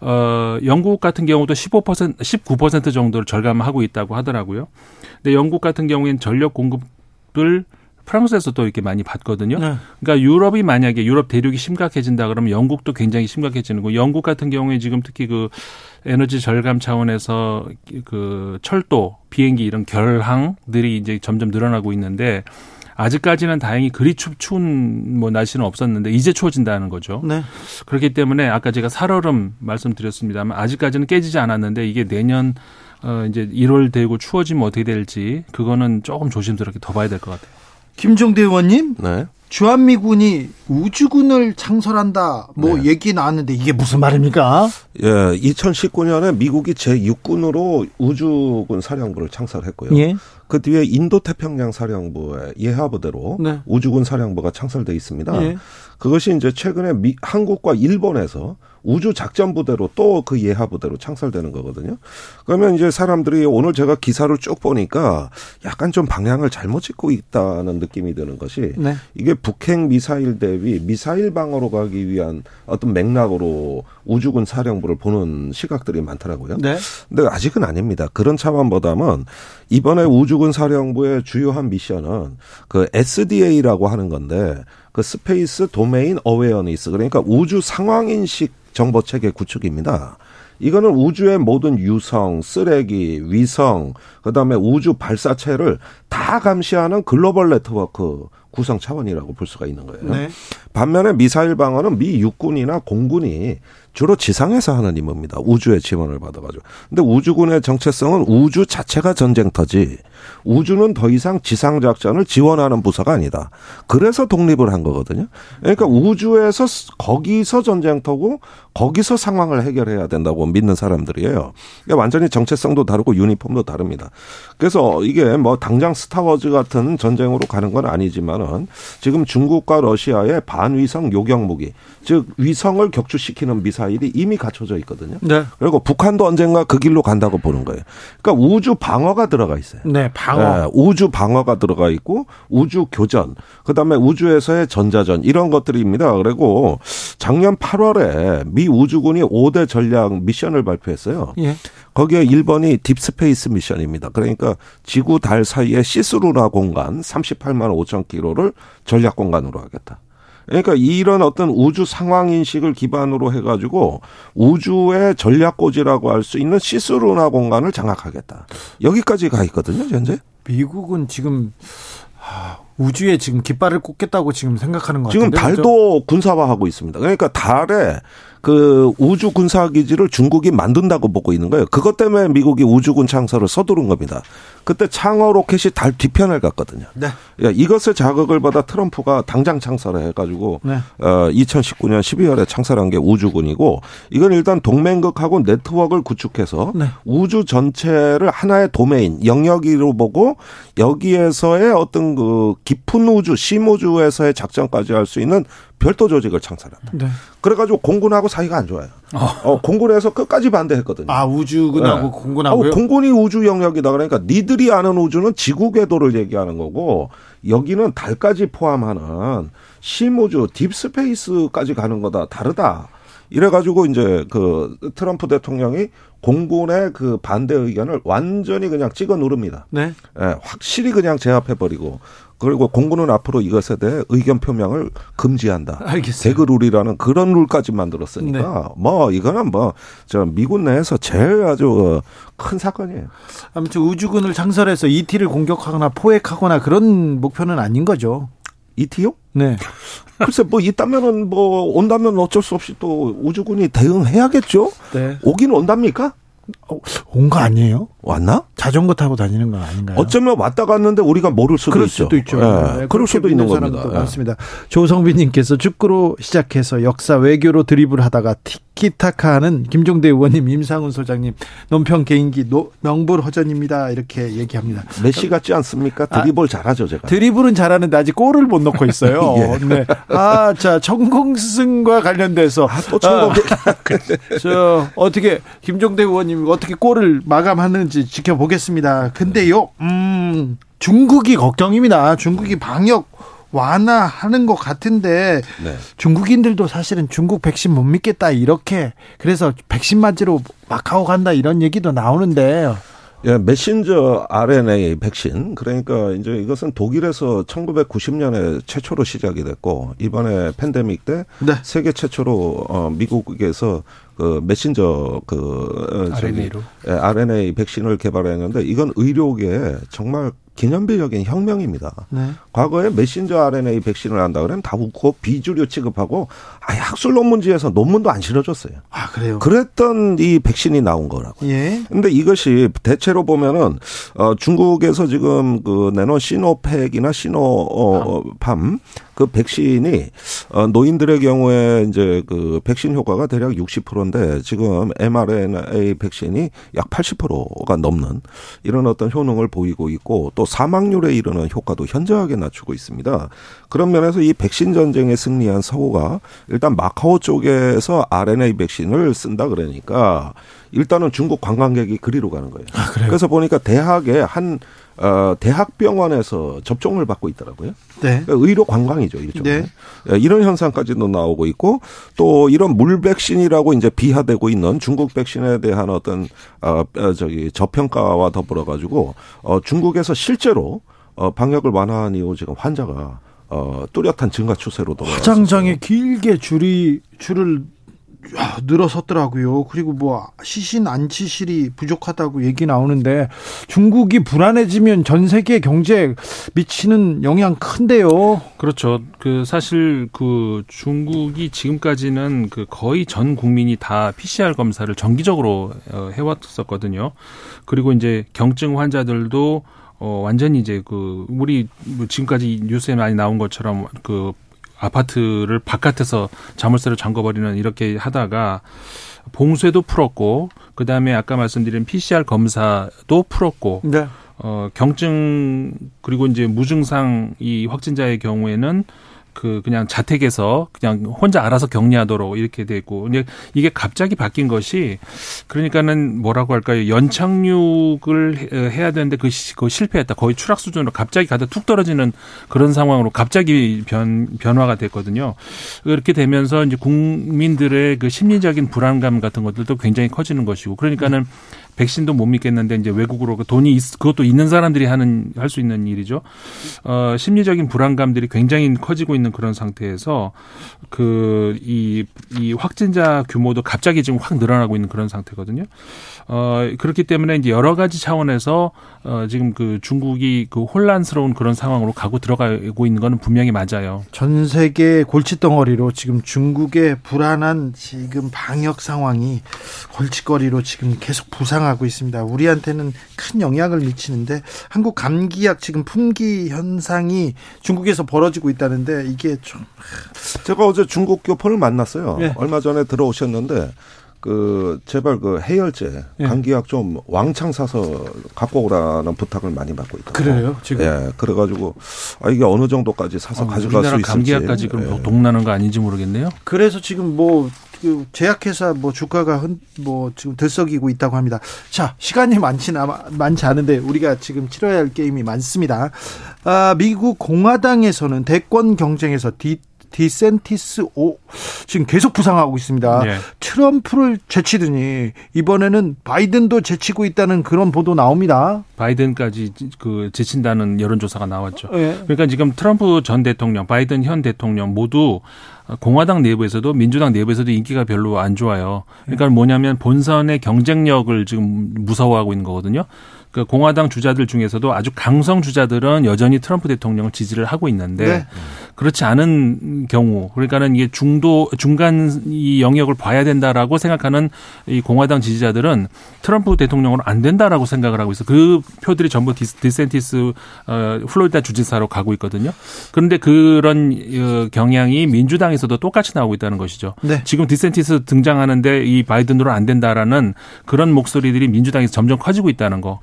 Speaker 6: 어 영국 같은 경우도 15% 19% 정도를 절감하고 있다고 하더라고요. 근데 영국 같은 경우에는 전력 공급을 프랑스에서 또 이렇게 많이 받거든요.
Speaker 1: 네.
Speaker 6: 그러니까 유럽이 만약에 유럽 대륙이 심각해진다 그러면 영국도 굉장히 심각해지는 거. 영국 같은 경우에 지금 특히 그 에너지 절감 차원에서 그 철도, 비행기 이런 결항들이 이제 점점 늘어나고 있는데 아직까지는 다행히 그리 춥, 추운 뭐 날씨는 없었는데 이제 추워진다는 거죠.
Speaker 1: 네.
Speaker 6: 그렇기 때문에 아까 제가 살얼음 말씀드렸습니다만 아직까지는 깨지지 않았는데 이게 내년 어 이제 1월 되고 추워지면 어떻게 될지 그거는 조금 조심스럽게 더 봐야 될 것 같아요.
Speaker 1: 김종대 의원님,
Speaker 5: 네.
Speaker 1: 주한미군이 우주군을 창설한다. 뭐
Speaker 5: 네.
Speaker 1: 얘기 나왔는데 이게 무슨 말입니까?
Speaker 5: 예, 2019년에 미국이 제6군으로 우주군 사령부를 창설했고요.
Speaker 1: 예.
Speaker 5: 그 뒤에 인도 태평양 사령부의 예하부대로
Speaker 1: 네.
Speaker 5: 우주군 사령부가 창설돼 있습니다.
Speaker 1: 예.
Speaker 5: 그것이 이제 최근에 미, 한국과 일본에서 우주 작전 부대로 또 그 예하 부대로 창설되는 거거든요. 그러면 이제 사람들이 오늘 제가 기사를 쭉 보니까 약간 좀 방향을 잘못 찍고 있다는 느낌이 드는 것이
Speaker 1: 네.
Speaker 5: 이게 북핵 미사일 대비 미사일 방어로 가기 위한 어떤 맥락으로 우주군 사령부를 보는 시각들이 많더라고요.
Speaker 1: 네.
Speaker 5: 근데 아직은 아닙니다. 그런 차원보다는 이번에 우주군 사령부의 주요한 미션은 그 SDA라고 하는 건데 그 space domain awareness 그러니까 우주 상황 인식 정보 체계 구축입니다. 이거는 우주의 모든 유성, 쓰레기, 위성, 그다음에 우주 발사체를 다 감시하는 글로벌 네트워크 구성 차원이라고 볼 수가 있는 거예요.
Speaker 1: 네.
Speaker 5: 반면에 미사일 방어는 미 육군이나 공군이 주로 지상에서 하는 임무입니다. 우주의 지원을 받아가지고. 근데 우주군의 정체성은 우주 자체가 전쟁터지 우주는 더 이상 지상 작전을 지원하는 부서가 아니다. 그래서 독립을 한 거거든요. 그러니까 우주에서 거기서 전쟁터고 거기서 상황을 해결해야 된다고 믿는 사람들이에요. 그러니까 완전히 정체성도 다르고 유니폼도 다릅니다. 그래서 이게 뭐 당장 스타워즈 같은 전쟁으로 가는 건 아니지만은 지금 중국과 러시아의 반위성 요격 무기, 즉 위성을 격추시키는 미사일이 이미 갖춰져 있거든요.
Speaker 1: 네.
Speaker 5: 그리고 북한도 언젠가 그 길로 간다고 보는 거예요. 그러니까 우주 방어가 들어가 있어요.
Speaker 1: 네, 방어.
Speaker 5: 예, 우주 방어가 들어가 있고 우주 교전, 그다음에 우주에서의 전자전 이런 것들입니다. 그리고 작년 8월에 미 우주군이 5대 전략 미션을 발표했어요.
Speaker 1: 예.
Speaker 5: 거기에 1번이 deep space 미션입니다. 그러니까 지구 달 사이의 cislunar 공간 38만 5천 킬로를 전략 공간으로 하겠다. 그러니까 이런 어떤 우주 상황 인식을 기반으로 해가지고 우주의 전략 고지라고 할 수 있는 cislunar 공간을 장악하겠다. 여기까지 가 있거든요, 현재.
Speaker 1: 미국은 지금 우주에 지금 깃발을 꽂겠다고 지금 생각하는 것
Speaker 5: 지금
Speaker 1: 같은데
Speaker 5: 달도 군사화하고 있습니다. 그러니까 달에 그 우주 군사 기지를 중국이 만든다고 보고 있는 거예요. 그것 때문에 미국이 우주군 창설을 서두른 겁니다. 그때 창어 로켓이 달 뒤편을 갔거든요.
Speaker 1: 네.
Speaker 5: 예, 이것을 자극을 받아 트럼프가 당장 창설을 해가지고
Speaker 1: 네.
Speaker 5: 어, 2019년 12월에 창설한 게 우주군이고 이건 일단 동맹국하고 네트워크를 구축해서
Speaker 1: 네.
Speaker 5: 우주 전체를 하나의 도메인 영역으로 보고 여기에서의 어떤 그 깊은 우주 심우주에서의 작전까지 할 수 있는 별도 조직을 창설한다.
Speaker 1: 네.
Speaker 5: 그래가지고 공군하고 사이가 안 좋아요. 어, 공군에서 끝까지 반대했거든요.
Speaker 1: 아 우주군하고
Speaker 5: 네.
Speaker 1: 공군하고요.
Speaker 5: 어, 공군이 우주 영역이다 그러니까 니들이 아는 우주는 지구 궤도를 얘기하는 거고 여기는 달까지 포함하는 심우주 딥스페이스까지 가는 거다 다르다. 이래가지고 이제 그 트럼프 대통령이 공군의 그 반대 의견을 완전히 그냥 찍어 누릅니다.
Speaker 1: 네.
Speaker 5: 예, 확실히 그냥 제압해 버리고 그리고 공군은 앞으로 이것에 대해 의견 표명을 금지한다.
Speaker 1: 알겠어요.
Speaker 5: 대그 룰이라는 그런 룰까지 만들었으니까 뭐 이거는 뭐 저 미군 내에서 제일 아주 큰 사건이에요.
Speaker 1: 아무튼 우주군을 창설해서 ET를 공격하거나 포획하거나 그런 목표는 아닌 거죠.
Speaker 5: 이티요?
Speaker 1: 네.
Speaker 5: 글쎄 뭐 있다면은 뭐 온다면 어쩔 수 없이 또 우주군이 대응해야겠죠.
Speaker 1: 네.
Speaker 5: 오긴 온답니까?
Speaker 1: 온 거 아니에요?
Speaker 5: 왔나?
Speaker 1: 자전거 타고 다니는 건 아닌가요?
Speaker 5: 어쩌면 왔다 갔는데 우리가 모를 수도
Speaker 1: 그럴
Speaker 5: 있죠.
Speaker 1: 수도 있죠.
Speaker 5: 예,
Speaker 1: 네,
Speaker 5: 그럴 수도 있는 겁니다.
Speaker 1: 사람도
Speaker 5: 예.
Speaker 1: 조성빈님께서 축구로 시작해서 역사 외교로 드리블 하다가 티키타카하는 김종대 의원님, 임상훈 소장님, 논평 개인기 노, 명불허전입니다. 이렇게 얘기합니다.
Speaker 5: 메시 같지 않습니까? 드리블 잘하죠 제가.
Speaker 1: 드리블은 잘하는데 아직 골을 못 넣고 있어요.
Speaker 5: 예.
Speaker 1: 네. 아, 자, 천공승과 관련돼서
Speaker 5: 또 천공
Speaker 1: 저 어떻게 김종대 의원님 어떻게 골을 마감하는 지 지켜보겠습니다. 근데요, 음, 중국이 걱정입니다. 중국이 방역 완화하는 것 같은데
Speaker 5: 네.
Speaker 1: 중국인들도 사실은 중국 백신 못 믿겠다 이렇게 그래서 백신 맞으러 마카오 간다 이런 얘기도 나오는데
Speaker 5: 예, 메신저 RNA 백신. 그러니까 이제 이것은 독일에서 1990년에 최초로 시작이 됐고 이번에 팬데믹 때
Speaker 1: 네.
Speaker 5: 세계 최초로 어 미국에서 그 메신저 그 어, 저기,
Speaker 6: RNA로.
Speaker 5: 예, RNA 백신을 개발했는데 이건 의료계에 정말 기념비적인 혁명입니다.
Speaker 1: 네.
Speaker 5: 과거에 메신저 RNA 백신을 한다 그러면 다 웃고 비주류 취급하고 아예 학술 논문지에서 논문도 안 실어줬어요.
Speaker 1: 아 그래요.
Speaker 5: 그랬던 이 백신이 나온 거라고.
Speaker 1: 예.
Speaker 5: 근데 이것이 대체로 보면은 어 중국에서 지금 그 내놓은 시노팩이나 시노팜 그 백신이 어 노인들의 경우에 이제 그 백신 효과가 대략 60%인데 지금 mRNA 백신이 약 80%가 넘는 이런 어떤 효능을 보이고 있고 또 사망률에 이르는 효과도 현저하게 낮추고 있습니다. 그런 면에서 이 백신 전쟁에 승리한 서구가 일단 마카오 쪽에서 RNA 백신을 쓴다 그러니까 일단은 중국 관광객이 그리로 가는 거예요. 그래서 보니까 대학에 한 어, 대학병원에서 접종을 받고 있더라고요.
Speaker 1: 네.
Speaker 5: 그러니까 의료 관광이죠, 일종.
Speaker 1: 네.
Speaker 5: 예, 이런 현상까지도 나오고 있고 또 이런 물 백신이라고 이제 비하되고 있는 중국 백신에 대한 어떤 어 어, 저기 저평가와 더불어 가지고 어 중국에서 실제로 어 방역을 완화한 이후 지금 환자가 어 뚜렷한 증가 추세로 돌아왔어요.
Speaker 1: 화장장에 길게 줄이 줄을 야, 늘어섰더라고요. 그리고 뭐 시신 안치실이 부족하다고 얘기 나오는데 중국이 불안해지면 전 세계 경제에 미치는 영향 큰데요.
Speaker 6: 그렇죠. 그 사실 그 중국이 지금까지는 그 거의 전 국민이 다 PCR 검사를 정기적으로 어, 해왔었거든요. 그리고 이제 경증 환자들도 어 완전히 이제 그 우리 뭐 지금까지 뉴스에 많이 나온 것처럼 그 아파트를 바깥에서 자물쇠를 잠궈버리는 이렇게 하다가 봉쇄도 풀었고 그 다음에 아까 말씀드린 PCR 검사도 풀었고
Speaker 1: 네.
Speaker 6: 어, 경증 그리고 이제 무증상 이 확진자의 경우에는 그 그냥 자택에서 그냥 혼자 알아서 격리하도록 이렇게 돼 있고. 근데 이게 갑자기 바뀐 것이 그러니까는 뭐라고 할까요? 연착륙을 해- 해야 되는데 그, 시- 그 실패했다. 거의 추락 수준으로 갑자기 가다 툭 떨어지는 그런 상황으로 갑자기 변 변화가 됐거든요. 그렇게 되면서 이제 국민들의 그 심리적인 불안감 같은 것들도 굉장히 커지는 것이고. 그러니까는 백신도 못 믿겠는데 이제 외국으로 그 돈이 있, 그것도 있는 사람들이 하는 할 수 있는 일이죠. 어, 심리적인 불안감들이 굉장히 커지고 있는 그런 상태에서 그이이 확진자 규모도 갑자기 지금 확 늘어나고 있는 그런 상태거든요. 어, 그렇기 때문에 이제 여러 가지 차원에서 어, 지금 그 중국이 그 혼란스러운 그런 상황으로 가고 들어가고 있는 거는 분명히 맞아요.
Speaker 1: 전 세계 골칫덩어리로 지금 중국의 불안한 지금 방역 상황이 골칫거리로 지금 계속 부상하고 있습니다. 우리한테는 큰 영향을 미치는데 한국 감기약 지금 품귀 현상이 중국에서 벌어지고 있다는데 이게 좀
Speaker 5: 제가 어제 중국 교포를 만났어요.
Speaker 1: 네.
Speaker 5: 얼마 전에 들어오셨는데 그 제발 그 해열제
Speaker 1: 예.
Speaker 5: 감기약 좀 왕창 사서 갖고 오라는 부탁을 많이 받고 있다.
Speaker 1: 그래요, 지금?
Speaker 5: 예. 그래가지고 아 이게 어느 정도까지 사서
Speaker 6: 어,
Speaker 5: 가져갈
Speaker 6: 우리나라
Speaker 5: 수 있을지.
Speaker 6: 감기약까지 그럼
Speaker 5: 예.
Speaker 6: 동나는 거 아닌지 모르겠네요.
Speaker 1: 그래서 지금 뭐, 그 제약회사 뭐 주가가 흔, 뭐 지금 들썩이고 있다고 합니다. 자, 시간이 많지, 많지 않은데 우리가 지금 치러야 할 게임이 많습니다. 아, 미국 공화당에서는 대권 경쟁에서 디, 디센티스 오 지금 계속 부상하고 있습니다.
Speaker 6: 예.
Speaker 1: 트럼프를 제치더니 이번에는 바이든도 제치고 있다는 그런 보도 나옵니다.
Speaker 6: 바이든까지 그 제친다는 여론조사가 나왔죠.
Speaker 1: 예.
Speaker 6: 그러니까 지금 트럼프 전 대통령, 바이든 현 대통령 모두 공화당 내부에서도 민주당 내부에서도 인기가 별로 안 좋아요. 그러니까 뭐냐면 본선의 경쟁력을 지금 무서워하고 있는 거거든요. 그 공화당 주자들 중에서도 아주 강성 주자들은 여전히 트럼프 대통령을 지지를 하고 있는데
Speaker 1: 네.
Speaker 6: 그렇지 않은 경우 그러니까는 이게 중도 중간 이 영역을 봐야 된다라고 생각하는 이 공화당 지지자들은 트럼프 대통령으로 안 된다라고 생각을 하고 있어. 그 표들이 전부 디스, 디센티스 어, 플로리다 주지사로 가고 있거든요. 그런데 그런 어, 경향이 민주당에서도 똑같이 나오고 있다는 것이죠.
Speaker 1: 네.
Speaker 6: 지금 디센티스 등장하는데 이 바이든으로 안 된다라는 그런 목소리들이 민주당에서 점점 커지고 있다는 거.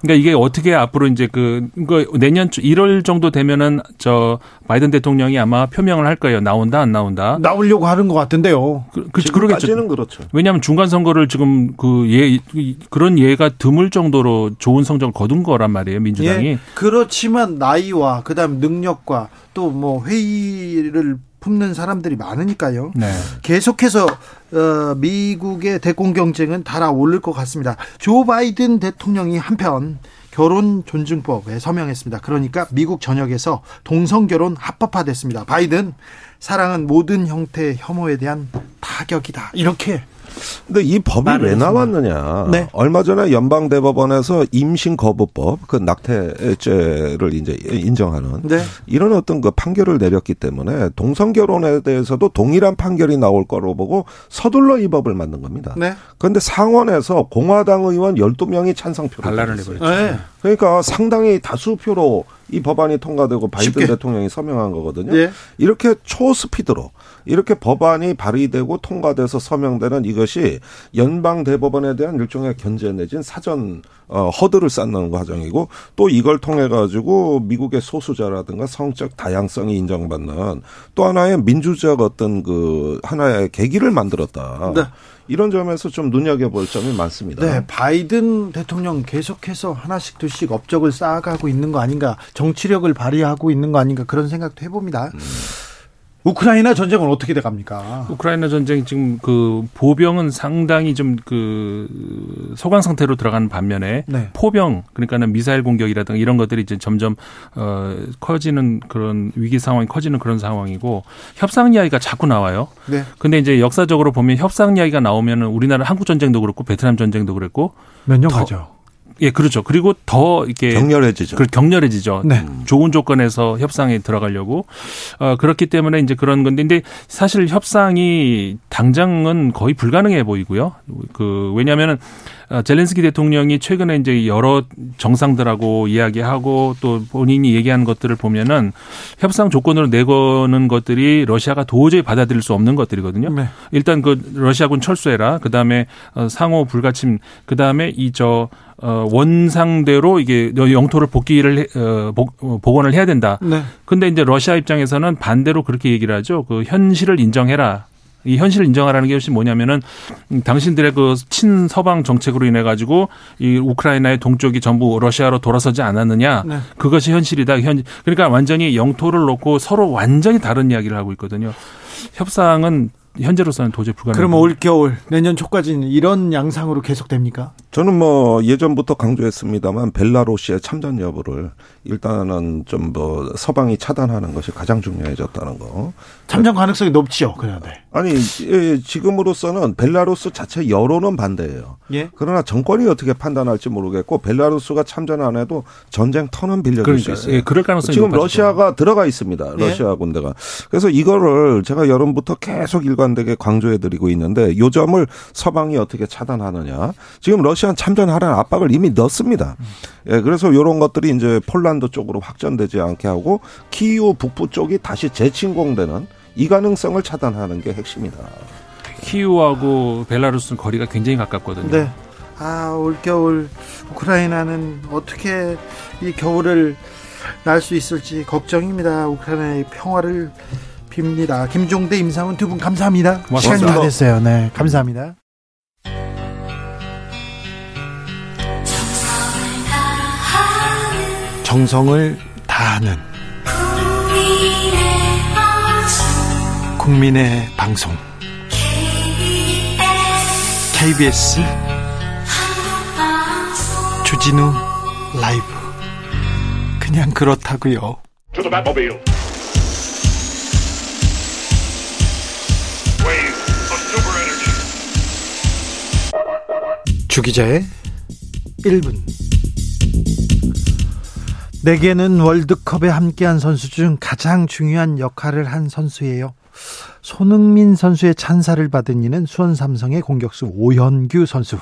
Speaker 6: 그러니까 이게 어떻게 앞으로 이제 그 내년 1월 정도 되면은 저 바이든 대통령이 아마 표명을 할 거예요. 나온다 안 나온다.
Speaker 1: 나오려고 하는 것 같은데요.
Speaker 6: 그, 그, 그러겠죠.
Speaker 5: 그렇죠.
Speaker 6: 왜냐하면 중간 선거를 지금 그 예 그런 예가 드물 정도로 좋은 성적을 거둔 거란 말이에요 민주당이.
Speaker 1: 예, 그렇지만 나이와 그다음 능력과 또 뭐 회의를 품는 사람들이 많으니까요.
Speaker 6: 네.
Speaker 1: 계속해서 어, 미국의 대권 경쟁은 달아오를 것 같습니다. 조 바이든 대통령이 한편 결혼 존중법에 서명했습니다. 그러니까 미국 전역에서 동성 결혼 합법화됐습니다. 바이든 사랑은 모든 형태의 혐오에 대한 타격이다. 이렇게
Speaker 5: 근데 이 법이 왜. 나왔느냐?
Speaker 1: 네.
Speaker 5: 얼마 전에 연방 대법원에서 임신 거부법, 그 낙태죄를 이제 인정하는
Speaker 1: 네.
Speaker 5: 이런 어떤 그 판결을 내렸기 때문에 동성 결혼에 대해서도 동일한 판결이 나올 거로 보고 서둘러 이 법을 만든 겁니다.
Speaker 1: 네.
Speaker 5: 그런데 상원에서 공화당 의원 12명이 찬성표를
Speaker 6: 반란을. 내버렸죠.
Speaker 1: 네.
Speaker 5: 그러니까 상당히 다수표로 이 법안이 통과되고 바이든
Speaker 1: 쉽게.
Speaker 5: 대통령이 서명한 거거든요.
Speaker 1: 예.
Speaker 5: 이렇게 초스피드로 이렇게 법안이 발의되고 통과돼서 서명되는 이것이 연방 대법원에 대한 일종의 견제 내진 사전 어, 허들을 쌓는 과정이고 또 이걸 통해 가지고 미국의 소수자라든가 성적 다양성이 인정받는 또 하나의 민주적 어떤 그 하나의 계기를 만들었다.
Speaker 1: 네.
Speaker 5: 이런 점에서 좀 눈여겨볼 점이 많습니다.
Speaker 1: 네, 바이든 대통령 계속해서 하나씩 둘씩 업적을 쌓아가고 있는 거 아닌가, 정치력을 발휘하고 있는 거 아닌가 그런 생각도 해봅니다. 우크라이나 전쟁은 어떻게 돼 갑니까?
Speaker 6: 우크라이나 전쟁 지금 그 보병은 상당히 좀 그 소강 상태로 들어가는 반면에
Speaker 1: 네.
Speaker 6: 포병 그러니까는 미사일 공격이라든가 이런 것들이 이제 점점 어 커지는 그런 위기 상황이 커지는 그런 상황이고 협상 이야기가 자꾸 나와요.
Speaker 1: 네,
Speaker 6: 근데 이제 역사적으로 보면 협상 이야기가 나오면은 우리나라 한국 전쟁도 그렇고 베트남 전쟁도 그랬고
Speaker 1: 몇년
Speaker 6: 더-
Speaker 1: 가죠.
Speaker 6: 예 그렇죠. 그리고 더 이렇게
Speaker 5: 격렬해지죠.
Speaker 6: 그 격렬해지죠.
Speaker 1: 네.
Speaker 6: 좋은 조건에서 협상에 들어가려고 어 그렇기 때문에 이제 그런 건데 근데 사실 협상이 당장은 거의 불가능해 보이고요. 그 왜냐하면은 어, 젤렌스키 대통령이 최근에 이제 여러 정상들하고 이야기하고 또 본인이 얘기한 것들을 보면은 협상 조건으로 내거는 것들이 러시아가 도저히 받아들일 수 없는 것들이거든요.
Speaker 1: 네.
Speaker 6: 일단 그 러시아군 철수해라. 그 다음에 어, 상호 불가침. 그 다음에 이저 어, 원상대로 이게 영토를 복귀를 해- 어, 복, 어, 복원을 해야 된다.
Speaker 1: 네.
Speaker 6: 근데 이제 러시아 입장에서는 반대로 그렇게 얘기를 하죠. 그 현실을 인정해라. 이 현실을 인정하라는 게 것이 뭐냐면은 음, 당신들의 그 친서방 정책으로 인해 가지고 이 우크라이나의 동쪽이 전부 러시아로 돌아서지 않았느냐.
Speaker 1: 네.
Speaker 6: 그것이 현실이다. 현 그러니까 완전히 영토를 놓고 서로 완전히 다른 이야기를 하고 있거든요. 협상은 현재로서는 도저히 불가능.
Speaker 1: 그러면 올 겨울 내년 초까지는 이런 양상으로 계속됩니까?
Speaker 5: 저는 뭐 예전부터 강조했습니다만 벨라루시의 참전 여부를 일단은 좀 뭐 서방이 차단하는 것이 가장 중요해졌다는 거.
Speaker 1: 참전 가능성이 높지요. 그런데.
Speaker 5: 아니 예, 지금으로서는 벨라루스 자체 여론은 반대예요.
Speaker 1: 예.
Speaker 5: 그러나 정권이 어떻게 판단할지 모르겠고 벨라루스가 참전 안 해도 전쟁 터는 빌려줄
Speaker 6: 그러니까,
Speaker 5: 수 있어요.
Speaker 6: 예, 그럴 가능성이
Speaker 5: 지금
Speaker 6: 높아지죠.
Speaker 5: 러시아가 들어가 있습니다.
Speaker 1: 예.
Speaker 5: 러시아 군대가. 그래서 이거를 제가 여론부터 계속 일관되게 강조해드리고 있는데 요 점을 서방이 어떻게 차단하느냐. 지금 러시아는 참전하라는 압박을 이미 넣습니다. 예, 그래서 이런 것들이 이제 폴란드 쪽으로 확전되지 않게 하고 키이우 북부 쪽이 다시 재침공되는 이 가능성을 차단하는 게 핵심이다.
Speaker 6: 키우하고 벨라루스는 거리가 굉장히 가깝거든요.
Speaker 1: 네. 아, 올겨울 우크라이나는 어떻게 이 겨울을 날 수 있을지 걱정입니다. 우크라이나의 평화를 빕니다. 김종대, 임상훈 두 분 감사합니다.
Speaker 6: 고맙습니다.
Speaker 1: 시간이 다 됐어요. 네, 감사합니다. 정성을 다하는 국민의 방송 KBS 주진우 라이브 그냥 그렇다고요.
Speaker 7: To the Batmobile. Wave of super energy.
Speaker 1: 주기자의 1분 내게는 월드컵에 함께한 선수 중 가장 중요한 역할을 한 선수예요. 손흥민 선수의 찬사를 받은 이는 수원 삼성의 공격수 오현규 선수.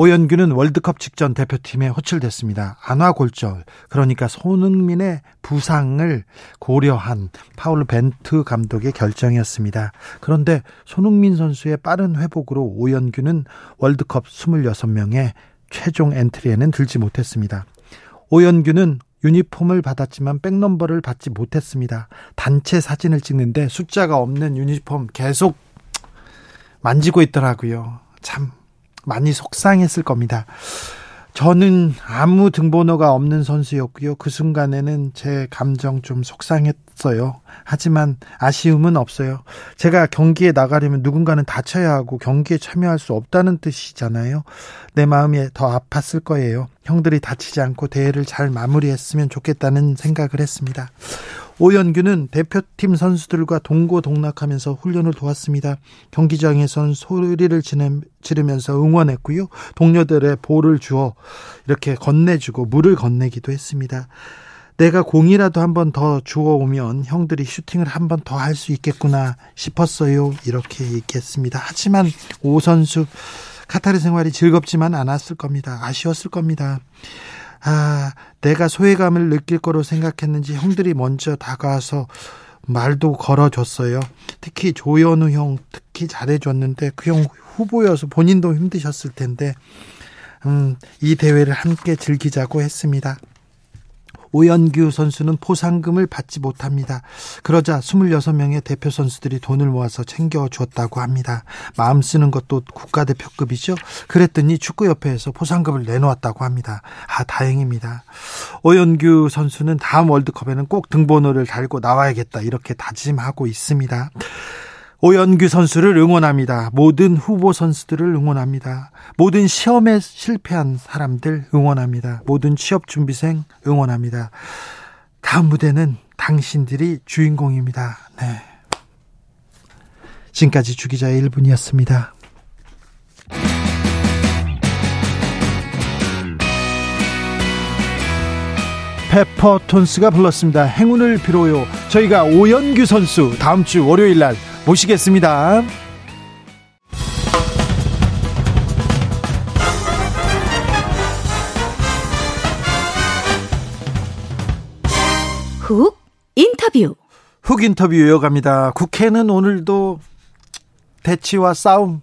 Speaker 1: 오현규는 월드컵 직전 대표팀에 호출됐습니다. 안화 골절, 그러니까 손흥민의 부상을 고려한 파울루 벤투 감독의 결정이었습니다. 그런데 손흥민 선수의 빠른 회복으로 오현규는 월드컵 26명의 최종 엔트리에는 들지 못했습니다. 오연규는 유니폼을 받았지만 백넘버를 받지 못했습니다. 단체 사진을 찍는데 숫자가 없는 유니폼 계속 만지고 있더라고요. 참 많이 속상했을 겁니다. 저는 아무 등번호가 없는 선수였고요. 그 순간에는 제 감정 좀 속상했 어요. 하지만 아쉬움은 없어요. 제가 경기에 나가려면 누군가는 다쳐야 하고 경기에 참여할 수 없다는 뜻이잖아요. 내 마음이 더 아팠을 거예요. 형들이 다치지 않고 대회를 잘 마무리했으면 좋겠다는 생각을 했습니다. 오연규는 대표팀 선수들과 동고동락하면서 훈련을 도왔습니다. 경기장에선 소리를 지르면서 응원했고요. 동료들의 볼을 주어 이렇게 건네주고 물을 건네기도 했습니다. 내가 공이라도 한 번 더 주워오면 형들이 슈팅을 한 번 더 할 수 있겠구나 싶었어요. 이렇게 얘기했습니다. 하지만 오 선수 카타르 생활이 즐겁지만 않았을 겁니다. 아쉬웠을 겁니다. 아, 내가 소외감을 느낄 거로 생각했는지 형들이 먼저 다가와서 말도 걸어줬어요. 특히 조현우 형 특히 잘해줬는데 그 형 후보여서 본인도 힘드셨을 텐데, 음, 이 대회를 함께 즐기자고 했습니다. 오연규 선수는 포상금을 받지 못합니다. 그러자 26명의 대표 선수들이 돈을 모아서 챙겨주었다고 합니다. 마음 쓰는 것도 국가대표급이죠. 그랬더니 축구협회에서 포상금을 내놓았다고 합니다. 아, 다행입니다. 오연규 선수는 다음 월드컵에는 꼭 등번호를 달고 나와야겠다. 이렇게 다짐하고 있습니다. 오연규 선수를 응원합니다. 모든 후보 선수들을 응원합니다. 모든 시험에 실패한 사람들 응원합니다. 모든 취업 준비생 응원합니다. 다음 무대는 당신들이 주인공입니다. 네. 지금까지 주기자의 1분이었습니다. 페퍼톤스가 불렀습니다. 행운을 빌어요. 저희가 오연규 선수 다음 주 월요일 날 모시겠습니다.
Speaker 2: 훅 인터뷰.
Speaker 1: 훅 인터뷰 이어갑니다. 국회는 오늘도 대치와 싸움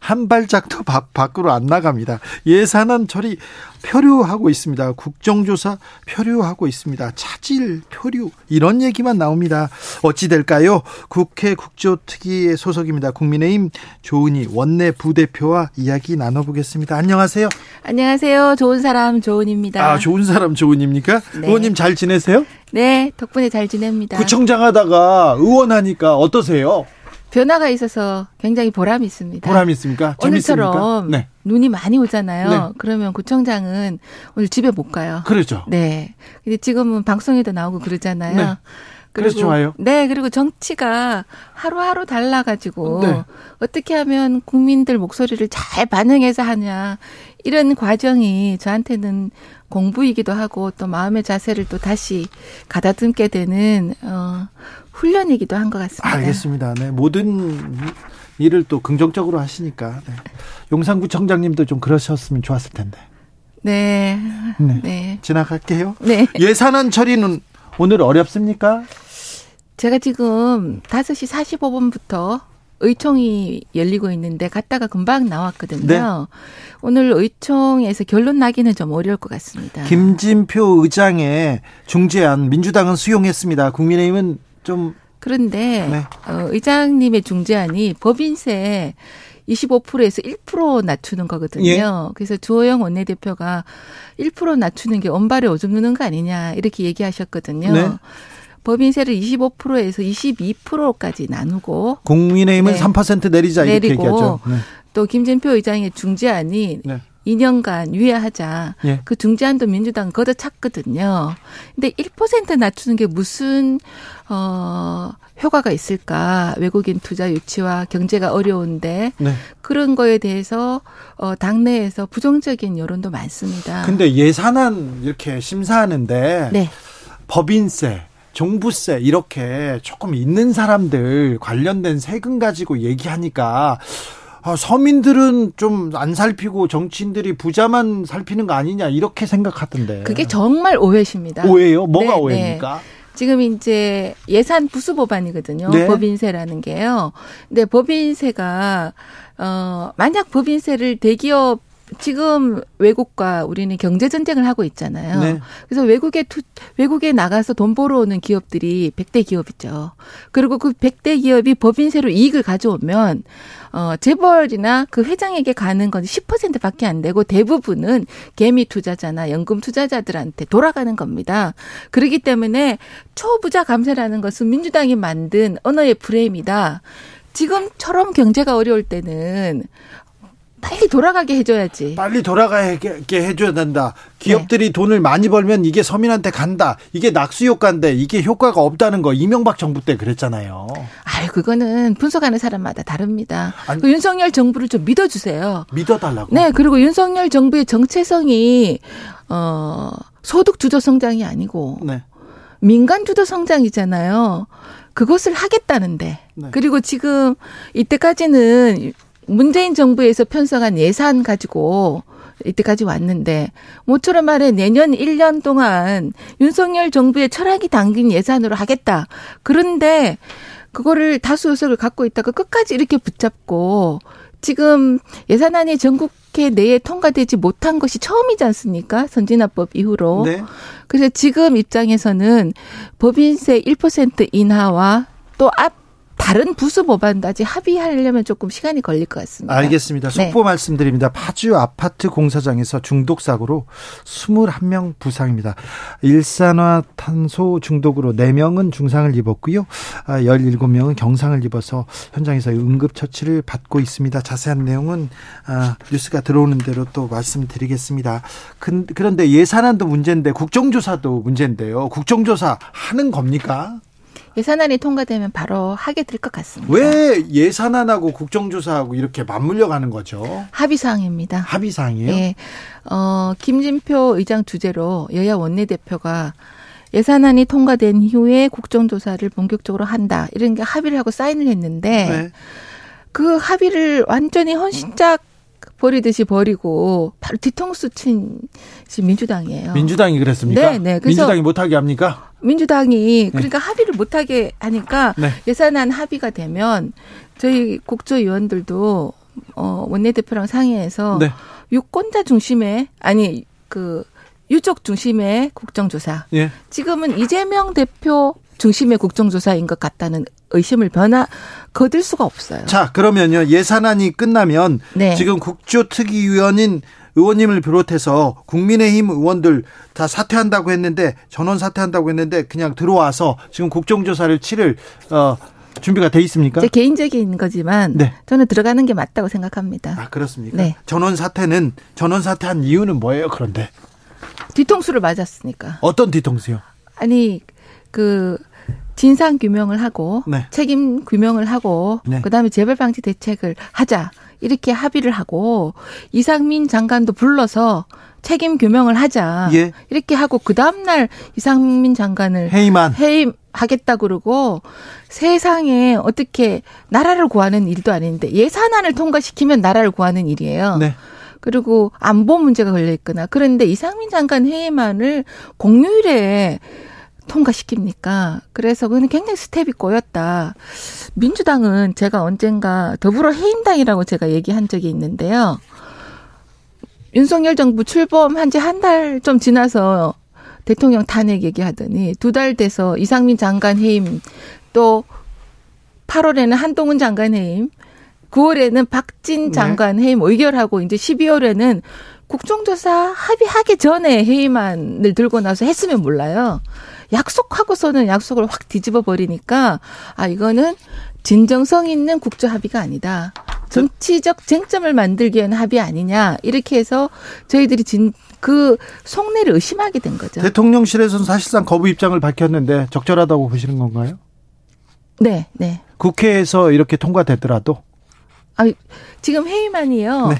Speaker 1: 한 발짝도 밖, 밖으로 안 나갑니다. 예산안 처리 표류하고 있습니다. 국정조사 표류하고 있습니다. 차질 표류 이런 얘기만 나옵니다. 어찌 될까요? 국회 국조특위의 소속입니다. 국민의힘 조은희 원내 부대표와 이야기 나눠보겠습니다. 안녕하세요.
Speaker 8: 안녕하세요. 좋은 사람 조은입니다.
Speaker 1: 아 좋은 사람 조은입니까?
Speaker 8: 네.
Speaker 1: 의원님 잘 지내세요?
Speaker 8: 네, 덕분에 잘 지냅니다.
Speaker 1: 구청장 하다가 의원 하니까 어떠세요?
Speaker 8: 변화가 있어서 굉장히 보람이 있습니다.
Speaker 1: 보람 있습니까?
Speaker 8: 오늘처럼
Speaker 1: 네.
Speaker 8: 눈이 많이 오잖아요.
Speaker 1: 네.
Speaker 8: 그러면 구청장은 오늘 집에 못 가요.
Speaker 1: 그렇죠.
Speaker 8: 네. 근데 지금은 방송에도 나오고 그러잖아요.
Speaker 1: 네. 그래서 좋아요.
Speaker 8: 네, 그리고 정치가 하루하루 달라가지고
Speaker 1: 네.
Speaker 8: 어떻게 하면 국민들 목소리를 잘 반영해서 하냐 이런 과정이 저한테는 공부이기도 하고 또 마음의 자세를 또 다시 가다듬게 되는 어, 훈련이기도 한 것 같습니다.
Speaker 1: 알겠습니다. 네. 모든 일을 또 긍정적으로 하시니까. 네. 용산구청장님도 좀 그러셨으면 좋았을 텐데.
Speaker 8: 네,
Speaker 1: 네.
Speaker 8: 네,
Speaker 1: 지나갈게요.
Speaker 8: 네.
Speaker 1: 예산안 처리는 오늘 어렵습니까?
Speaker 8: 제가 지금 5시 45분부터 의총이 열리고 있는데 갔다가 금방 나왔거든요.
Speaker 1: 네.
Speaker 8: 오늘 의총에서 결론 나기는 좀 어려울 것 같습니다.
Speaker 1: 김진표 의장의 중재안 민주당은 수용했습니다. 국민의힘은 좀
Speaker 8: 그런데
Speaker 1: 네.
Speaker 8: 어, 의장님의 중재안이 법인세 25%에서 1% 낮추는 거거든요.
Speaker 1: 예.
Speaker 8: 그래서 주호영 원내대표가 1% 낮추는 게 언발에 오줌 누는 거 아니냐 이렇게 얘기하셨거든요.
Speaker 1: 네.
Speaker 8: 법인세를 25%에서 22%까지 나누고
Speaker 1: 국민의힘은
Speaker 8: 네.
Speaker 1: 3% 내리자 이렇게
Speaker 8: 내리고
Speaker 1: 얘기하죠. 네.
Speaker 8: 또 김진표 의장의 중재안이
Speaker 1: 네.
Speaker 8: 2년간 유예하자.
Speaker 1: 예.
Speaker 8: 그 중재안도 민주당 걷어찼거든요. 근데 1% 낮추는 게 무슨 어 효과가 있을까? 외국인 투자 유치와 경제가 어려운데
Speaker 1: 네.
Speaker 8: 그런 거에 대해서 어 당내에서 부정적인 여론도 많습니다.
Speaker 1: 근데 예산안 이렇게 심사하는데
Speaker 8: 네.
Speaker 1: 법인세, 종부세 이렇게 조금 있는 사람들 관련된 세금 가지고 얘기하니까 아, 서민들은 좀 안 살피고 정치인들이 부자만 살피는 거 아니냐 이렇게 생각하던데.
Speaker 8: 그게 정말 오해십니다.
Speaker 1: 오해요? 뭐가
Speaker 8: 네,
Speaker 1: 오해입니까?
Speaker 8: 지금 이제 예산 부수 법안이거든요.
Speaker 1: 네.
Speaker 8: 법인세라는 게요. 근데 법인세가 어 만약 법인세를 대기업 지금 외국과 우리는 경제 전쟁을 하고 있잖아요.
Speaker 1: 네.
Speaker 8: 그래서 외국에 투, 외국에 나가서 돈 벌어오는 기업들이 100대 기업이죠. 그리고 그 100대 기업이 법인세로 이익을 가져오면 어 재벌이나 그 회장에게 가는 건 10%밖에 안 되고 대부분은 개미 투자자나 연금 투자자들한테 돌아가는 겁니다. 그렇기 때문에 초부자 감세라는 것은 민주당이 만든 언어의 프레임이다. 지금처럼 경제가 어려울 때는 빨리 돌아가게 해줘야지.
Speaker 1: 빨리 돌아가게 해줘야 된다.
Speaker 8: 네.
Speaker 1: 기업들이 돈을 많이 벌면 이게 서민한테 간다. 이게 낙수 효과인데 이게 효과가 없다는 거 이명박 정부 때 그랬잖아요.
Speaker 8: 아유, 그거는 분석하는 사람마다 다릅니다.
Speaker 1: 아니-
Speaker 8: 그 윤석열 정부를 좀 믿어주세요.
Speaker 1: 믿어달라고.
Speaker 8: 네, 그리고 윤석열 정부의 정체성이, 어, 소득 주도 성장이 아니고,
Speaker 1: 네.
Speaker 8: 민간 주도 성장이잖아요. 그것을 하겠다는데.
Speaker 1: 네.
Speaker 8: 그리고 지금 이때까지는 문재인 정부에서 편성한 예산 가지고 이때까지 왔는데 모처럼 말해 내년 1년 동안 윤석열 정부의 철학이 담긴 예산으로 하겠다. 그런데 그거를 다수 의석을 갖고 있다가 끝까지 이렇게 붙잡고 지금 예산안이 전국회 내에 통과되지 못한 것이 처음이지 않습니까? 선진화법 이후로.
Speaker 1: 네.
Speaker 8: 그래서 지금 입장에서는 법인세 1% 인하와 또 앞 다른 부수 법안까지 합의하려면 조금 시간이 걸릴 것 같습니다.
Speaker 1: 알겠습니다.
Speaker 8: 네.
Speaker 1: 속보 말씀드립니다. 파주 아파트 공사장에서 중독 사고로 21명 부상입니다. 일산화탄소 중독으로 4명은 중상을 입었고요. 아, 17명은 경상을 입어서 현장에서 응급 처치를 받고 있습니다. 자세한 내용은 아, 뉴스가 들어오는 대로 또 말씀드리겠습니다. 근- 그런데 예산안도 문제인데 국정조사도 문제인데요. 국정조사 하는 겁니까?
Speaker 8: 예산안이 통과되면 바로 하게 될 것 같습니다.
Speaker 1: 왜 예산안하고 국정조사하고 이렇게 맞물려 가는 거죠?
Speaker 8: 합의 사항입니다.
Speaker 1: 합의 사항이에요?
Speaker 8: 예. 어, 김진표 의장 주재로 여야 원내대표가 예산안이 통과된 이후에 국정조사를 본격적으로 한다. 이런 게 합의를 하고 사인을 했는데
Speaker 1: 네.
Speaker 8: 그 합의를 완전히 헌신짝 버리듯이 버리고 바로 뒤통수 친 시- 민주당이에요.
Speaker 1: 민주당이 그랬습니까?
Speaker 8: 네, 네. 그래서-
Speaker 1: 민주당이 못하게 합니까?
Speaker 8: 민주당이 그러니까 합의를 못하게 하니까
Speaker 1: 네.
Speaker 8: 예산안 합의가 되면 저희 국조위원들도 어 원내대표랑 상의해서
Speaker 1: 네.
Speaker 8: 유권자 중심의 아니 그 유족 중심의 국정조사.
Speaker 1: 예.
Speaker 8: 지금은 이재명 대표 중심의 국정조사인 것 같다는 의심을 변화 거둘 수가 없어요.
Speaker 1: 자, 그러면요. 예산안이 끝나면
Speaker 8: 네.
Speaker 1: 지금 국조특위위원인 의원님을 비롯해서 국민의힘 의원들 다 사퇴한다고 했는데 전원 사퇴한다고 했는데 그냥 들어와서 지금 국정조사를 치를 어 준비가 돼 있습니까?
Speaker 8: 제 개인적인 거지만
Speaker 1: 네.
Speaker 8: 저는 들어가는 게 맞다고 생각합니다.
Speaker 1: 아 그렇습니까?
Speaker 8: 네.
Speaker 1: 전원 사태는 전원 사퇴한 이유는 뭐예요? 그런데
Speaker 8: 뒤통수를 맞았으니까.
Speaker 1: 어떤 뒤통수요?
Speaker 8: 아니 그 진상 규명을 하고
Speaker 1: 네.
Speaker 8: 책임 규명을 하고
Speaker 1: 네.
Speaker 8: 그다음에 재발 방지 대책을 하자 이렇게 합의를 하고 이상민 장관도 불러서 책임 규명을 하자
Speaker 1: 예.
Speaker 8: 이렇게 하고 그 다음 날 이상민 장관을
Speaker 1: 해임안.
Speaker 8: 해임 하겠다 그러고 세상에 어떻게 나라를 구하는 일도 아닌데 예산안을 통과시키면 나라를 구하는 일이에요.
Speaker 1: 네.
Speaker 8: 그리고 안보 문제가 걸려 있거나 그런데 이상민 장관 해임안을 공휴일에 통과시킵니까? 그래서 그는 굉장히 스텝이 꼬였다. 민주당은 제가 언젠가 더불어 해임당이라고 제가 얘기한 적이 있는데요. 윤석열 정부 출범한 지 한 달 좀 지나서 대통령 탄핵 얘기하더니 두 달 돼서 이상민 장관 해임 또 8월에는 한동훈 장관 해임 9월에는 박진
Speaker 1: 네.
Speaker 8: 장관 해임 의결하고 이제 12월에는 국정조사 합의하기 전에 해임안을 들고 나서 했으면 몰라요. 약속하고서는 약속을 확 뒤집어 버리니까 아 이거는 진정성 있는 국조 합의가 아니다. 정치적 쟁점을 만들기 위한 합의 아니냐 이렇게 해서 저희들이 진 그 속내를 의심하게 된 거죠.
Speaker 1: 대통령실에서는 사실상 거부 입장을 밝혔는데 적절하다고 보시는 건가요?
Speaker 8: 네, 네.
Speaker 1: 국회에서 이렇게 통과되더라도
Speaker 8: 아 지금 회의만이요.
Speaker 1: 네.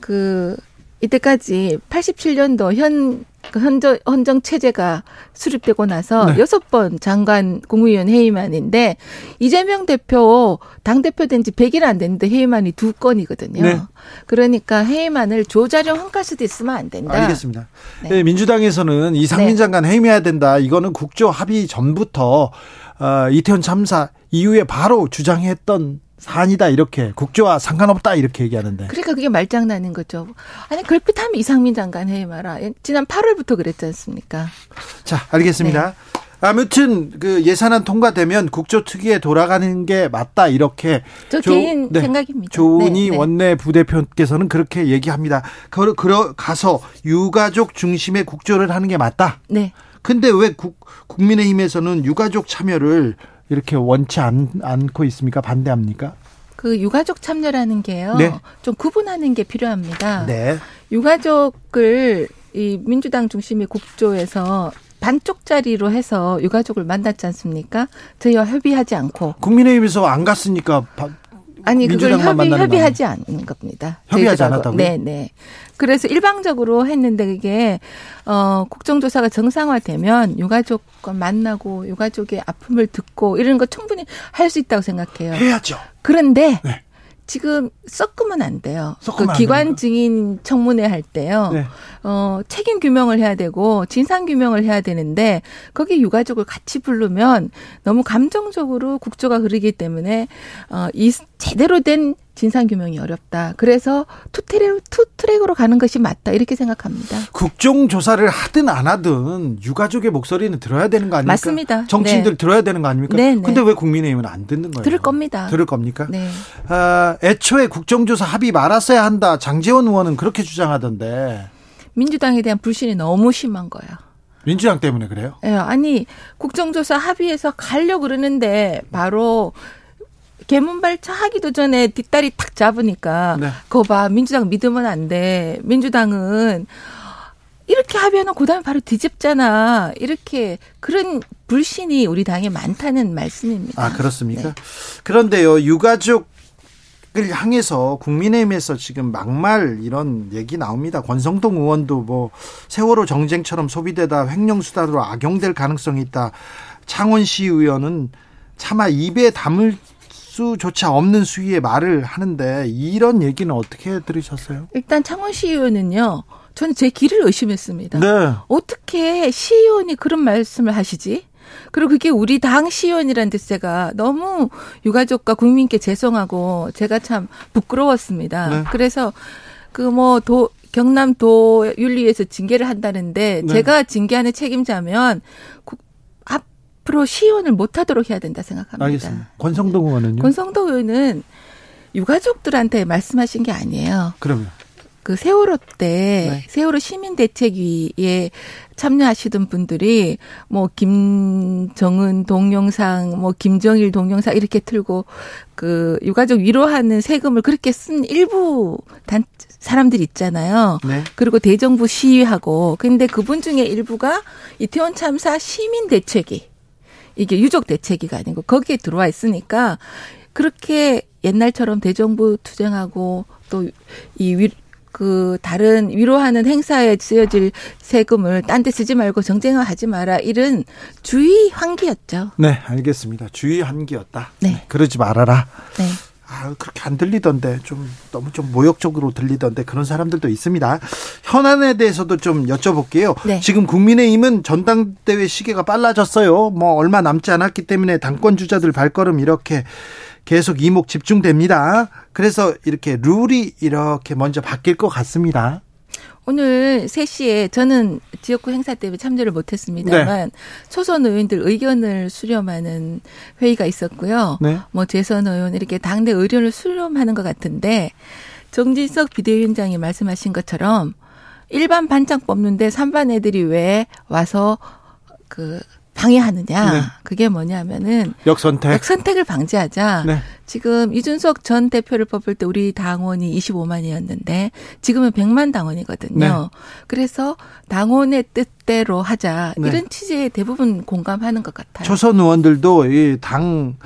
Speaker 8: 그 이때까지 87년도 현그 헌정, 헌정 체제가 수립되고 나서
Speaker 1: 네.
Speaker 8: 여섯 번 장관 국무위원 회의만인데 이재명 대표 당 대표 된 지 100일 안 됐는데 회의만이 두 건이거든요.
Speaker 1: 네.
Speaker 8: 그러니까 회의만을 조자령 한 가지도 있으면 안 된다.
Speaker 1: 알겠습니다.
Speaker 8: 네.
Speaker 1: 네, 민주당에서는 이상민
Speaker 8: 네.
Speaker 1: 장관 해임해야 된다. 이거는 국조 합의 전부터 어, 이태원 참사 이후에 바로 주장했던 사안이다 이렇게 국조와 상관없다 이렇게 얘기하는데
Speaker 8: 그러니까 그게 말장난인 거죠. 아니 걸핏하면 이상민 장관 회의마라. 지난 8월부터 그랬지 않습니까?
Speaker 1: 자 알겠습니다.
Speaker 8: 네.
Speaker 1: 아무튼 그 예산안 통과되면 국조 특위에 돌아가는 게 맞다 이렇게
Speaker 8: 저
Speaker 1: 조-
Speaker 8: 개인
Speaker 1: 네.
Speaker 8: 생각입니다.
Speaker 1: 조은희
Speaker 8: 네, 네.
Speaker 1: 원내 부대표께서는 그렇게 얘기합니다. 그, 그, 가서 유가족 중심의 국조를 하는 게 맞다.
Speaker 8: 네.
Speaker 1: 근데 왜 국, 국민의힘에서는 유가족 참여를 이렇게 원치 않, 않고 있습니까? 반대합니까?
Speaker 8: 그 유가족 참여라는 게요.
Speaker 1: 네.
Speaker 8: 좀 구분하는 게 필요합니다.
Speaker 1: 네.
Speaker 8: 유가족을 이 민주당 중심의 국조에서 반쪽짜리로 해서 유가족을 만났지 않습니까? 저희와 협의하지 않고
Speaker 1: 국민의힘에서 안 갔으니까 바-
Speaker 8: 아니 그걸 협의 협의하지 않는 겁니다.
Speaker 1: 협의하지. 않았다고요?
Speaker 8: 네, 네. 그래서 일방적으로 했는데 그게 어 국정조사가 정상화되면 유가족과 만나고 유가족의 아픔을 듣고 이런 거 충분히 할 수 있다고 생각해요.
Speaker 1: 해야죠.
Speaker 8: 그런데
Speaker 1: 네.
Speaker 8: 지금 섞으면 안 돼요.
Speaker 1: 섞으면 그안
Speaker 8: 기관? 증인 청문회 할 때요.
Speaker 1: 네.
Speaker 8: 어, 책임 규명을 해야 되고 진상 규명을 해야 되는데 거기 유가족을 같이 부르면 너무 감정적으로 국조가 흐르기 때문에 어, 이 제대로 된 진상 규명이 어렵다. 그래서 투트랙 투트랙으로 가는 것이 맞다. 이렇게 생각합니다.
Speaker 1: 국정조사를 하든 안 하든 유가족의 목소리는 들어야 되는 거 아닙니까?
Speaker 8: 맞습니다.
Speaker 1: 정치인들
Speaker 8: 네.
Speaker 1: 들어야 되는 거 아닙니까?
Speaker 8: 네, 네.
Speaker 1: 근데 왜 국민의힘은 안 듣는 거예요?
Speaker 8: 들을 겁니다.
Speaker 1: 들을 겁니까?
Speaker 8: 네.
Speaker 1: 아, 애초에 국정조사 합의 말았어야 한다. 장재원 의원은 그렇게 주장하던데
Speaker 8: 민주당에 대한 불신이 너무 심한 거예요.
Speaker 1: 민주당 때문에 그래요?
Speaker 8: 예, 아니 국정조사 합의해서 가려 고 그러는데 바로 개문발차 하기도 전에 뒷다리 탁 잡으니까
Speaker 1: 네.
Speaker 8: 그거 봐 민주당 믿으면 안 돼. 민주당은 이렇게 합의하면 그다음에 바로 뒤집잖아. 이렇게 그런 불신이 우리 당에 많다는 말씀입니다.
Speaker 1: 아 그렇습니까?
Speaker 8: 네.
Speaker 1: 그런데요 유가족 을 향해서 국민의힘에서 지금 막말 이런 얘기 나옵니다. 권성동 의원도 뭐 세월호 정쟁처럼 소비되다 횡령수단으로 악용될 가능성이 있다. 창원시 의원은 차마 입에 담을 수조차 없는 수위의 말을 하는데 이런 얘기는 어떻게 들으셨어요?
Speaker 8: 일단 창원 시 의원은요. 저는 제 길을 의심했습니다.
Speaker 1: 네.
Speaker 8: 어떻게 시의원이 그런 말씀을 하시지? 그리고 그게 우리 당 시의원이라는 데 제가 너무 유가족과 국민께 죄송하고 제가 참 부끄러웠습니다.
Speaker 1: 네.
Speaker 8: 그래서 그뭐 도 경남도 윤리위에서 징계를 한다는데
Speaker 1: 네.
Speaker 8: 제가 징계하는 책임자면 국- 앞으로 시의원을 못하도록 해야 된다 생각합니다.
Speaker 1: 알겠습니다. 권성동 의원은요?
Speaker 8: 권성도 의원은 유가족들한테 말씀하신 게 아니에요.
Speaker 1: 그러면
Speaker 8: 그 세월호 때
Speaker 1: 네.
Speaker 8: 세월호 시민 대책위에 참여하시던 분들이 뭐 김정은 동영상, 뭐 김정일 동영상 이렇게 틀고 그 유가족 위로하는 세금을 그렇게 쓴 일부 단 사람들 있잖아요.
Speaker 1: 네.
Speaker 8: 그리고 대정부 시위하고 근데 그분 중에 일부가 이태원 참사 시민 대책위 이게 유족 대책위가 아니고 거기에 들어와 있으니까 그렇게 옛날처럼 대정부 투쟁하고 또이 그 다른 위로하는 행사에 쓰여질 세금을 딴 데 쓰지 말고 정쟁화하지 마라 이런 주의 환기였죠.
Speaker 1: 네, 알겠습니다. 주의 한기였다.
Speaker 8: 네.
Speaker 1: 그러지 말아라.
Speaker 8: 네.
Speaker 1: 아, 그렇게 안 들리던데 좀 너무 좀 모욕적으로 들리던데 그런 사람들도 있습니다. 현안에 대해서도 좀 여쭤볼게요.
Speaker 8: 네.
Speaker 1: 지금 국민의힘은 전당대회 시계가 빨라졌어요. 뭐 얼마 남지 않았기 때문에 당권 주자들 발걸음 이렇게 계속 이목 집중됩니다. 그래서 이렇게 룰이 이렇게 먼저 바뀔 것 같습니다.
Speaker 8: 오늘 3시에 저는 지역구 행사 때문에 참여를 못했습니다만 초선 의원들 의견을 수렴하는 회의가 있었고요.
Speaker 1: 네.
Speaker 8: 뭐 재선 의원 이렇게 당내 의견을 수렴하는 것 같은데 정진석 비대위원장이 말씀하신 것처럼 일반 반장 뽑는데 3반 애들이 왜 와서 그 방해하느냐.
Speaker 1: 네.
Speaker 8: 그게 뭐냐면은
Speaker 1: 역선택.
Speaker 8: 역선택을 방지하자.
Speaker 1: 네.
Speaker 8: 지금 이준석 전 대표를 뽑을 때 우리 당원이 25만이었는데 지금은 100만 당원이거든요.
Speaker 1: 네.
Speaker 8: 그래서 당원의 뜻대로 하자.
Speaker 1: 네.
Speaker 8: 이런 취지에 대부분 공감하는 것 같아요.
Speaker 1: 초선 의원들도 이 당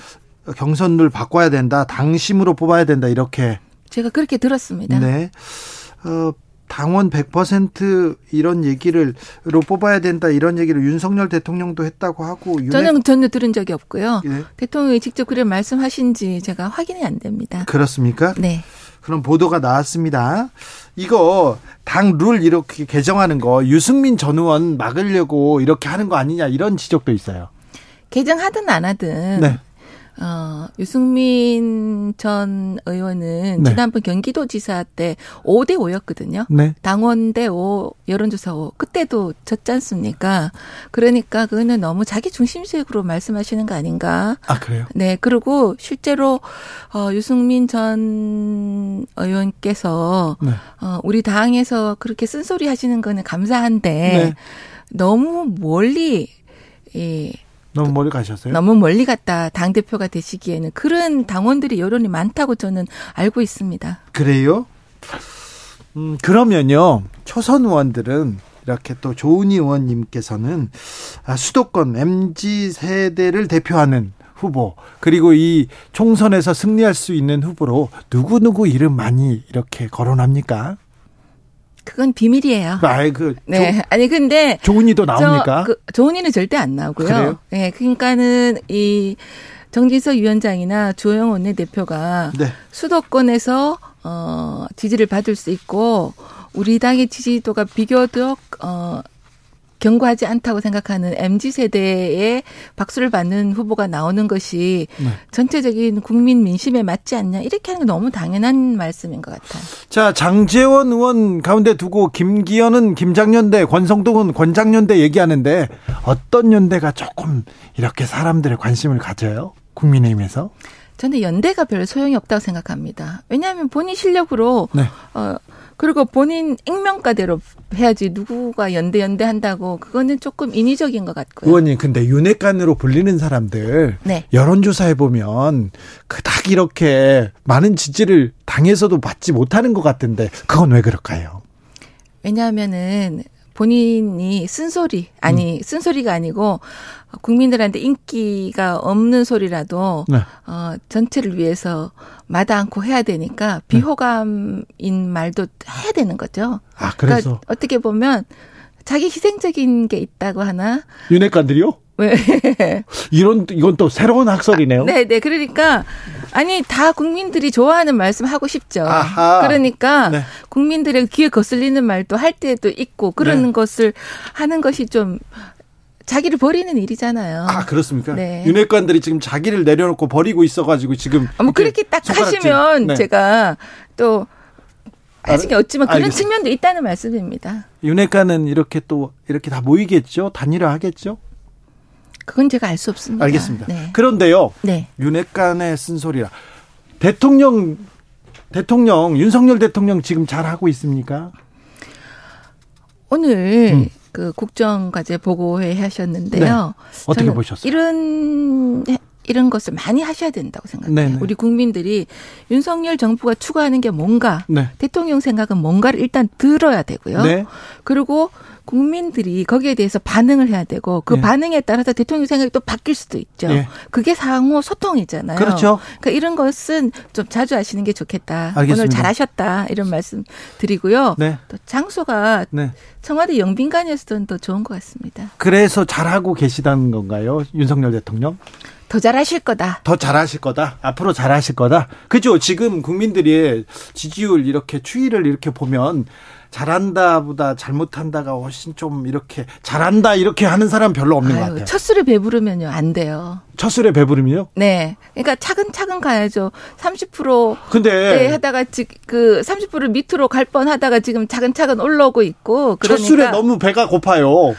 Speaker 1: 경선을 바꿔야 된다. 당심으로 뽑아야 된다. 이렇게
Speaker 8: 제가 그렇게 들었습니다.
Speaker 1: 네. 어, 당원 100% 이런 얘기를 로 뽑아야 된다 이런 얘기를 윤석열 대통령도 했다고 하고 윤핵-
Speaker 8: 저는 전혀 들은 적이 없고요.
Speaker 1: 예.
Speaker 8: 대통령이 직접 그래 말씀하신지 제가 확인이 안 됩니다.
Speaker 1: 그렇습니까?
Speaker 8: 네.
Speaker 1: 그런 보도가 나왔습니다. 이거 당 룰 이렇게 개정하는 거 유승민 전 의원 막으려고 이렇게 하는 거 아니냐 이런 지적도 있어요.
Speaker 8: 개정하든 안 하든
Speaker 1: 네.
Speaker 8: 어, 유승민 전 의원은
Speaker 1: 네.
Speaker 8: 지난번 경기도지사 때 5대 5였거든요.
Speaker 1: 네.
Speaker 8: 당원 대 5, 여론조사 5. 그때도 졌지 않습니까? 그러니까 그거는 너무 자기 중심적으로 말씀하시는 거 아닌가.
Speaker 1: 아 그래요?
Speaker 8: 네, 그리고 실제로, 어, 유승민 전 의원께서,
Speaker 1: 네.
Speaker 8: 어, 우리 당에서 그렇게 쓴소리 하시는 거는 감사한데,
Speaker 1: 네.
Speaker 8: 너무 멀리, 예,
Speaker 1: 너무 멀리 가셨어요?
Speaker 8: 너무 멀리 갔다 당 대표가 되시기에는 그런 당원들이 여론이 많다고 저는 알고 있습니다.
Speaker 1: 그래요? 음, 그러면요. 초선 의원들은 이렇게 또 조은희 의원님께서는 아, 수도권 MZ 세대를 대표하는 후보 그리고 이 총선에서 승리할 수 있는 후보로 누구 누구 이름 많이 이렇게 거론합니까?
Speaker 8: 그건 비밀이에요.
Speaker 1: 아이 그
Speaker 8: 네. 아니 근데
Speaker 1: 조, 조은희도 나옵니까?
Speaker 8: 저, 그, 조은이는 절대 안 나오고요.
Speaker 1: 그래요?
Speaker 8: 네, 그러니까는 이 정진석 위원장이나 주호영 원내대표가
Speaker 1: 네.
Speaker 8: 수도권에서 어 지지를 받을 수 있고 우리 당의 지지도가 비교적 어 견고하지 않다고 생각하는 MZ 세대의 박수를 받는 후보가 나오는 것이
Speaker 1: 네.
Speaker 8: 전체적인 국민 민심에 맞지 않냐 이렇게 하는 게 너무 당연한 말씀인 것 같아요.
Speaker 1: 자 장재원 의원 가운데 두고 김기현은 김장연대, 권성동은 권장연대 얘기하는데 어떤 연대가 조금 이렇게 사람들의 관심을 가져요? 국민의힘에서?
Speaker 8: 저는 연대가 별 소용이 없다고 생각합니다. 왜냐하면 본인 실력으로
Speaker 1: 네.
Speaker 8: 어 그리고 본인 익명가대로 해야지 누구가 연대 연대 한다고 그거는 조금 인위적인 것 같고요.
Speaker 1: 의원님 근데 윤핵관으로 불리는 사람들
Speaker 8: 네.
Speaker 1: 여론조사해 보면 그닥 이렇게 많은 지지를 당에서도 받지 못하는 것 같은데 그건 왜 그럴까요?
Speaker 8: 왜냐하면은 본인이 쓴소리
Speaker 1: 음.
Speaker 8: 아니 쓴소리가 아니고 국민들한테 인기가 없는 소리라도
Speaker 1: 네.
Speaker 8: 어 전체를 위해서 마다 않고 해야 되니까 비호감인 말도 해야 되는 거죠.
Speaker 1: 아
Speaker 8: 그러니까
Speaker 1: 그래서
Speaker 8: 어떻게 보면 자기 희생적인 게 있다고 하나
Speaker 1: 윤핵관들이요?
Speaker 8: 왜
Speaker 1: 이런 이건 또 새로운 학설이네요.
Speaker 8: 네, 네. 그러니까 아니 다 국민들이 좋아하는 말씀 하고 싶죠.
Speaker 1: 아하.
Speaker 8: 그러니까
Speaker 1: 네.
Speaker 8: 국민들의 귀에 거슬리는 말도 할 때도 있고 그러는
Speaker 1: 네.
Speaker 8: 것을 하는 것이 좀 자기를 버리는 일이잖아요.
Speaker 1: 아 그렇습니까?
Speaker 8: 네.
Speaker 1: 윤핵관들이 지금 자기를 내려놓고 버리고 있어가지고 지금
Speaker 8: 아, 뭐 그렇게 딱. 하시면
Speaker 1: 네.
Speaker 8: 제가 또 하시기 없지만 그런
Speaker 1: 알겠습니다.
Speaker 8: 측면도 있다는 말씀입니다.
Speaker 1: 윤핵관은 이렇게 또 이렇게 다 모이겠죠? 단일화하겠죠?
Speaker 8: 그건 제가 알 수 없습니다.
Speaker 1: 알겠습니다.
Speaker 8: 네.
Speaker 1: 그런데요,
Speaker 8: 네.
Speaker 1: 윤핵관의 쓴소리라 대통령 대통령 윤석열 대통령 지금 잘 하고 있습니까?
Speaker 8: 오늘
Speaker 1: 음.
Speaker 8: 그 국정과제 보고회 하셨는데요.
Speaker 1: 네. 어떻게 보셨어요?
Speaker 8: 이런 이런 것을 많이 하셔야 된다고 생각해요.
Speaker 1: 네네.
Speaker 8: 우리 국민들이 윤석열 정부가 추구하는 게 뭔가,
Speaker 1: 네.
Speaker 8: 대통령 생각은 뭔가를 일단 들어야 되고요.
Speaker 1: 네.
Speaker 8: 그리고 국민들이 거기에 대해서 반응을 해야 되고 그
Speaker 1: 예.
Speaker 8: 반응에 따라서 대통령 생각이 또 바뀔 수도 있죠.
Speaker 1: 예.
Speaker 8: 그게 상호 소통이잖아요.
Speaker 1: 그렇죠.
Speaker 8: 그러니까 이런 것은 좀 자주 하시는 게 좋겠다.
Speaker 1: 알겠습니다.
Speaker 8: 오늘 잘하셨다 이런 말씀 드리고요.
Speaker 1: 네.
Speaker 8: 또 장소가
Speaker 1: 네.
Speaker 8: 청와대 영빈관이었던 더 좋은 것 같습니다.
Speaker 1: 그래서 잘하고 계시다는 건가요? 윤석열 대통령?
Speaker 8: 더 잘하실 거다.
Speaker 1: 더 잘하실 거다. 앞으로 잘하실 거다. 그죠? 지금 국민들이 지지율 이렇게 추이를 이렇게 보면 잘한다보다 잘못한다가 훨씬 좀 이렇게 잘한다 이렇게 하는 사람 별로 없는 것
Speaker 8: 아유,
Speaker 1: 같아요.
Speaker 8: 첫 술에 배부르면요 안 돼요.
Speaker 1: 첫 술에 배부르면요?
Speaker 8: 네, 그러니까 차근차근 가야죠. 30%
Speaker 1: 근데
Speaker 8: 네, 하다가 지- 그30% 밑으로 갈 뻔하다가 지금 차근차근 올라오고 있고
Speaker 1: 첫
Speaker 8: 그러니까
Speaker 1: 술에 너무 배가 고파요.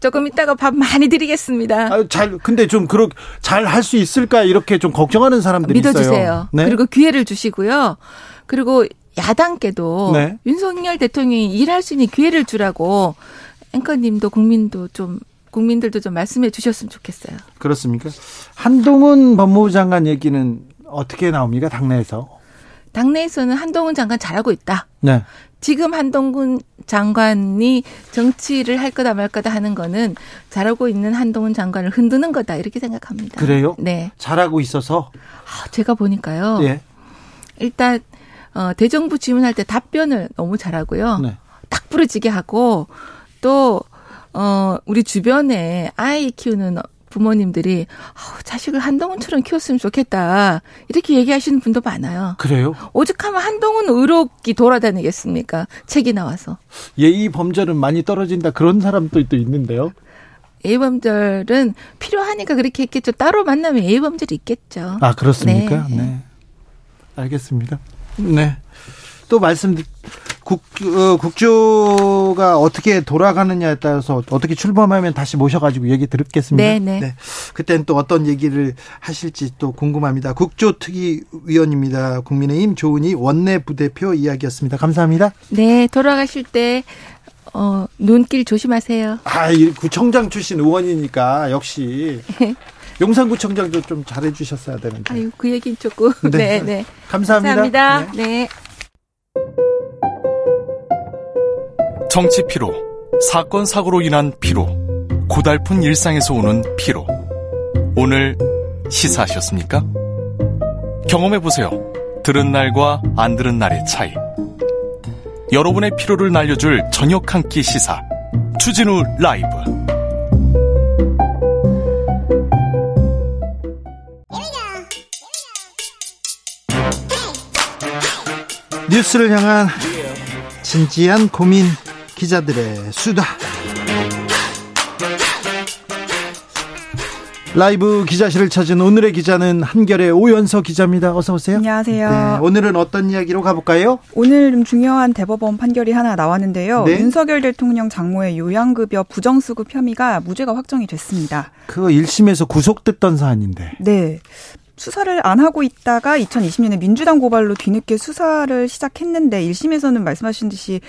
Speaker 8: 조금 있다가 밥 많이 드리겠습니다.
Speaker 1: 아, 잘 근데 좀 그렇 잘할 수 있을까 이렇게 좀 걱정하는 사람들이
Speaker 8: 믿어주세요.
Speaker 1: 있어요. 네.
Speaker 8: 그리고 기회를 주시고요. 그리고 야당께도
Speaker 1: 네.
Speaker 8: 윤석열 대통령이 일할 수 있는 기회를 주라고 앵커님도 국민도 좀 국민들도 좀 말씀해 주셨으면 좋겠어요.
Speaker 1: 그렇습니까? 한동훈 법무부 장관 얘기는 어떻게 나옵니까? 당내에서.
Speaker 8: 당내에서는 한동훈 장관 잘하고 있다.
Speaker 1: 네.
Speaker 8: 지금 한동훈 장관이 정치를 할 거다 말 거다 하는 거는 잘하고 있는 한동훈 장관을 흔드는 거다 이렇게 생각합니다.
Speaker 1: 그래요?
Speaker 8: 네.
Speaker 1: 잘하고 있어서
Speaker 8: 아, 제가 보니까요.
Speaker 1: 예.
Speaker 8: 일단 어, 대정부 질문할 때 답변을 너무 잘하고요.
Speaker 1: 네.
Speaker 8: 딱 부러지게 하고 또 어, 우리 주변에 아이 키우는 부모님들이 아우, 자식을 한동훈처럼 키웠으면 좋겠다 이렇게 얘기하시는 분도 많아요.
Speaker 1: 그래요?
Speaker 8: 오죽하면 한동훈 의혹이 돌아다니겠습니까? 책이 나와서.
Speaker 1: 예의 범절은 많이 떨어진다 그런 사람도 또 있는데요.
Speaker 8: 예의 범절은 필요하니까 그렇게 했겠죠. 따로 만나면 예의 범절이 있겠죠.
Speaker 1: 아 그렇습니까?
Speaker 8: 네.
Speaker 1: 네. 알겠습니다. 네. 또 말씀 국 어, 국조가 어떻게 돌아가느냐에 따라서 어떻게 출범하면 다시 모셔가지고 얘기 듣겠습니다.
Speaker 8: 네, 네.
Speaker 1: 그땐 또 어떤 얘기를 하실지 또 궁금합니다. 국조특위위원입니다. 국민의힘 조은희 원내 부대표 이야기였습니다. 감사합니다.
Speaker 8: 네, 돌아가실 때, 어, 눈길 조심하세요.
Speaker 1: 아, 이 구청장 출신 의원이니까 역시 용산구청장도 좀 잘해주셨어야 되는데.
Speaker 8: 아유, 그 얘기는 조금.
Speaker 1: 네.
Speaker 8: 네, 네.
Speaker 1: 감사합니다.
Speaker 8: 감사합니다.
Speaker 1: 네.
Speaker 8: 네.
Speaker 9: 정치 피로, 사건 사고로 인한 피로, 고달픈 일상에서 오는 피로. 오늘 시사하셨습니까? 경험해 보세요. 들은 날과 안 들은 날의 차이. 여러분의 피로를 날려줄 저녁 한 끼 시사. 추진우 라이브.
Speaker 1: 뉴스를 향한 진지한 고민 기자들의 수다. 라이브 기자실을 찾은 오늘의 기자는 한결의 오연서 기자입니다. 어서 오세요.
Speaker 10: 안녕하세요.
Speaker 1: 네, 오늘은 어떤 이야기로 가볼까요?
Speaker 10: 오늘 좀 중요한 대법원 판결이 하나 나왔는데요.
Speaker 1: 네.
Speaker 10: 윤석열 대통령 장모의 요양급여 부정수급 혐의가 무죄가 확정이 됐습니다.
Speaker 1: 그거 1심에서 구속됐던 사안인데.
Speaker 10: 네. 수사를 안 하고 있다가 2020년에 민주당 고발로 뒤늦게 수사를 시작했는데 1심에서는 말씀하신 듯이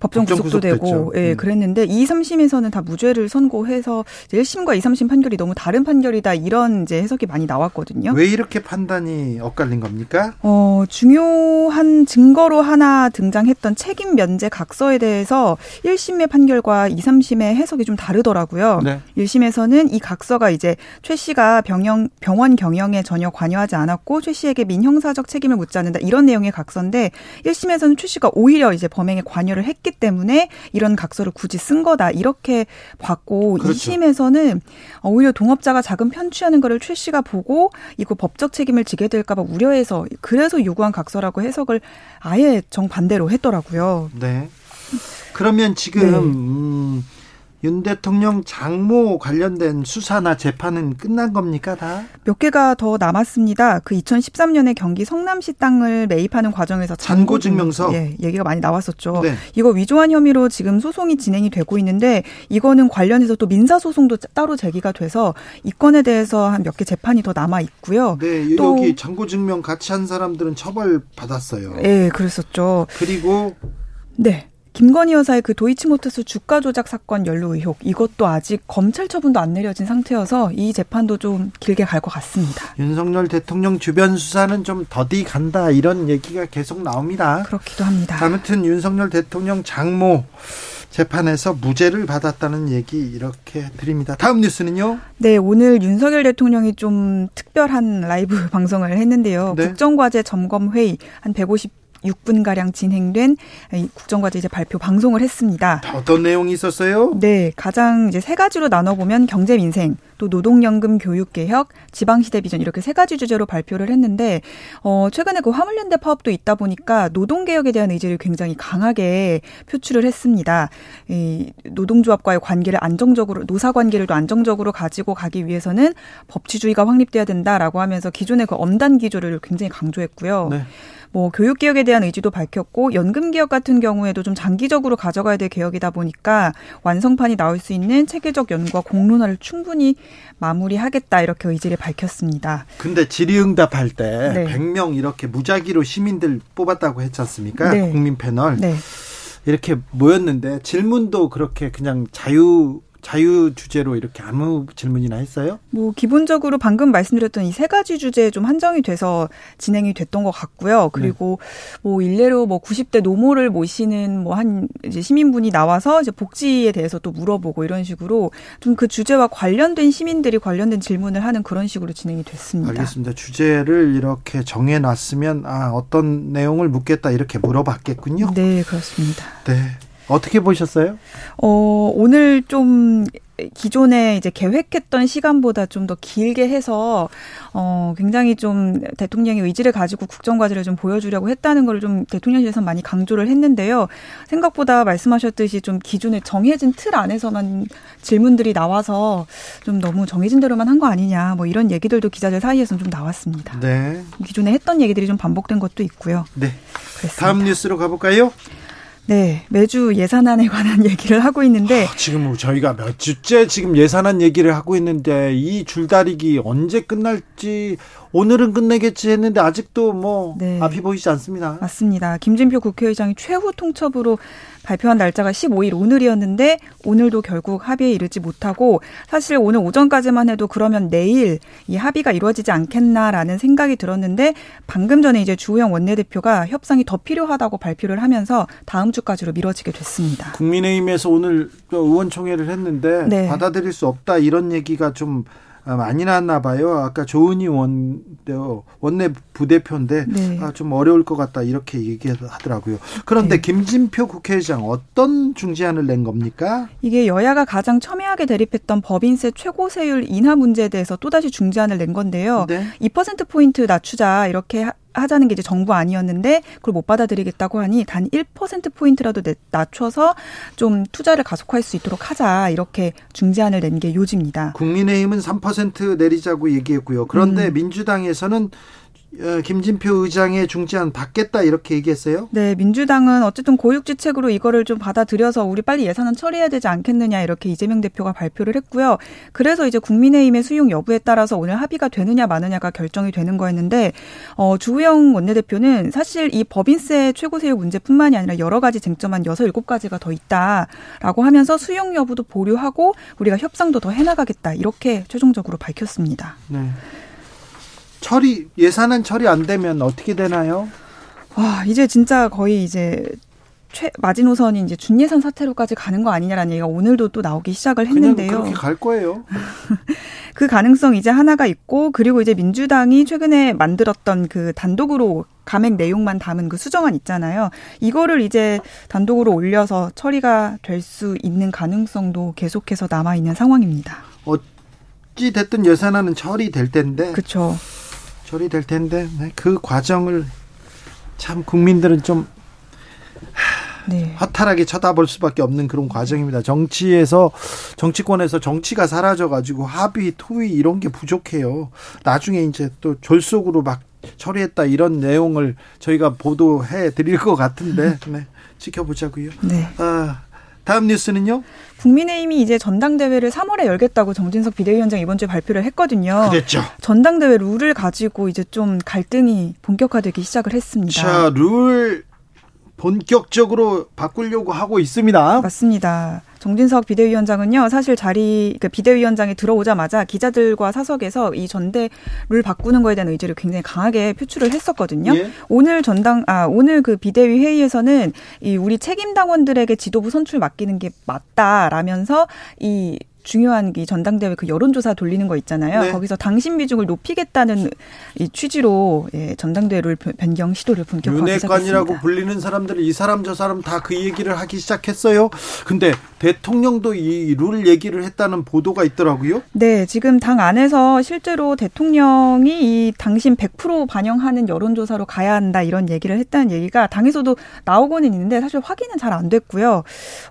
Speaker 10: 법정
Speaker 1: 법정
Speaker 10: 구속도 되고
Speaker 1: 구속됐죠.
Speaker 10: 예,
Speaker 1: 음.
Speaker 10: 그랬는데 2, 3심에서는 다 무죄를 선고해서 이제 1심과 2, 3심 판결이 너무 다른 판결이다 이런 이제 해석이 많이 나왔거든요.
Speaker 1: 왜 이렇게 판단이 엇갈린 겁니까?
Speaker 10: 어, 중요한 증거로 하나 등장했던 책임 면제 각서에 대해서 1심의 판결과 2, 3심의 해석이 좀 다르더라고요.
Speaker 1: 네.
Speaker 10: 1심에서는 이 각서가 이제 최 씨가 병영, 병원 경영에 전혀 관여하지 않았고 최 씨에게 민형사적 책임을 묻지 않는다 이런 내용의 각서인데 1심에서는 최 씨가 오히려 이제 범행에 관여를 했기 때문에 이런 각서를 굳이 쓴 거다 이렇게 봤고
Speaker 1: 그렇죠.
Speaker 10: 2심에서는 오히려 동업자가 자금 편취하는 거를 최 씨가 보고 이거 법적 책임을 지게 될까 봐 우려해서 그래서 요구한 각서라고 해석을 아예 정반대로 했더라고요.
Speaker 1: 네. 그러면 지금
Speaker 10: 네.
Speaker 1: 음, 윤 대통령 장모 관련된 수사나 재판은 끝난 겁니까 다?
Speaker 10: 몇 개가 더 남았습니다. 그 2013년에 경기 성남시 땅을 매입하는 과정에서
Speaker 1: 잔고 증명서
Speaker 10: 예, 얘기가 많이 나왔었죠.
Speaker 1: 네.
Speaker 10: 이거 위조한 혐의로 지금 소송이 진행이 되고 있는데 이거는 관련해서 또 민사 소송도 따로 제기가 돼서 이 건에 대해서 한 몇 개 재판이 더 남아 있고요.
Speaker 1: 네,
Speaker 10: 또-
Speaker 1: 여기 장고 증명 같이 한 사람들은 처벌 받았어요.
Speaker 10: 예, 그랬었죠.
Speaker 1: 그리고
Speaker 10: 네. 김건희 여사의 그 도이치모터스 주가 조작 사건 연루 의혹 이것도 아직 검찰 처분도 안 내려진 상태여서 이 재판도 좀 길게 갈 것 같습니다.
Speaker 1: 윤석열 대통령 주변 수사는 좀 더디 간다 이런 얘기가 계속 나옵니다.
Speaker 10: 그렇기도 합니다.
Speaker 1: 아무튼 윤석열 대통령 장모 재판에서 무죄를 받았다는 얘기 이렇게 드립니다. 다음 뉴스는요?
Speaker 10: 네, 오늘 윤석열 대통령이 좀 특별한 라이브 방송을 했는데요.
Speaker 1: 네.
Speaker 10: 국정과제 점검 회의 한 156분 가량 진행된 이 국정과제 이제 발표 방송을 했습니다.
Speaker 1: 어떤 내용이 있었어요?
Speaker 10: 네, 가장 이제 세 가지로 나눠보면 경제 민생, 또 노동연금 교육 개혁, 지방시대 비전 이렇게 세 가지 주제로 발표를 했는데 어 최근에 그 화물연대 파업도 있다 보니까 노동 개혁에 대한 의지를 굉장히 강하게 표출을 했습니다. 이 노동조합과의 관계를 안정적으로 노사 관계를 또 안정적으로 가지고 가기 위해서는 법치주의가 확립돼야 된다라고 하면서 기존의 그 엄단 기조를 굉장히 강조했고요.
Speaker 1: 네.
Speaker 10: 뭐 교육 개혁에 대한 의지도 밝혔고 연금 개혁 같은 경우에도 좀 장기적으로 가져가야 될 개혁이다 보니까 완성판이 나올 수 있는 체계적 연구와 공론화를 충분히 마무리하겠다 이렇게 의지를 밝혔습니다.
Speaker 1: 근데 질의응답 할 때
Speaker 10: 네.
Speaker 1: 100명 이렇게 무작위로 시민들 뽑았다고 했지 않습니까?
Speaker 10: 네.
Speaker 1: 국민 패널.
Speaker 10: 네.
Speaker 1: 이렇게 모였는데 질문도 그렇게 그냥 자유 자유 주제로 이렇게 아무 질문이나 했어요?
Speaker 10: 뭐 기본적으로 방금 말씀드렸던 이 세 가지 주제에 좀 한정이 돼서 진행이 됐던 것 같고요. 그리고 뭐 일례로 뭐 90대 노모를 모시는 뭐 한 이제 시민분이 나와서 이제 복지에 대해서 또 물어보고 이런 식으로 좀 그 주제와 관련된 시민들이 관련된 질문을 하는 그런 식으로 진행이 됐습니다.
Speaker 1: 알겠습니다. 주제를 이렇게 정해 놨으면 아, 어떤 내용을 묻겠다 이렇게 물어봤겠군요.
Speaker 10: 네, 그렇습니다.
Speaker 1: 네. 어떻게 보셨어요?
Speaker 10: 어, 오늘 좀 기존에 이제 계획했던 시간보다 좀 더 길게 해서 어 굉장히 좀 대통령의 의지를 가지고 국정 과제를 좀 보여주려고 했다는 걸 좀 대통령실에서 많이 강조를 했는데요. 생각보다 말씀하셨듯이 좀 기존에 정해진 틀 안에서만 질문들이 나와서 좀 너무 정해진 대로만 한 거 아니냐 뭐 이런 얘기들도 기자들 사이에서는 좀 나왔습니다.
Speaker 1: 네.
Speaker 10: 기존에 했던 얘기들이 좀 반복된 것도 있고요.
Speaker 1: 네.
Speaker 10: 그랬습니다.
Speaker 1: 다음 뉴스로 가볼까요?
Speaker 10: 네, 매주 예산안에 관한 얘기를 하고 있는데
Speaker 1: 아, 지금 저희가 몇 주째 지금 예산안 얘기를 하고 있는데 이 줄다리기 언제 끝날지 오늘은 끝내겠지 했는데 아직도 뭐
Speaker 10: 네.
Speaker 1: 앞이 보이지 않습니다.
Speaker 10: 맞습니다. 김진표 국회의장이 최후 통첩으로 발표한 날짜가 15일 오늘이었는데 오늘도 결국 합의에 이르지 못하고 사실 오늘 오전까지만 해도 그러면 내일 이 합의가 이루어지지 않겠나라는 생각이 들었는데 방금 전에 이제 주호영 원내대표가 협상이 더 필요하다고 발표를 하면서 다음 주까지로 미뤄지게 됐습니다.
Speaker 1: 국민의힘에서 오늘 또 의원총회를 했는데
Speaker 10: 네.
Speaker 1: 받아들일 수 없다 이런 얘기가 좀 아, 많이 나왔나 봐요. 아까 조은희 원 원내 부대표인데
Speaker 10: 네.
Speaker 1: 아, 좀 어려울 것 같다 이렇게 얘기하더라고요. 그런데
Speaker 10: 네.
Speaker 1: 김진표 국회의장 어떤 중재안을 낸 겁니까?
Speaker 10: 이게 여야가 가장 첨예하게 대립했던 법인세 최고세율 인하 문제에 대해서 또다시 중재안을 낸 건데요.
Speaker 1: 네.
Speaker 10: 2%포인트 낮추자 이렇게 하- 하자는 게 이제 정부 아니었는데 그걸 못 받아들이겠다고 하니 단 1%포인트라도 내- 낮춰서 좀 투자를 가속화할 수 있도록 하자 이렇게 중재안을 낸 게 요지입니다.
Speaker 1: 국민의힘은 3% 내리자고 얘기했고요. 그런데
Speaker 10: 음.
Speaker 1: 민주당에서는 어, 김진표 의장의 중재안 받겠다 이렇게 얘기했어요.
Speaker 10: 네, 민주당은 어쨌든 고육지책으로 이거를 좀 받아들여서 우리 빨리 예산안 처리해야 되지 않겠느냐 이렇게 이재명 대표가 발표를 했고요. 그래서 이제 국민의힘의 수용 여부에 따라서 오늘 합의가 되느냐 마느냐가 결정이 되는 거였는데 어, 주호영 원내대표는 사실 이 법인세 최고세율 문제뿐만이 아니라 여러 가지 쟁점한 여섯 일곱 가지가 더 있다라고 하면서 수용 여부도 보류하고 우리가 협상도 더 해나가겠다 이렇게 최종적으로 밝혔습니다.
Speaker 1: 네. 처리 예산안 처리 안 되면 어떻게 되나요?
Speaker 10: 와, 이제 진짜 거의 이제 최 마지노선이 이제 준예산 사태로까지 가는 거 아니냐라는 얘기가 오늘도 또 나오기 시작을
Speaker 1: 그냥
Speaker 10: 했는데요.
Speaker 1: 그렇게 갈 거예요.
Speaker 10: 그 가능성 이제 하나가 있고 그리고 이제 민주당이 최근에 만들었던 그 단독으로 감액 내용만 담은 그 수정안 있잖아요. 이거를 이제 단독으로 올려서 처리가 될 수 있는 가능성도 계속해서 남아 있는 상황입니다.
Speaker 1: 어찌 됐든 예산안은 처리될 텐데
Speaker 10: 그렇죠.
Speaker 1: 처리될 텐데 네, 그 과정을 참 국민들은 좀 하,
Speaker 10: 네.
Speaker 1: 허탈하게 쳐다볼 수밖에 없는 그런 과정입니다. 정치에서 정치권에서 정치가 사라져가지고 합의, 토의 이런 게 부족해요. 나중에 이제 또 졸속으로 막 처리했다 이런 내용을 저희가 보도해 드릴 것 같은데 네, 지켜보자고요.
Speaker 10: 네.
Speaker 1: 아, 다음 뉴스는요?
Speaker 10: 국민의힘이 이제 전당대회를 3월에 열겠다고 정진석 비대위원장 이번 주에 발표를 했거든요.
Speaker 1: 그랬죠.
Speaker 10: 전당대회 룰을 가지고 이제 좀 갈등이 본격화되기 시작을 했습니다.
Speaker 1: 자, 룰 본격적으로 바꾸려고 하고 있습니다.
Speaker 10: 맞습니다. 정진석 비대위원장은요, 사실 자리, 그 비대위원장이 들어오자마자 기자들과 사석에서 이 전대를 바꾸는 거에 대한 의지를 굉장히 강하게 표출을 했었거든요.
Speaker 1: 예.
Speaker 10: 오늘 전당, 아, 오늘 그 비대위 회의에서는 이 우리 책임 당원들에게 지도부 선출 맡기는 게 맞다라면서 이 중요한 이 전당대회 그 여론조사 돌리는 거 있잖아요.
Speaker 1: 네.
Speaker 10: 거기서 당신 비중을 높이겠다는 이 취지로 예, 전당대회를 변경 시도를 본격화하기 시작했습니다.
Speaker 1: 불리는 사람들은 이 사람 저 사람 다 그 얘기를 하기 시작했어요. 근데 대통령도 이 룰 얘기를 했다는 보도가 있더라고요.
Speaker 10: 네, 지금 당 안에서 실제로 대통령이 이 당신 100% 반영하는 여론조사로 가야 한다 이런 얘기를 했다는 얘기가 당에서도 나오고는 있는데 사실 확인은 잘 안 됐고요.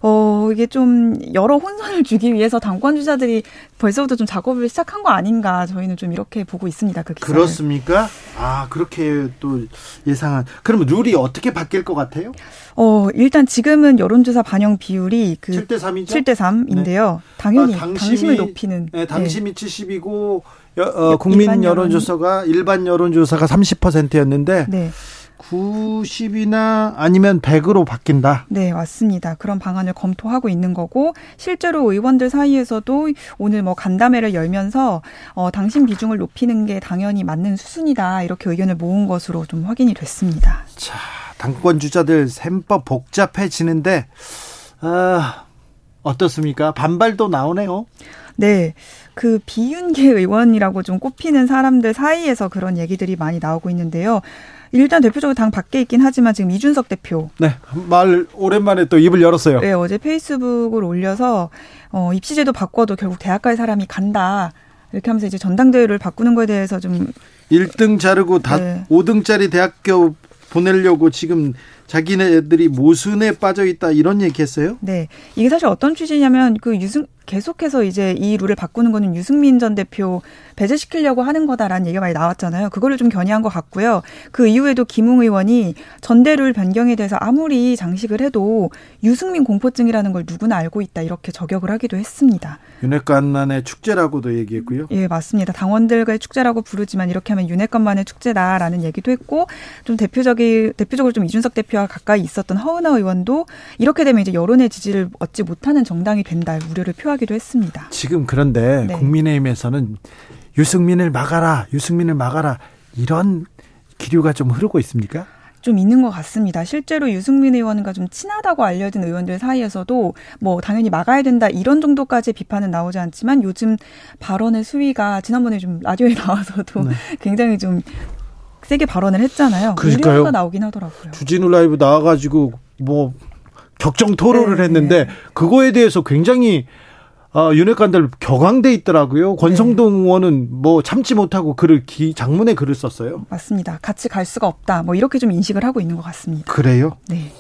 Speaker 10: 어, 이게 좀 여러 혼선을 주기 위해서 당권 주자들이 벌써부터 좀 작업을 시작한 거 아닌가 저희는 좀 이렇게 보고 있습니다. 그 기사를.
Speaker 1: 그렇습니까? 아 그렇게 또 예상한. 그럼 룰이 어떻게 바뀔 것 같아요?
Speaker 10: 어, 일단 지금은 여론조사 반영 비율이 그
Speaker 1: 7대 3이죠?
Speaker 10: 7대 3인데요. 당연히
Speaker 1: 아, 당심이-
Speaker 10: 당심을 높이는
Speaker 1: 네,
Speaker 10: 네.
Speaker 1: 당심이 70이고 어, 국민
Speaker 10: 일반 여론-
Speaker 1: 여론조사가 일반 여론조사가 30%였는데
Speaker 10: 네.
Speaker 1: 90이나 아니면 100으로 바뀐다.
Speaker 10: 네, 맞습니다. 그런 방안을 검토하고 있는 거고 실제로 의원들 사이에서도 오늘 뭐 간담회를 열면서 어 당신 비중을 높이는 게 당연히 맞는 수순이다. 이렇게 의견을 모은 것으로 좀 확인이 됐습니다.
Speaker 1: 자, 당권 주자들 셈법 복잡해지는데 아, 어떻습니까? 반발도 나오네요.
Speaker 10: 네. 그 비윤계 의원이라고 좀 꼽히는 사람들 사이에서 그런 얘기들이 많이 나오고 있는데요. 일단 대표적으로 당 밖에 있긴 하지만 지금 이준석 대표
Speaker 1: 네, 말 오랜만에 또 입을 열었어요.
Speaker 10: 네, 어제 페이스북을 올려서 어, 입시제도 바꿔도 결국 대학 갈 사람이 간다. 이렇게 하면서 이제 전당대회를 바꾸는 거에 대해서 좀
Speaker 1: 1등 자르고 다
Speaker 10: 네.
Speaker 1: 5등짜리 대학교 보내려고 지금 자기네들이 모순에 빠져 있다 이런 얘기했어요.
Speaker 10: 네. 이게 사실 어떤 취지냐면 그 유승 계속해서 이제 이 룰을 바꾸는 거는 유승민 전 대표 배제시키려고 하는 거다라는 얘기가 많이 나왔잖아요. 그거를 좀 견해한 것 같고요. 그 이후에도 김웅 의원이 전대룰 변경에 대해서 아무리 장식을 해도 유승민 공포증이라는 걸 누구나 알고 있다 이렇게 저격을 하기도 했습니다.
Speaker 1: 윤핵관만의 축제라고도 얘기했고요.
Speaker 10: 예, 맞습니다. 당원들과의 축제라고 부르지만 이렇게 하면 윤핵관만의 축제다라는 얘기도 했고 좀 대표적인 대표적으로 좀 이준석 대표와 가까이 있었던 허은하 의원도 이렇게 되면 이제 여론의 지지를 얻지 못하는 정당이 된다 우려를 표하기 도 했습니다.
Speaker 1: 지금 그런데
Speaker 10: 네.
Speaker 1: 국민의힘에서는 유승민을 막아라, 유승민을 막아라 이런 기류가 좀 흐르고 있습니까?
Speaker 10: 좀 있는 것 같습니다. 실제로 유승민 의원과 좀 친하다고 알려진 의원들 사이에서도 뭐 당연히 막아야 된다 이런 정도까지 비판은 나오지 않지만 요즘 발언의 수위가 지난번에 좀 라디오에 나와서도
Speaker 1: 네.
Speaker 10: 굉장히 좀 세게 발언을 했잖아요.
Speaker 1: 그러니까요.
Speaker 10: 나오긴 하더라고요.
Speaker 1: 주진우 라이브 나와가지고 뭐 격정 토론을
Speaker 10: 네,
Speaker 1: 했는데
Speaker 10: 네.
Speaker 1: 그거에 대해서 굉장히 어, 윤핵관들 격앙돼 있더라고요. 권성동 의원은 뭐 참지 못하고 글을 기, 장문에 글을 썼어요.
Speaker 10: 맞습니다. 같이 갈 수가 없다. 뭐 이렇게 좀 인식을 하고 있는 것 같습니다.
Speaker 1: 그래요?
Speaker 10: 네.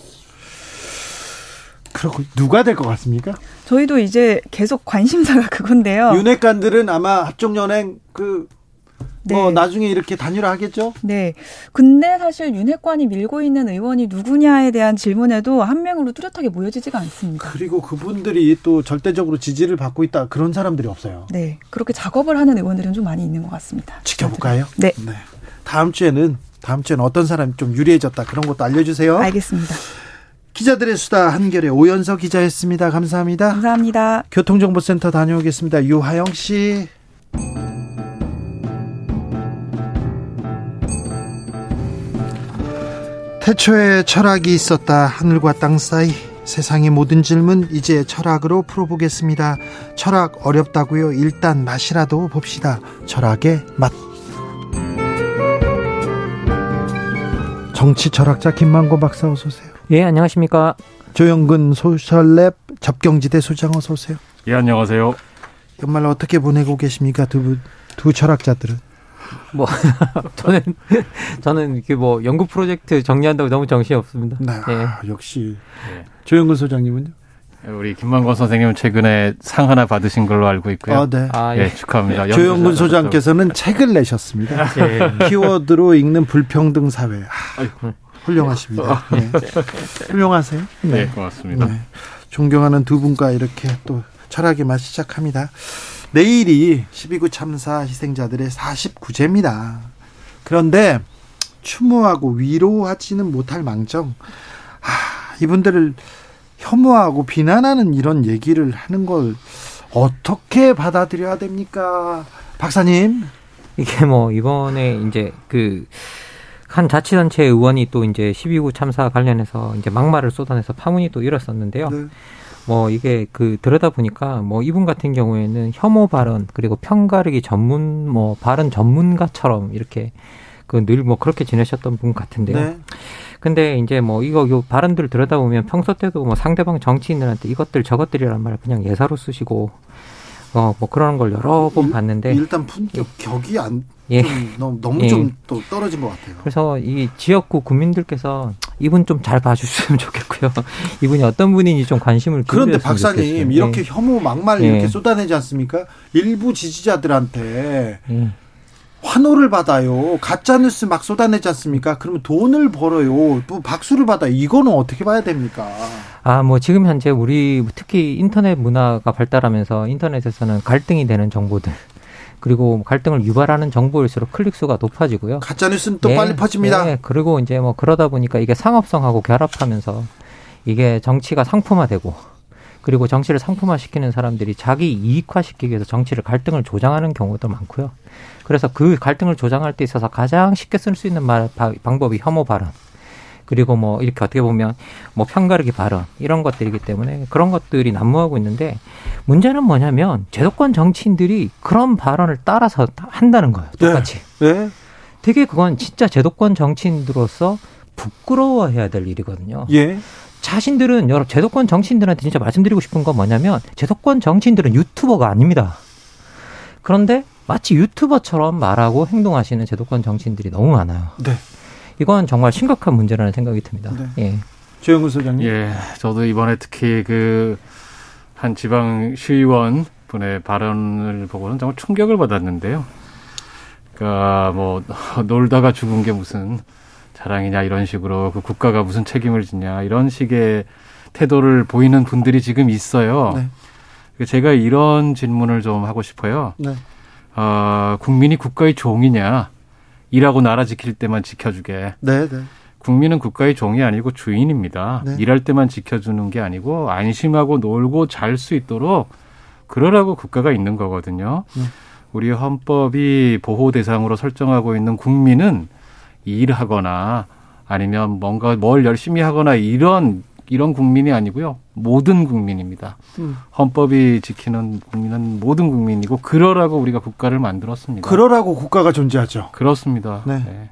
Speaker 1: 그리고 누가 될 것 같습니까?
Speaker 10: 저희도 이제 계속 관심사가 그건데요.
Speaker 1: 윤핵관들은 아마 합종연행 그 뭐
Speaker 10: 네.
Speaker 1: 나중에 이렇게 단일화하겠죠?
Speaker 10: 네. 근데 사실 윤핵관이 밀고 있는 의원이 누구냐에 대한 질문에도 한 명으로 뚜렷하게 모여지지가 않습니다.
Speaker 1: 그리고 그분들이 또 절대적으로 지지를 받고 있다 그런 사람들이 없어요.
Speaker 10: 네. 그렇게 작업을 하는 의원들은 좀 많이 있는 것 같습니다.
Speaker 1: 지켜볼까요?
Speaker 10: 네.
Speaker 1: 다음 주에는 다음 주에는 어떤 사람이 좀 유리해졌다 그런 것도 알려주세요.
Speaker 10: 알겠습니다.
Speaker 1: 기자들의 수다 한결의 오연서 기자였습니다. 감사합니다.
Speaker 10: 감사합니다.
Speaker 1: 교통정보센터 다녀오겠습니다. 유하영 씨. 태초에 철학이 있었다. 하늘과 땅 사이 세상의 모든 질문 이제 철학으로 풀어보겠습니다. 철학 어렵다고요? 일단 맛이라도 봅시다. 철학의 맛. 정치 철학자 김만고 박사 어서 오세요.
Speaker 11: 예, 안녕하십니까.
Speaker 1: 조영근 소셜랩 접경지대 소장 어서 오세요.
Speaker 12: 예, 안녕하세요.
Speaker 1: 연말 어떻게 보내고 계십니까? 두, 분- 두 철학자들은.
Speaker 11: 뭐 저는 저는 이렇게 뭐 연구 프로젝트 정리한다고 너무 정신이 없습니다.
Speaker 1: 네,
Speaker 11: 예.
Speaker 1: 아, 역시 조영근 소장님은요?
Speaker 12: 우리 김만권 선생님은 최근에 상 하나 받으신 걸로 알고 있고요.
Speaker 1: 아, 네.
Speaker 11: 아,
Speaker 12: 예,
Speaker 11: 예.
Speaker 12: 축하합니다.
Speaker 1: 조영근
Speaker 12: 연구자
Speaker 1: 소장께서는 책을 내셨습니다.
Speaker 11: 예.
Speaker 1: 키워드로 읽는 불평등 사회. 아, 훌륭하십니다. 네. 훌륭하세요.
Speaker 12: 네, 고맙습니다.
Speaker 1: 네. 존경하는 두 분과 이렇게 또 철학의 맛 시작합니다. 내일이 12구 참사 희생자들의 49제입니다. 그런데 추모하고 위로하지는 못할 망정, 아, 이분들을 혐오하고 비난하는 이런 얘기를 하는 걸 어떻게 받아들여야 됩니까? 박사님.
Speaker 11: 이게 뭐 이번에 이제 그 한 자치단체 의원이 또 이제 12구 참사 관련해서 이제 막말을 쏟아내서 파문이 또 일었었는데요.
Speaker 1: 네.
Speaker 11: 뭐 이게 그 들여다 보니까 뭐 이분 같은 경우에는 혐오 발언 그리고 편가르기 전문 뭐 발언 전문가처럼 이렇게 그 늘 뭐 그렇게 지내셨던 분 같은데요.
Speaker 1: 네.
Speaker 11: 근데 이제 뭐 이거 요 발언들 들여다보면 평소 때도 뭐 상대방 정치인들한테 이것들 저것들이란 말 그냥 예사로 쓰시고 어 뭐 그런 걸 여러 번 봤는데
Speaker 1: 일단 품격 격이 안
Speaker 11: 예.
Speaker 1: 좀 너무, 너무
Speaker 11: 예.
Speaker 1: 좀또 떨어진 것 같아요.
Speaker 11: 그래서 이 지역구 국민들께서 이분 좀 잘 봐주셨으면 좋겠고요. 이분이 어떤 분인지 좀 관심을
Speaker 1: 그런데 박사님
Speaker 11: 좋겠어요.
Speaker 1: 이렇게
Speaker 11: 예.
Speaker 1: 혐오 막말
Speaker 11: 예.
Speaker 1: 이렇게 쏟아내지 않습니까? 일부 지지자들한테
Speaker 11: 예.
Speaker 1: 환호를 받아요. 가짜 뉴스 막 쏟아내지 않습니까? 그러면 돈을 벌어요. 또 박수를 받아요. 이거는 어떻게 봐야 됩니까?
Speaker 11: 아, 뭐 지금 현재 우리 특히 인터넷 문화가 발달하면서 인터넷에서는 갈등이 되는 정보들 그리고 갈등을 유발하는 정보일수록 클릭 수가 높아지고요.
Speaker 1: 가짜 뉴스는 또
Speaker 11: 예,
Speaker 1: 빨리 퍼집니다.
Speaker 11: 예, 그리고 이제 뭐 그러다 보니까 이게 상업성하고 결합하면서 이게 정치가 상품화되고 그리고 정치를 상품화시키는 사람들이 자기 이익화시키기 위해서 정치를 갈등을 조장하는 경우도 많고요. 그래서 그 갈등을 조장할 때 있어서 가장 쉽게 쓸 수 있는 말, 바- 방법이 혐오 발언. 그리고 뭐 이렇게 어떻게 보면 뭐 편가르기 발언 이런 것들이기 때문에 그런 것들이 난무하고 있는데 문제는 뭐냐면 제도권 정치인들이 그런 발언을 따라서 한다는 거예요. 똑같이.
Speaker 1: 네.
Speaker 11: 되게 그건 진짜 제도권 정치인들로서 부끄러워해야 될 일이거든요.
Speaker 1: 예.
Speaker 11: 자신들은 여러 제도권 정치인들한테 진짜 말씀드리고 싶은 건 뭐냐면 제도권 정치인들은 유튜버가 아닙니다. 그런데 마치 유튜버처럼 말하고 행동하시는 제도권 정치인들이 너무 많아요.
Speaker 1: 네.
Speaker 11: 이건 정말 심각한 문제라는 생각이 듭니다. 예.
Speaker 1: 조영근 소장님.
Speaker 12: 예, 저도 이번에 특히 그 한 지방 시의원 분의 발언을 보고는 정말 충격을 받았는데요. 그러니까 뭐 놀다가 죽은 게 무슨 자랑이냐 이런 식으로 그 국가가 무슨 책임을 지냐 이런 식의 태도를 보이는 분들이 지금 있어요.
Speaker 1: 네.
Speaker 12: 제가 이런 질문을 좀 하고 싶어요.
Speaker 1: 네.
Speaker 12: 어, 국민이 국가의 종이냐? 일하고 나라 지킬 때만 지켜주게.
Speaker 1: 네, 네.
Speaker 12: 국민은 국가의 종이 아니고 주인입니다.
Speaker 1: 네.
Speaker 12: 일할 때만 지켜주는 게 아니고 안심하고 놀고 잘 수 있도록 그러라고 국가가 있는 거거든요.
Speaker 1: 네.
Speaker 12: 우리 헌법이 보호 대상으로 설정하고 있는 국민은 일하거나 아니면 뭔가 뭘 열심히 하거나 이런 이런 국민이 아니고요. 모든 국민입니다.
Speaker 1: 음.
Speaker 12: 헌법이 지키는 국민은 모든 국민이고 그러라고 우리가 국가를 만들었습니다.
Speaker 1: 그러라고 국가가 존재하죠.
Speaker 12: 그렇습니다.
Speaker 1: 네.
Speaker 12: 네.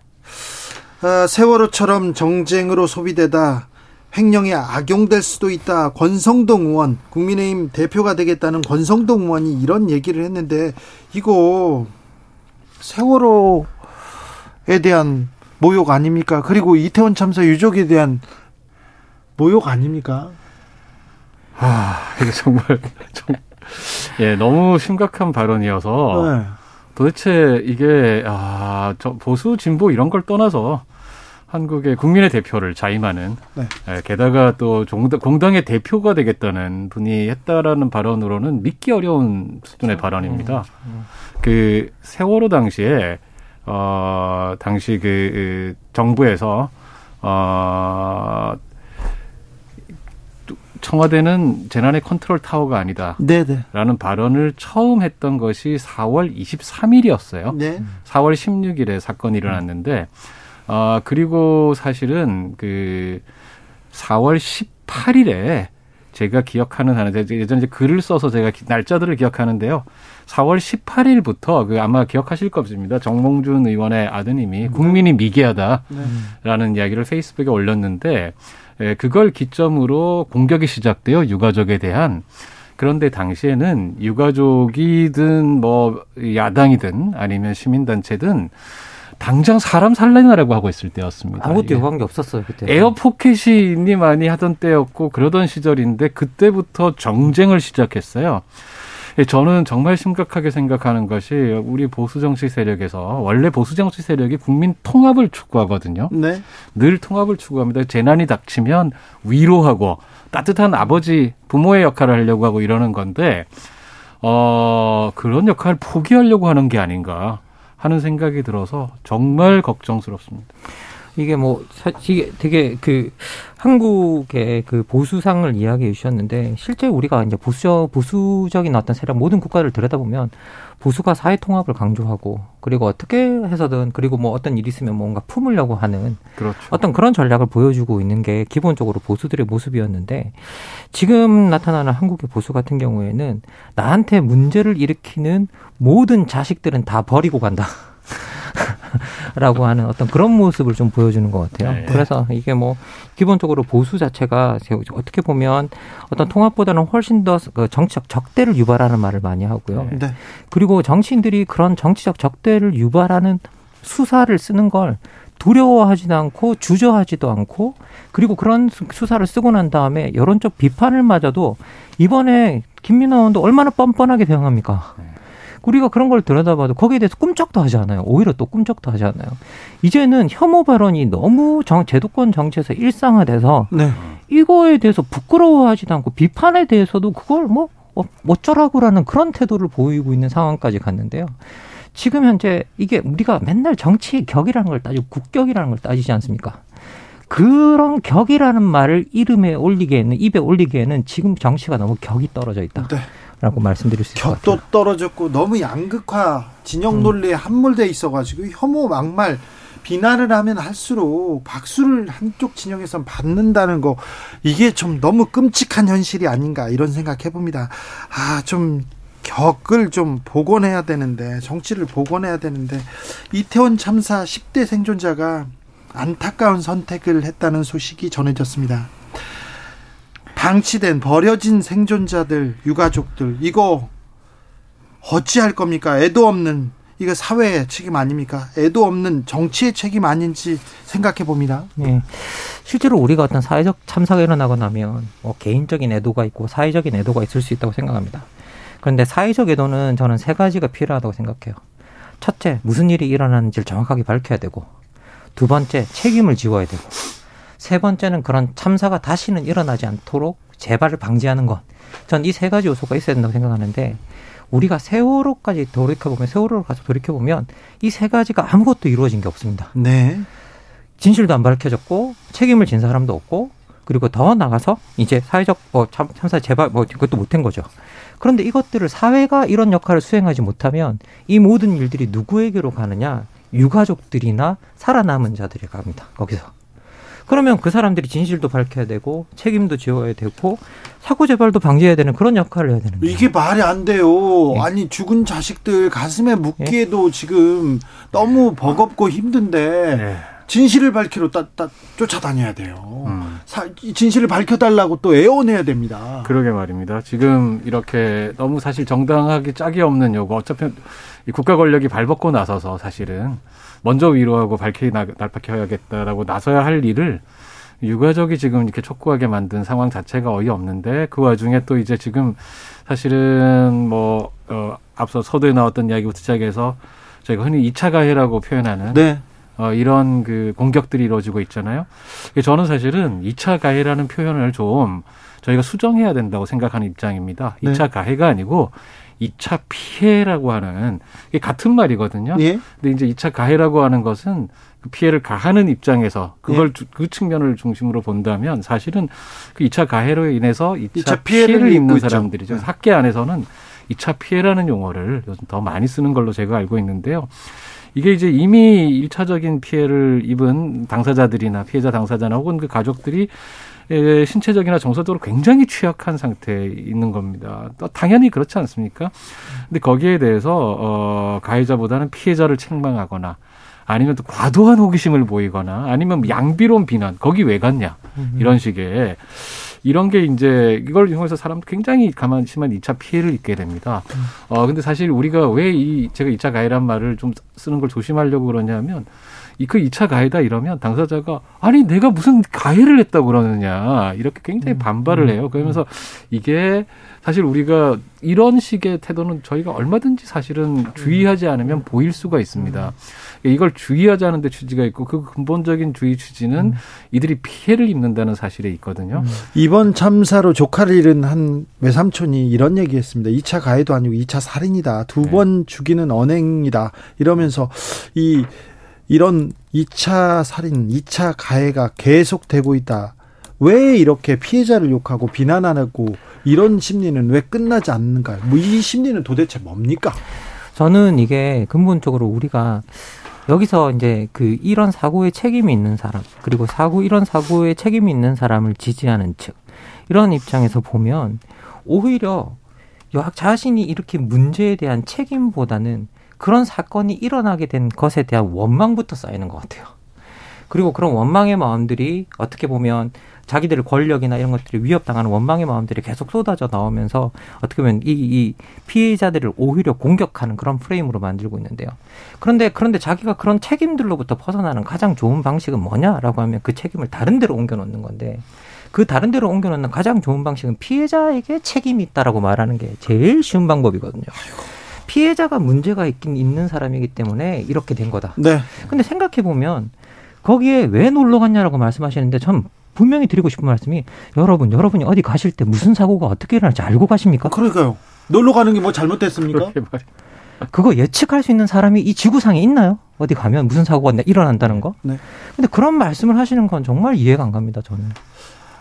Speaker 1: 아, 세월호처럼 정쟁으로 소비되다 횡령에 악용될 수도 있다. 권성동 의원, 국민의힘 대표가 되겠다는 권성동 의원이 이런 얘기를 했는데 이거 세월호에 대한 모욕 아닙니까? 그리고 이태원 참사 유족에 대한 모욕 아닙니까?
Speaker 12: 아, 이게 정말 좀, 예, 너무 심각한 발언이어서
Speaker 1: 네.
Speaker 12: 도대체 이게 아, 저 보수 진보 이런 걸 떠나서 한국의 국민의 대표를 자임하는
Speaker 1: 네.
Speaker 12: 예, 게다가 또 종당, 공당 의 대표가 되겠다는 분이 했다라는 발언으로는 믿기 어려운 수준의 발언입니다. 그 세월호 당시에 어 당시 그, 그 정부에서 어 청와대는 재난의 컨트롤 타워가 아니다.
Speaker 1: 네네.
Speaker 12: 라는 발언을 처음 했던 것이 4월 23일이었어요.
Speaker 1: 네.
Speaker 12: 4월 16일에 사건이 일어났는데, 아, 그리고 사실은 그 4월 18일에 제가 기억하는 하나, 예전에 이제 글을 써서 제가 기- 날짜들을 기억하는데요. 4월 18일부터 그 아마 기억하실 겁니다. 정몽준 의원의 아드님이 국민이 미개하다라는 이야기를 페이스북에 올렸는데, 예, 그걸 기점으로 공격이 시작되어 유가족에 대한 그런데 당시에는 유가족이든 뭐 야당이든 아니면 시민단체든 당장 사람 살려나라고 하고 있을 때였습니다.
Speaker 11: 아무것도 요구한 게 없었어요 그때.
Speaker 12: 에어포켓이 니 많이 하던 때였고 그러던 시절인데 그때부터 정쟁을 시작했어요. 예, 저는 정말 심각하게 생각하는 것이 우리 보수 정치 세력에서 원래 보수 정치 세력이 국민 통합을 추구하거든요.
Speaker 1: 네.
Speaker 12: 늘 통합을 추구합니다. 재난이 닥치면 위로하고 따뜻한 아버지 부모의 역할을 하려고 하고 이러는 건데 어 그런 역할을 포기하려고 하는 게 아닌가 하는 생각이 들어서 정말 걱정스럽습니다.
Speaker 11: 이게 뭐 이게 되게 그 한국의 그 보수상을 이야기해 주셨는데 실제 우리가 이제 보수 보수적인 어떤 세력 모든 국가를 들여다보면 보수가 사회 통합을 강조하고 그리고 어떻게 해서든 그리고 뭐 어떤 일이 있으면 뭔가 품으려고 하는
Speaker 12: 그렇죠.
Speaker 11: 어떤 그런 전략을 보여주고 있는 게 기본적으로 보수들의 모습이었는데 지금 나타나는 한국의 보수 같은 경우에는 나한테 문제를 일으키는 모든 자식들은 다 버리고 간다. 라고 하는 어떤 그런 모습을 좀 보여주는 것 같아요.
Speaker 12: 네.
Speaker 11: 그래서 이게 뭐 기본적으로 보수 자체가 어떻게 보면 어떤 통합보다는 훨씬 더그 정치적 적대를 유발하는 말을 많이 하고요.
Speaker 1: 네.
Speaker 11: 그리고 정치인들이 그런 정치적 적대를 유발하는 수사를 쓰는 걸 두려워하지도 않고 주저하지도 않고 그리고 그런 수- 수사를 쓰고 난 다음에 여론적 비판을 맞아도 이번에 김민호 의원도 얼마나 뻔뻔하게 대응합니까? 우리가 그런 걸 들여다봐도 거기에 대해서 꿈쩍도 하지 않아요. 오히려 또 꿈쩍도 하지 않아요. 이제는 혐오 발언이 너무 정, 제도권 정치에서 일상화돼서
Speaker 1: 네.
Speaker 11: 이거에 대해서 부끄러워하지도 않고 비판에 대해서도 그걸 뭐 어, 어쩌라고라는 그런 태도를 보이고 있는 상황까지 갔는데요. 지금 현재 이게 우리가 맨날 정치의 격이라는 걸 따지고 국격이라는 걸 따지지 않습니까? 그런 격이라는 말을 이름에 올리기에는 입에 올리기에는 지금 정치가 너무 격이 떨어져 있다 라고 말씀드릴 수 있을 것 같아요.
Speaker 1: 격도 떨어졌고 너무 양극화 진영 논리에 함몰돼 있어가지고 혐오 막말 비난을 하면 할수록 박수를 한쪽 진영에선 받는다는 거 이게 좀 너무 끔찍한 현실이 아닌가 이런 생각해 봅니다. 아 좀 격을 좀 복원해야 되는데 정치를 복원해야 되는데 이태원 참사 10대 생존자가 안타까운 선택을 했다는 소식이 전해졌습니다. 방치된 버려진 생존자들 유가족들 이거 어찌할 겁니까? 애도 없는 이거 사회의 책임 아닙니까? 애도 없는 정치의 책임 아닌지 생각해 봅니다.
Speaker 11: 네. 실제로 우리가 어떤 사회적 참사가 일어나고 나면 뭐 개인적인 애도가 있고 사회적인 애도가 있을 수 있다고 생각합니다. 그런데 사회적 애도는 저는 세 가지가 필요하다고 생각해요. 첫째, 무슨 일이 일어나는지를 정확하게 밝혀야 되고, 두 번째, 책임을 지워야 되고, 세 번째는 그런 참사가 다시는 일어나지 않도록 재발을 방지하는 것. 전 이 세 가지 요소가 있어야 된다고 생각하는데, 우리가 세월호까지 돌이켜보면, 세월호로 가서 돌이켜보면, 이 세 가지가 아무것도 이루어진 게 없습니다.
Speaker 1: 네.
Speaker 11: 진실도 안 밝혀졌고 책임을 진 사람도 없고 그리고 더 나가서 이제 사회적 뭐 참, 참사 재발 뭐 그것도 못한 거죠. 그런데 이것들을 사회가 이런 역할을 수행하지 못하면 이 모든 일들이 누구에게로 가느냐? 유가족들이나 살아남은 자들이 갑니다. 거기서. 그러면 그 사람들이 진실도 밝혀야 되고 책임도 지어야 되고 사고 재발도 방지해야 되는 그런 역할을 해야 되는 거예요.
Speaker 1: 이게 말이 안 돼요. 아니 죽은 자식들 가슴에 묻기에도 지금 너무 버겁고 힘든데 진실을 밝히러 따, 따, 쫓아다녀야 돼요. 사, 이 진실을 밝혀달라고 또 애원해야 됩니다.
Speaker 12: 그러게 말입니다. 지금 이렇게 너무 사실 정당하게 짝이 없는 요구, 어차피 이 국가 권력이 발벗고 나서서 사실은 먼저 위로하고 밝히 나- 날박혀야겠다라고 나서야 할 일을 유가족이 지금 이렇게 촉구하게 만든 상황 자체가 어이없는데 그 와중에 또 이제 지금 사실은 뭐, 어, 앞서 서두에 나왔던 이야기부터 시작해서 저희가 흔히 이차 가해라고 표현하는
Speaker 1: 네.
Speaker 12: 어, 이런 그 공격들이 이루어지고 있잖아요. 저는 사실은 이차 가해라는 표현을 좀 저희가 수정해야 된다고 생각하는 입장입니다.
Speaker 1: 네.
Speaker 12: 이차 가해가 아니고 이차 피해라고 하는 이게 같은 말이거든요.
Speaker 1: 예.
Speaker 12: 근데 이제 이차 가해라고 하는 것은 그 피해를 가하는 입장에서 그걸
Speaker 1: 예.
Speaker 12: 주- 그 측면을 중심으로 본다면 사실은 그이차 가해로 인해서 이
Speaker 1: 이차
Speaker 12: 차
Speaker 1: 피해를
Speaker 12: 피해를 입는
Speaker 1: 있죠.
Speaker 12: 사람들이죠.
Speaker 1: 네.
Speaker 12: 학계 안에서는 이차 피해라는 용어를 요즘 더 많이 쓰는 걸로 제가 알고 있는데요. 이게 이제 이미 일차적인 피해를 입은 당사자들이나 피해자 당사자나 혹은 그 가족들이 에, 신체적이나 정서적으로 굉장히 취약한 상태에 있는 겁니다. 또 당연히 그렇지 않습니까? 근데 거기에 대해서 어 가해자보다는 피해자를 책망하거나 아니면 또 과도한 호기심을 보이거나 아니면 양비론 비난 거기 왜 갔냐 이런 식의 이런 게 이제 이걸 이용해서 사람 굉장히 가만 심한 2차 피해를 입게 됩니다. 어 근데 사실 우리가 왜 이 제가 2차 가해란 말을 좀 쓰는 걸 조심하려고 그러냐면 이 그 2차 가해다 이러면 당사자가 아니 내가 무슨 가해를 했다고 그러느냐 이렇게 굉장히 반발을 해요. 그러면서 이게 사실 우리가 이런 식의 태도는 저희가 얼마든지 사실은 주의하지 않으면 보일 수가 있습니다. 이걸 주의하자는 데 취지가 있고 그 근본적인 주의 취지는 이들이 피해를 입는다는 사실에 있거든요.
Speaker 1: 이번 참사로 조카를 잃은 한 외삼촌이 이런 얘기했습니다. 2차 가해도 아니고 2차 살인이다. 두번 죽이는 언행이다. 이러면서 이 이런 2차 살인, 2차 가해가 계속되고 있다. 왜 이렇게 피해자를 욕하고 비난하고 이런 심리는 왜 끝나지 않는가요? 뭐 이 심리는 도대체 뭡니까?
Speaker 11: 저는 이게 근본적으로 우리가 여기서 이제 그 이런 사고에 책임이 있는 사람 그리고 사고 이런 사고에 책임이 있는 사람을 지지하는 측 이런 입장에서 보면 오히려 여 자신이 이렇게 문제에 대한 책임보다는 그런 사건이 일어나게 된 것에 대한 원망부터 쌓이는 것 같아요. 그리고 그런 원망의 마음들이 어떻게 보면 자기들의 권력이나 이런 것들이 위협당하는 원망의 마음들이 계속 쏟아져 나오면서 어떻게 보면 이, 이 피해자들을 오히려 공격하는 그런 프레임으로 만들고 있는데요. 그런데 그런데 자기가 그런 책임들로부터 벗어나는 가장 좋은 방식은 뭐냐라고 하면 그 책임을 다른 데로 옮겨놓는 건데 그 다른 데로 옮겨놓는 가장 좋은 방식은 피해자에게 책임이 있다라고 말하는 게 제일 쉬운 방법이거든요. 피해자가 문제가 있긴 있는 사람이기 때문에 이렇게 된 거다.
Speaker 1: 네.
Speaker 11: 근데 생각해 보면 거기에 왜 놀러 갔냐라고 말씀하시는데 전 분명히 드리고 싶은 말씀이 여러분 여러분이 어디 가실 때 무슨 사고가 어떻게 일어날지 알고 가십니까?
Speaker 1: 그러니까요. 놀러 가는 게 뭐 잘못됐습니까?
Speaker 11: 그거 예측할 수 있는 사람이 이 지구상에 있나요? 어디 가면 무슨 사고가 일어난다는 거?
Speaker 1: 네.
Speaker 11: 근데 그런 말씀을 하시는 건 정말 이해가 안 갑니다, 저는.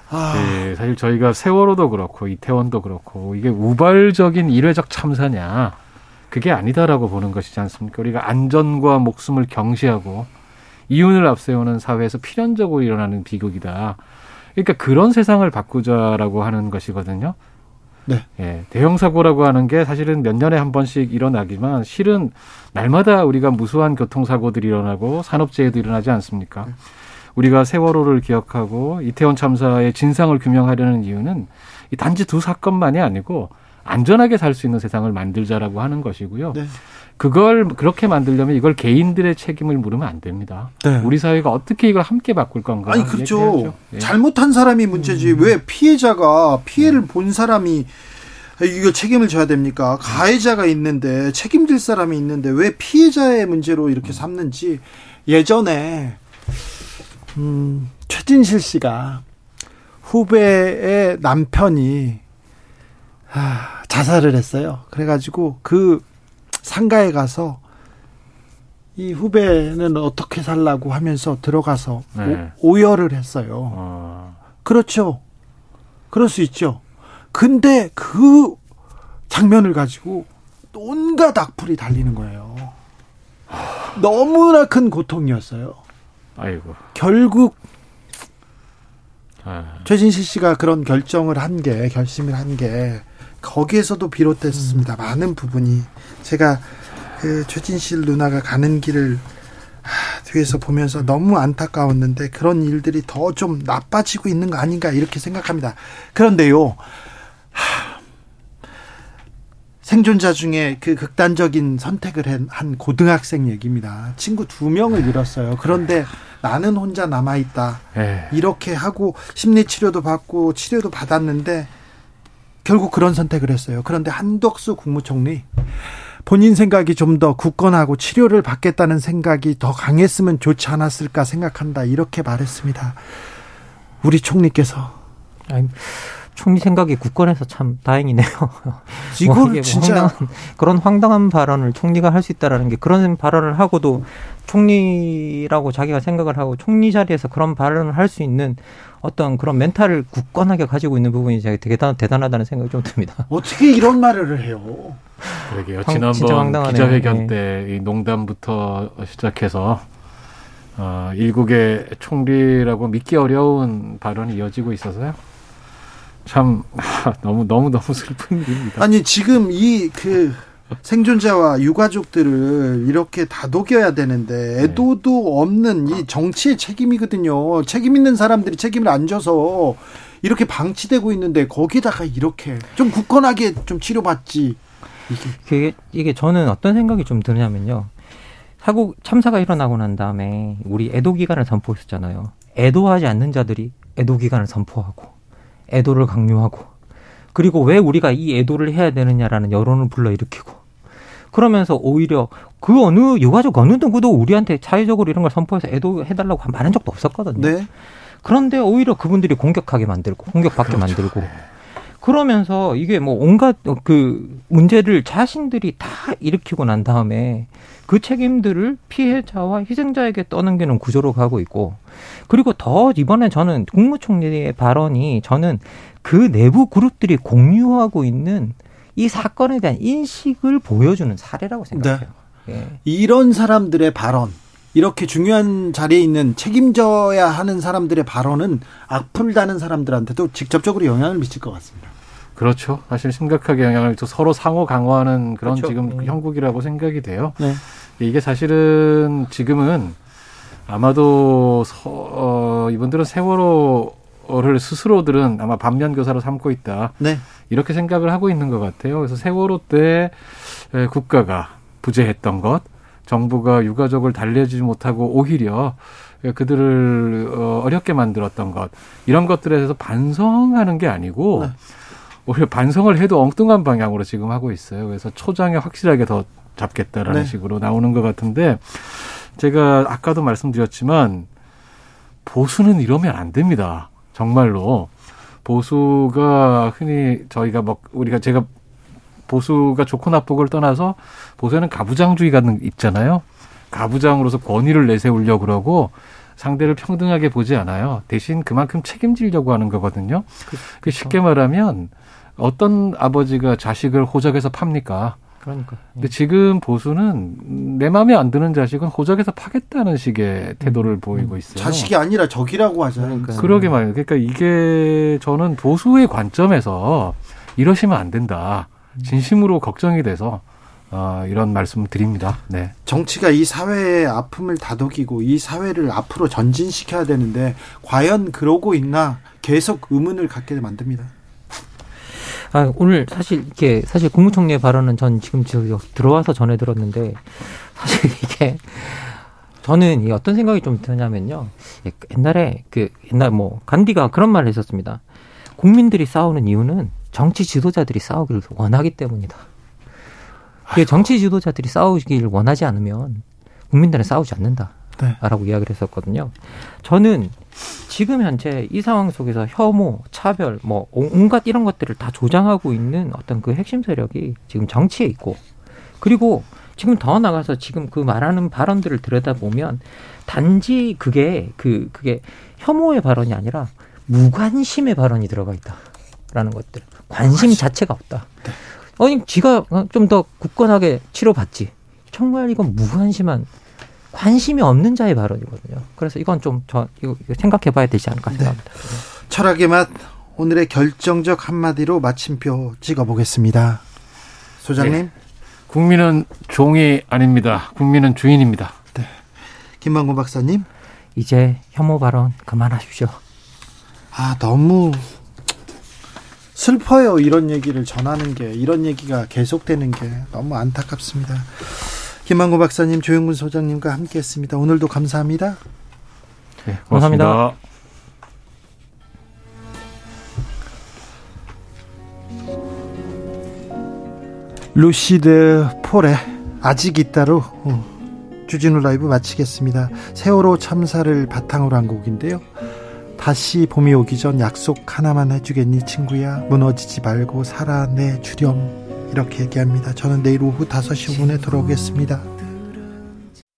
Speaker 1: 아,
Speaker 12: 네, 사실 저희가 세월호도 그렇고 이태원도 그렇고 이게 우발적인 일회적 참사냐 그게 아니다라고 보는 것이지 않습니까? 우리가 안전과 목숨을 경시하고 이윤을 앞세우는 사회에서 필연적으로 일어나는 비극이다. 그러니까 그런 세상을 바꾸자라고 하는 것이거든요.
Speaker 1: 네.
Speaker 12: 예, 대형 사고라고 하는 게 사실은 몇 년에 한 번씩 일어나기만 실은 날마다 우리가 무수한 교통사고들이 일어나고 산업재해도 일어나지 않습니까? 우리가 세월호를 기억하고 이태원 참사의 진상을 규명하려는 이유는 이 단지 두 사건만이 아니고 안전하게 살 수 있는 세상을 만들자라고 하는 것이고요.
Speaker 1: 네.
Speaker 12: 그걸 그렇게 만들려면 이걸 개인들의 책임을 물으면 안 됩니다.
Speaker 1: 네.
Speaker 12: 우리 사회가 어떻게 이걸 함께 바꿀 건가?
Speaker 1: 아니 그렇죠.
Speaker 12: 예.
Speaker 1: 잘못한 사람이 문제지 왜 피해자가 피해를 본 사람이 이거 책임을 져야 됩니까? 가해자가 있는데 책임질 사람이 있는데 왜 피해자의 문제로 이렇게 삼는지 예전에 음, 최진실 씨가 후배의 남편이 아, 자살을 했어요. 그래가지고 그 상가에 가서 이 후배는 어떻게 살라고 하면서 들어가서
Speaker 12: 네.
Speaker 1: 오, 오열을 했어요.
Speaker 12: 어,
Speaker 1: 그렇죠. 그럴 수 있죠. 근데 그 장면을 가지고 온갖 악플이 달리는 거예요. 너무나 큰 고통이었어요.
Speaker 12: 아이고.
Speaker 1: 결국
Speaker 12: 아,
Speaker 1: 최진실 씨가 그런 결정을 한 게 결심을 한 게 거기에서도 비롯됐습니다. 많은 부분이 제가 그 최진실 누나가 가는 길을 아, 뒤에서 보면서 너무 안타까웠는데 그런 일들이 더 좀 나빠지고 있는 거 아닌가 이렇게 생각합니다. 그런데요. 하, 생존자 중에 그 극단적인 선택을 한- 한 고등학생 얘기입니다. 친구 두 명을 잃었어요. 그런데 나는 혼자 남아 있다.
Speaker 12: 예.
Speaker 1: 이렇게 하고 심리 치료도 받고 치료도 받았는데 결국 그런 선택을 했어요. 그런데 한덕수 국무총리 본인 생각이 좀 더 굳건하고 치료를 받겠다는 생각이 더 강했으면 좋지 않았을까 생각한다. 이렇게 말했습니다. 우리 총리께서
Speaker 11: 아니, 총리 생각이 굳건해서 참 다행이네요.
Speaker 1: 이걸
Speaker 11: 뭐뭐
Speaker 1: 진짜
Speaker 11: 황당한, 그런 황당한 발언을 총리가 할 수 있다라는 게 그런 발언을 하고도 총리라고 자기가 생각을 하고 총리 자리에서 그런 발언을 할 수 있는 어떤 그런 멘탈을 굳건하게 가지고 있는 부분이 제가 되게 대단, 대단하다는 생각이 좀 듭니다.
Speaker 1: 어떻게 이런 말을 해요?
Speaker 12: 그러게요.
Speaker 11: 황- 진짜
Speaker 12: 지난번. 기자회견
Speaker 11: 예.
Speaker 12: 때이 농담부터 시작해서 어, 일국의 총리라고 믿기 어려운 발언이 이어지고 있어서요. 참 하, 너무 너무 너무 슬픈 일입니다.
Speaker 1: 아니 지금 이그 생존자와 유가족들을 이렇게 다독여야 되는데 애도도 없는 이 정치의 책임이거든요. 책임 있는 사람들이 책임을 안 져서 이렇게 방치되고 있는데 거기다가 이렇게 좀 굳건하게 좀 치료받지. 이게
Speaker 11: 이게 저는 어떤 생각이 좀 드냐면요. 사고 참사가 일어나고 난 다음에 우리 애도 기간을 선포했었잖아요. 애도하지 않는 자들이 애도 기간을 선포하고 애도를 강요하고 그리고 왜 우리가 이 애도를 해야 되느냐라는 여론을 불러일으키고 그러면서 오히려 그 어느 유가족 어느 누구도 우리한테 사회적으로 이런 걸 선포해서 애도해달라고 말한 적도 없었거든요.
Speaker 1: 네.
Speaker 11: 그런데 오히려 그분들이 공격하게 만들고 공격받게
Speaker 1: 그렇죠.
Speaker 11: 만들고 그러면서 이게 뭐 온갖 그 문제를 자신들이 다 일으키고 난 다음에 그 책임들을 피해자와 희생자에게 떠넘기는 구조로 가고 있고 그리고 더 이번에 저는 국무총리의 발언이 저는 그 내부 그룹들이 공유하고 있는 이 사건에 대한 인식을 보여주는 사례라고 생각해요. 예.
Speaker 1: 이런 사람들의 발언, 이렇게 중요한 자리에 있는 책임져야 하는 사람들의 발언은 악플 다는 사람들한테도 직접적으로 영향을 미칠 것 같습니다.
Speaker 12: 그렇죠. 사실 심각하게 영향을 또 서로 상호 강화하는 그런
Speaker 1: 그렇죠.
Speaker 12: 지금
Speaker 1: 네.
Speaker 12: 형국이라고 생각이 돼요.
Speaker 1: 네.
Speaker 12: 이게 사실은 지금은 아마도 서, 어, 이분들은 세월호를 스스로들은 아마 반면 교사로 삼고 있다.
Speaker 1: 네.
Speaker 12: 이렇게 생각을 하고 있는 것 같아요. 그래서 세월호 때 에, 국가가 부재했던 것, 정부가 유가족을 달래주지 못하고 오히려 그들을 어, 어렵게 만들었던 것 이런 것들에 대해서 반성하는 게 아니고
Speaker 1: 네.
Speaker 12: 오히려 반성을 해도 엉뚱한 방향으로 지금 하고 있어요. 그래서 초장에 확실하게 더 잡겠다라는
Speaker 1: 네.
Speaker 12: 식으로 나오는 것 같은데 제가 아까도 말씀드렸지만 보수는 이러면 안 됩니다. 정말로 보수가 흔히 저희가 뭐 우리가 제가 보수가 좋고 나쁘고를 떠나서 보수에는 가부장주의가 있잖아요. 가부장으로서 권위를 내세우려고 그러고 상대를 평등하게 보지 않아요. 대신 그만큼 책임지려고 하는 거거든요. 그 쉽게 말하면 어떤 아버지가 자식을 호적에서 팝니까?
Speaker 11: 그러니까.
Speaker 12: 근데 지금 보수는 내 마음에 안 드는 자식은 호적에서 파겠다는 식의 태도를 보이고 있어요.
Speaker 1: 자식이 아니라 적이라고 하잖아요.
Speaker 12: 그러게 말이에요. 그러니까 이게 저는 보수의 관점에서 이러시면 안 된다. 진심으로 걱정이 돼서 어, 이런 말씀을 드립니다. 네.
Speaker 1: 정치가 이 사회의 아픔을 다독이고 이 사회를 앞으로 전진시켜야 되는데 과연 그러고 있나 계속 의문을 갖게 만듭니다.
Speaker 11: 아, 오늘 사실 이렇게 사실 국무총리의 발언은 전 지금 저 들어와서 전해 들었는데 사실 이게 저는 이 어떤 생각이 좀 드냐면요. 옛날에 그 옛날 뭐 간디가 그런 말을 했었습니다. 국민들이 싸우는 이유는 정치 지도자들이 싸우기를 원하기 때문이다. 그 정치 지도자들이 싸우기를 원하지 않으면 국민들은 싸우지 않는다.
Speaker 1: 네.
Speaker 11: 라고 이야기를 했었거든요. 저는 지금 현재 이 상황 속에서 혐오, 차별, 뭐 온갖 이런 것들을 다 조장하고 있는 어떤 그 핵심 세력이 지금 정치에 있고 그리고 지금 더 나가서 지금 그 말하는 발언들을 들여다보면 단지 그게 그 그게 혐오의 발언이 아니라 무관심의 발언이 들어가 있다라는 것들 관심 자체가 없다. 아니 지가 좀 더 굳건하게 치료받지. 정말 이건 무관심한 관심이 없는 자의 발언이거든요. 그래서 이건 좀저 이거 생각해 봐야 되지 않을까 생각합니다.
Speaker 1: 철학의 맛 오늘의 결정적 한마디로 마침표 찍어 보겠습니다. 소장님.
Speaker 12: 네. 국민은 종이 아닙니다. 국민은 주인입니다.
Speaker 1: 김만곤 박사님.
Speaker 11: 이제 혐오 발언 그만하십시오.
Speaker 1: 아 너무 슬퍼요. 이런 얘기를 전하는 게 이런 얘기가 계속되는 게 너무 안타깝습니다. 김만곤 박사님, 조영근 소장님과 함께했습니다. 오늘도 감사합니다.
Speaker 12: 네, 감사합니다.
Speaker 1: 루시드 폴의 아직 있다로 어, 주진우 라이브 마치겠습니다. 세월호 참사를 바탕으로 한 곡인데요. 다시 봄이 오기 전 약속 하나만 해주겠니 친구야 무너지지 말고 살아내 주렴 이렇게 얘기합니다. 저는 내일 오후 5시 5분에 돌아오겠습니다.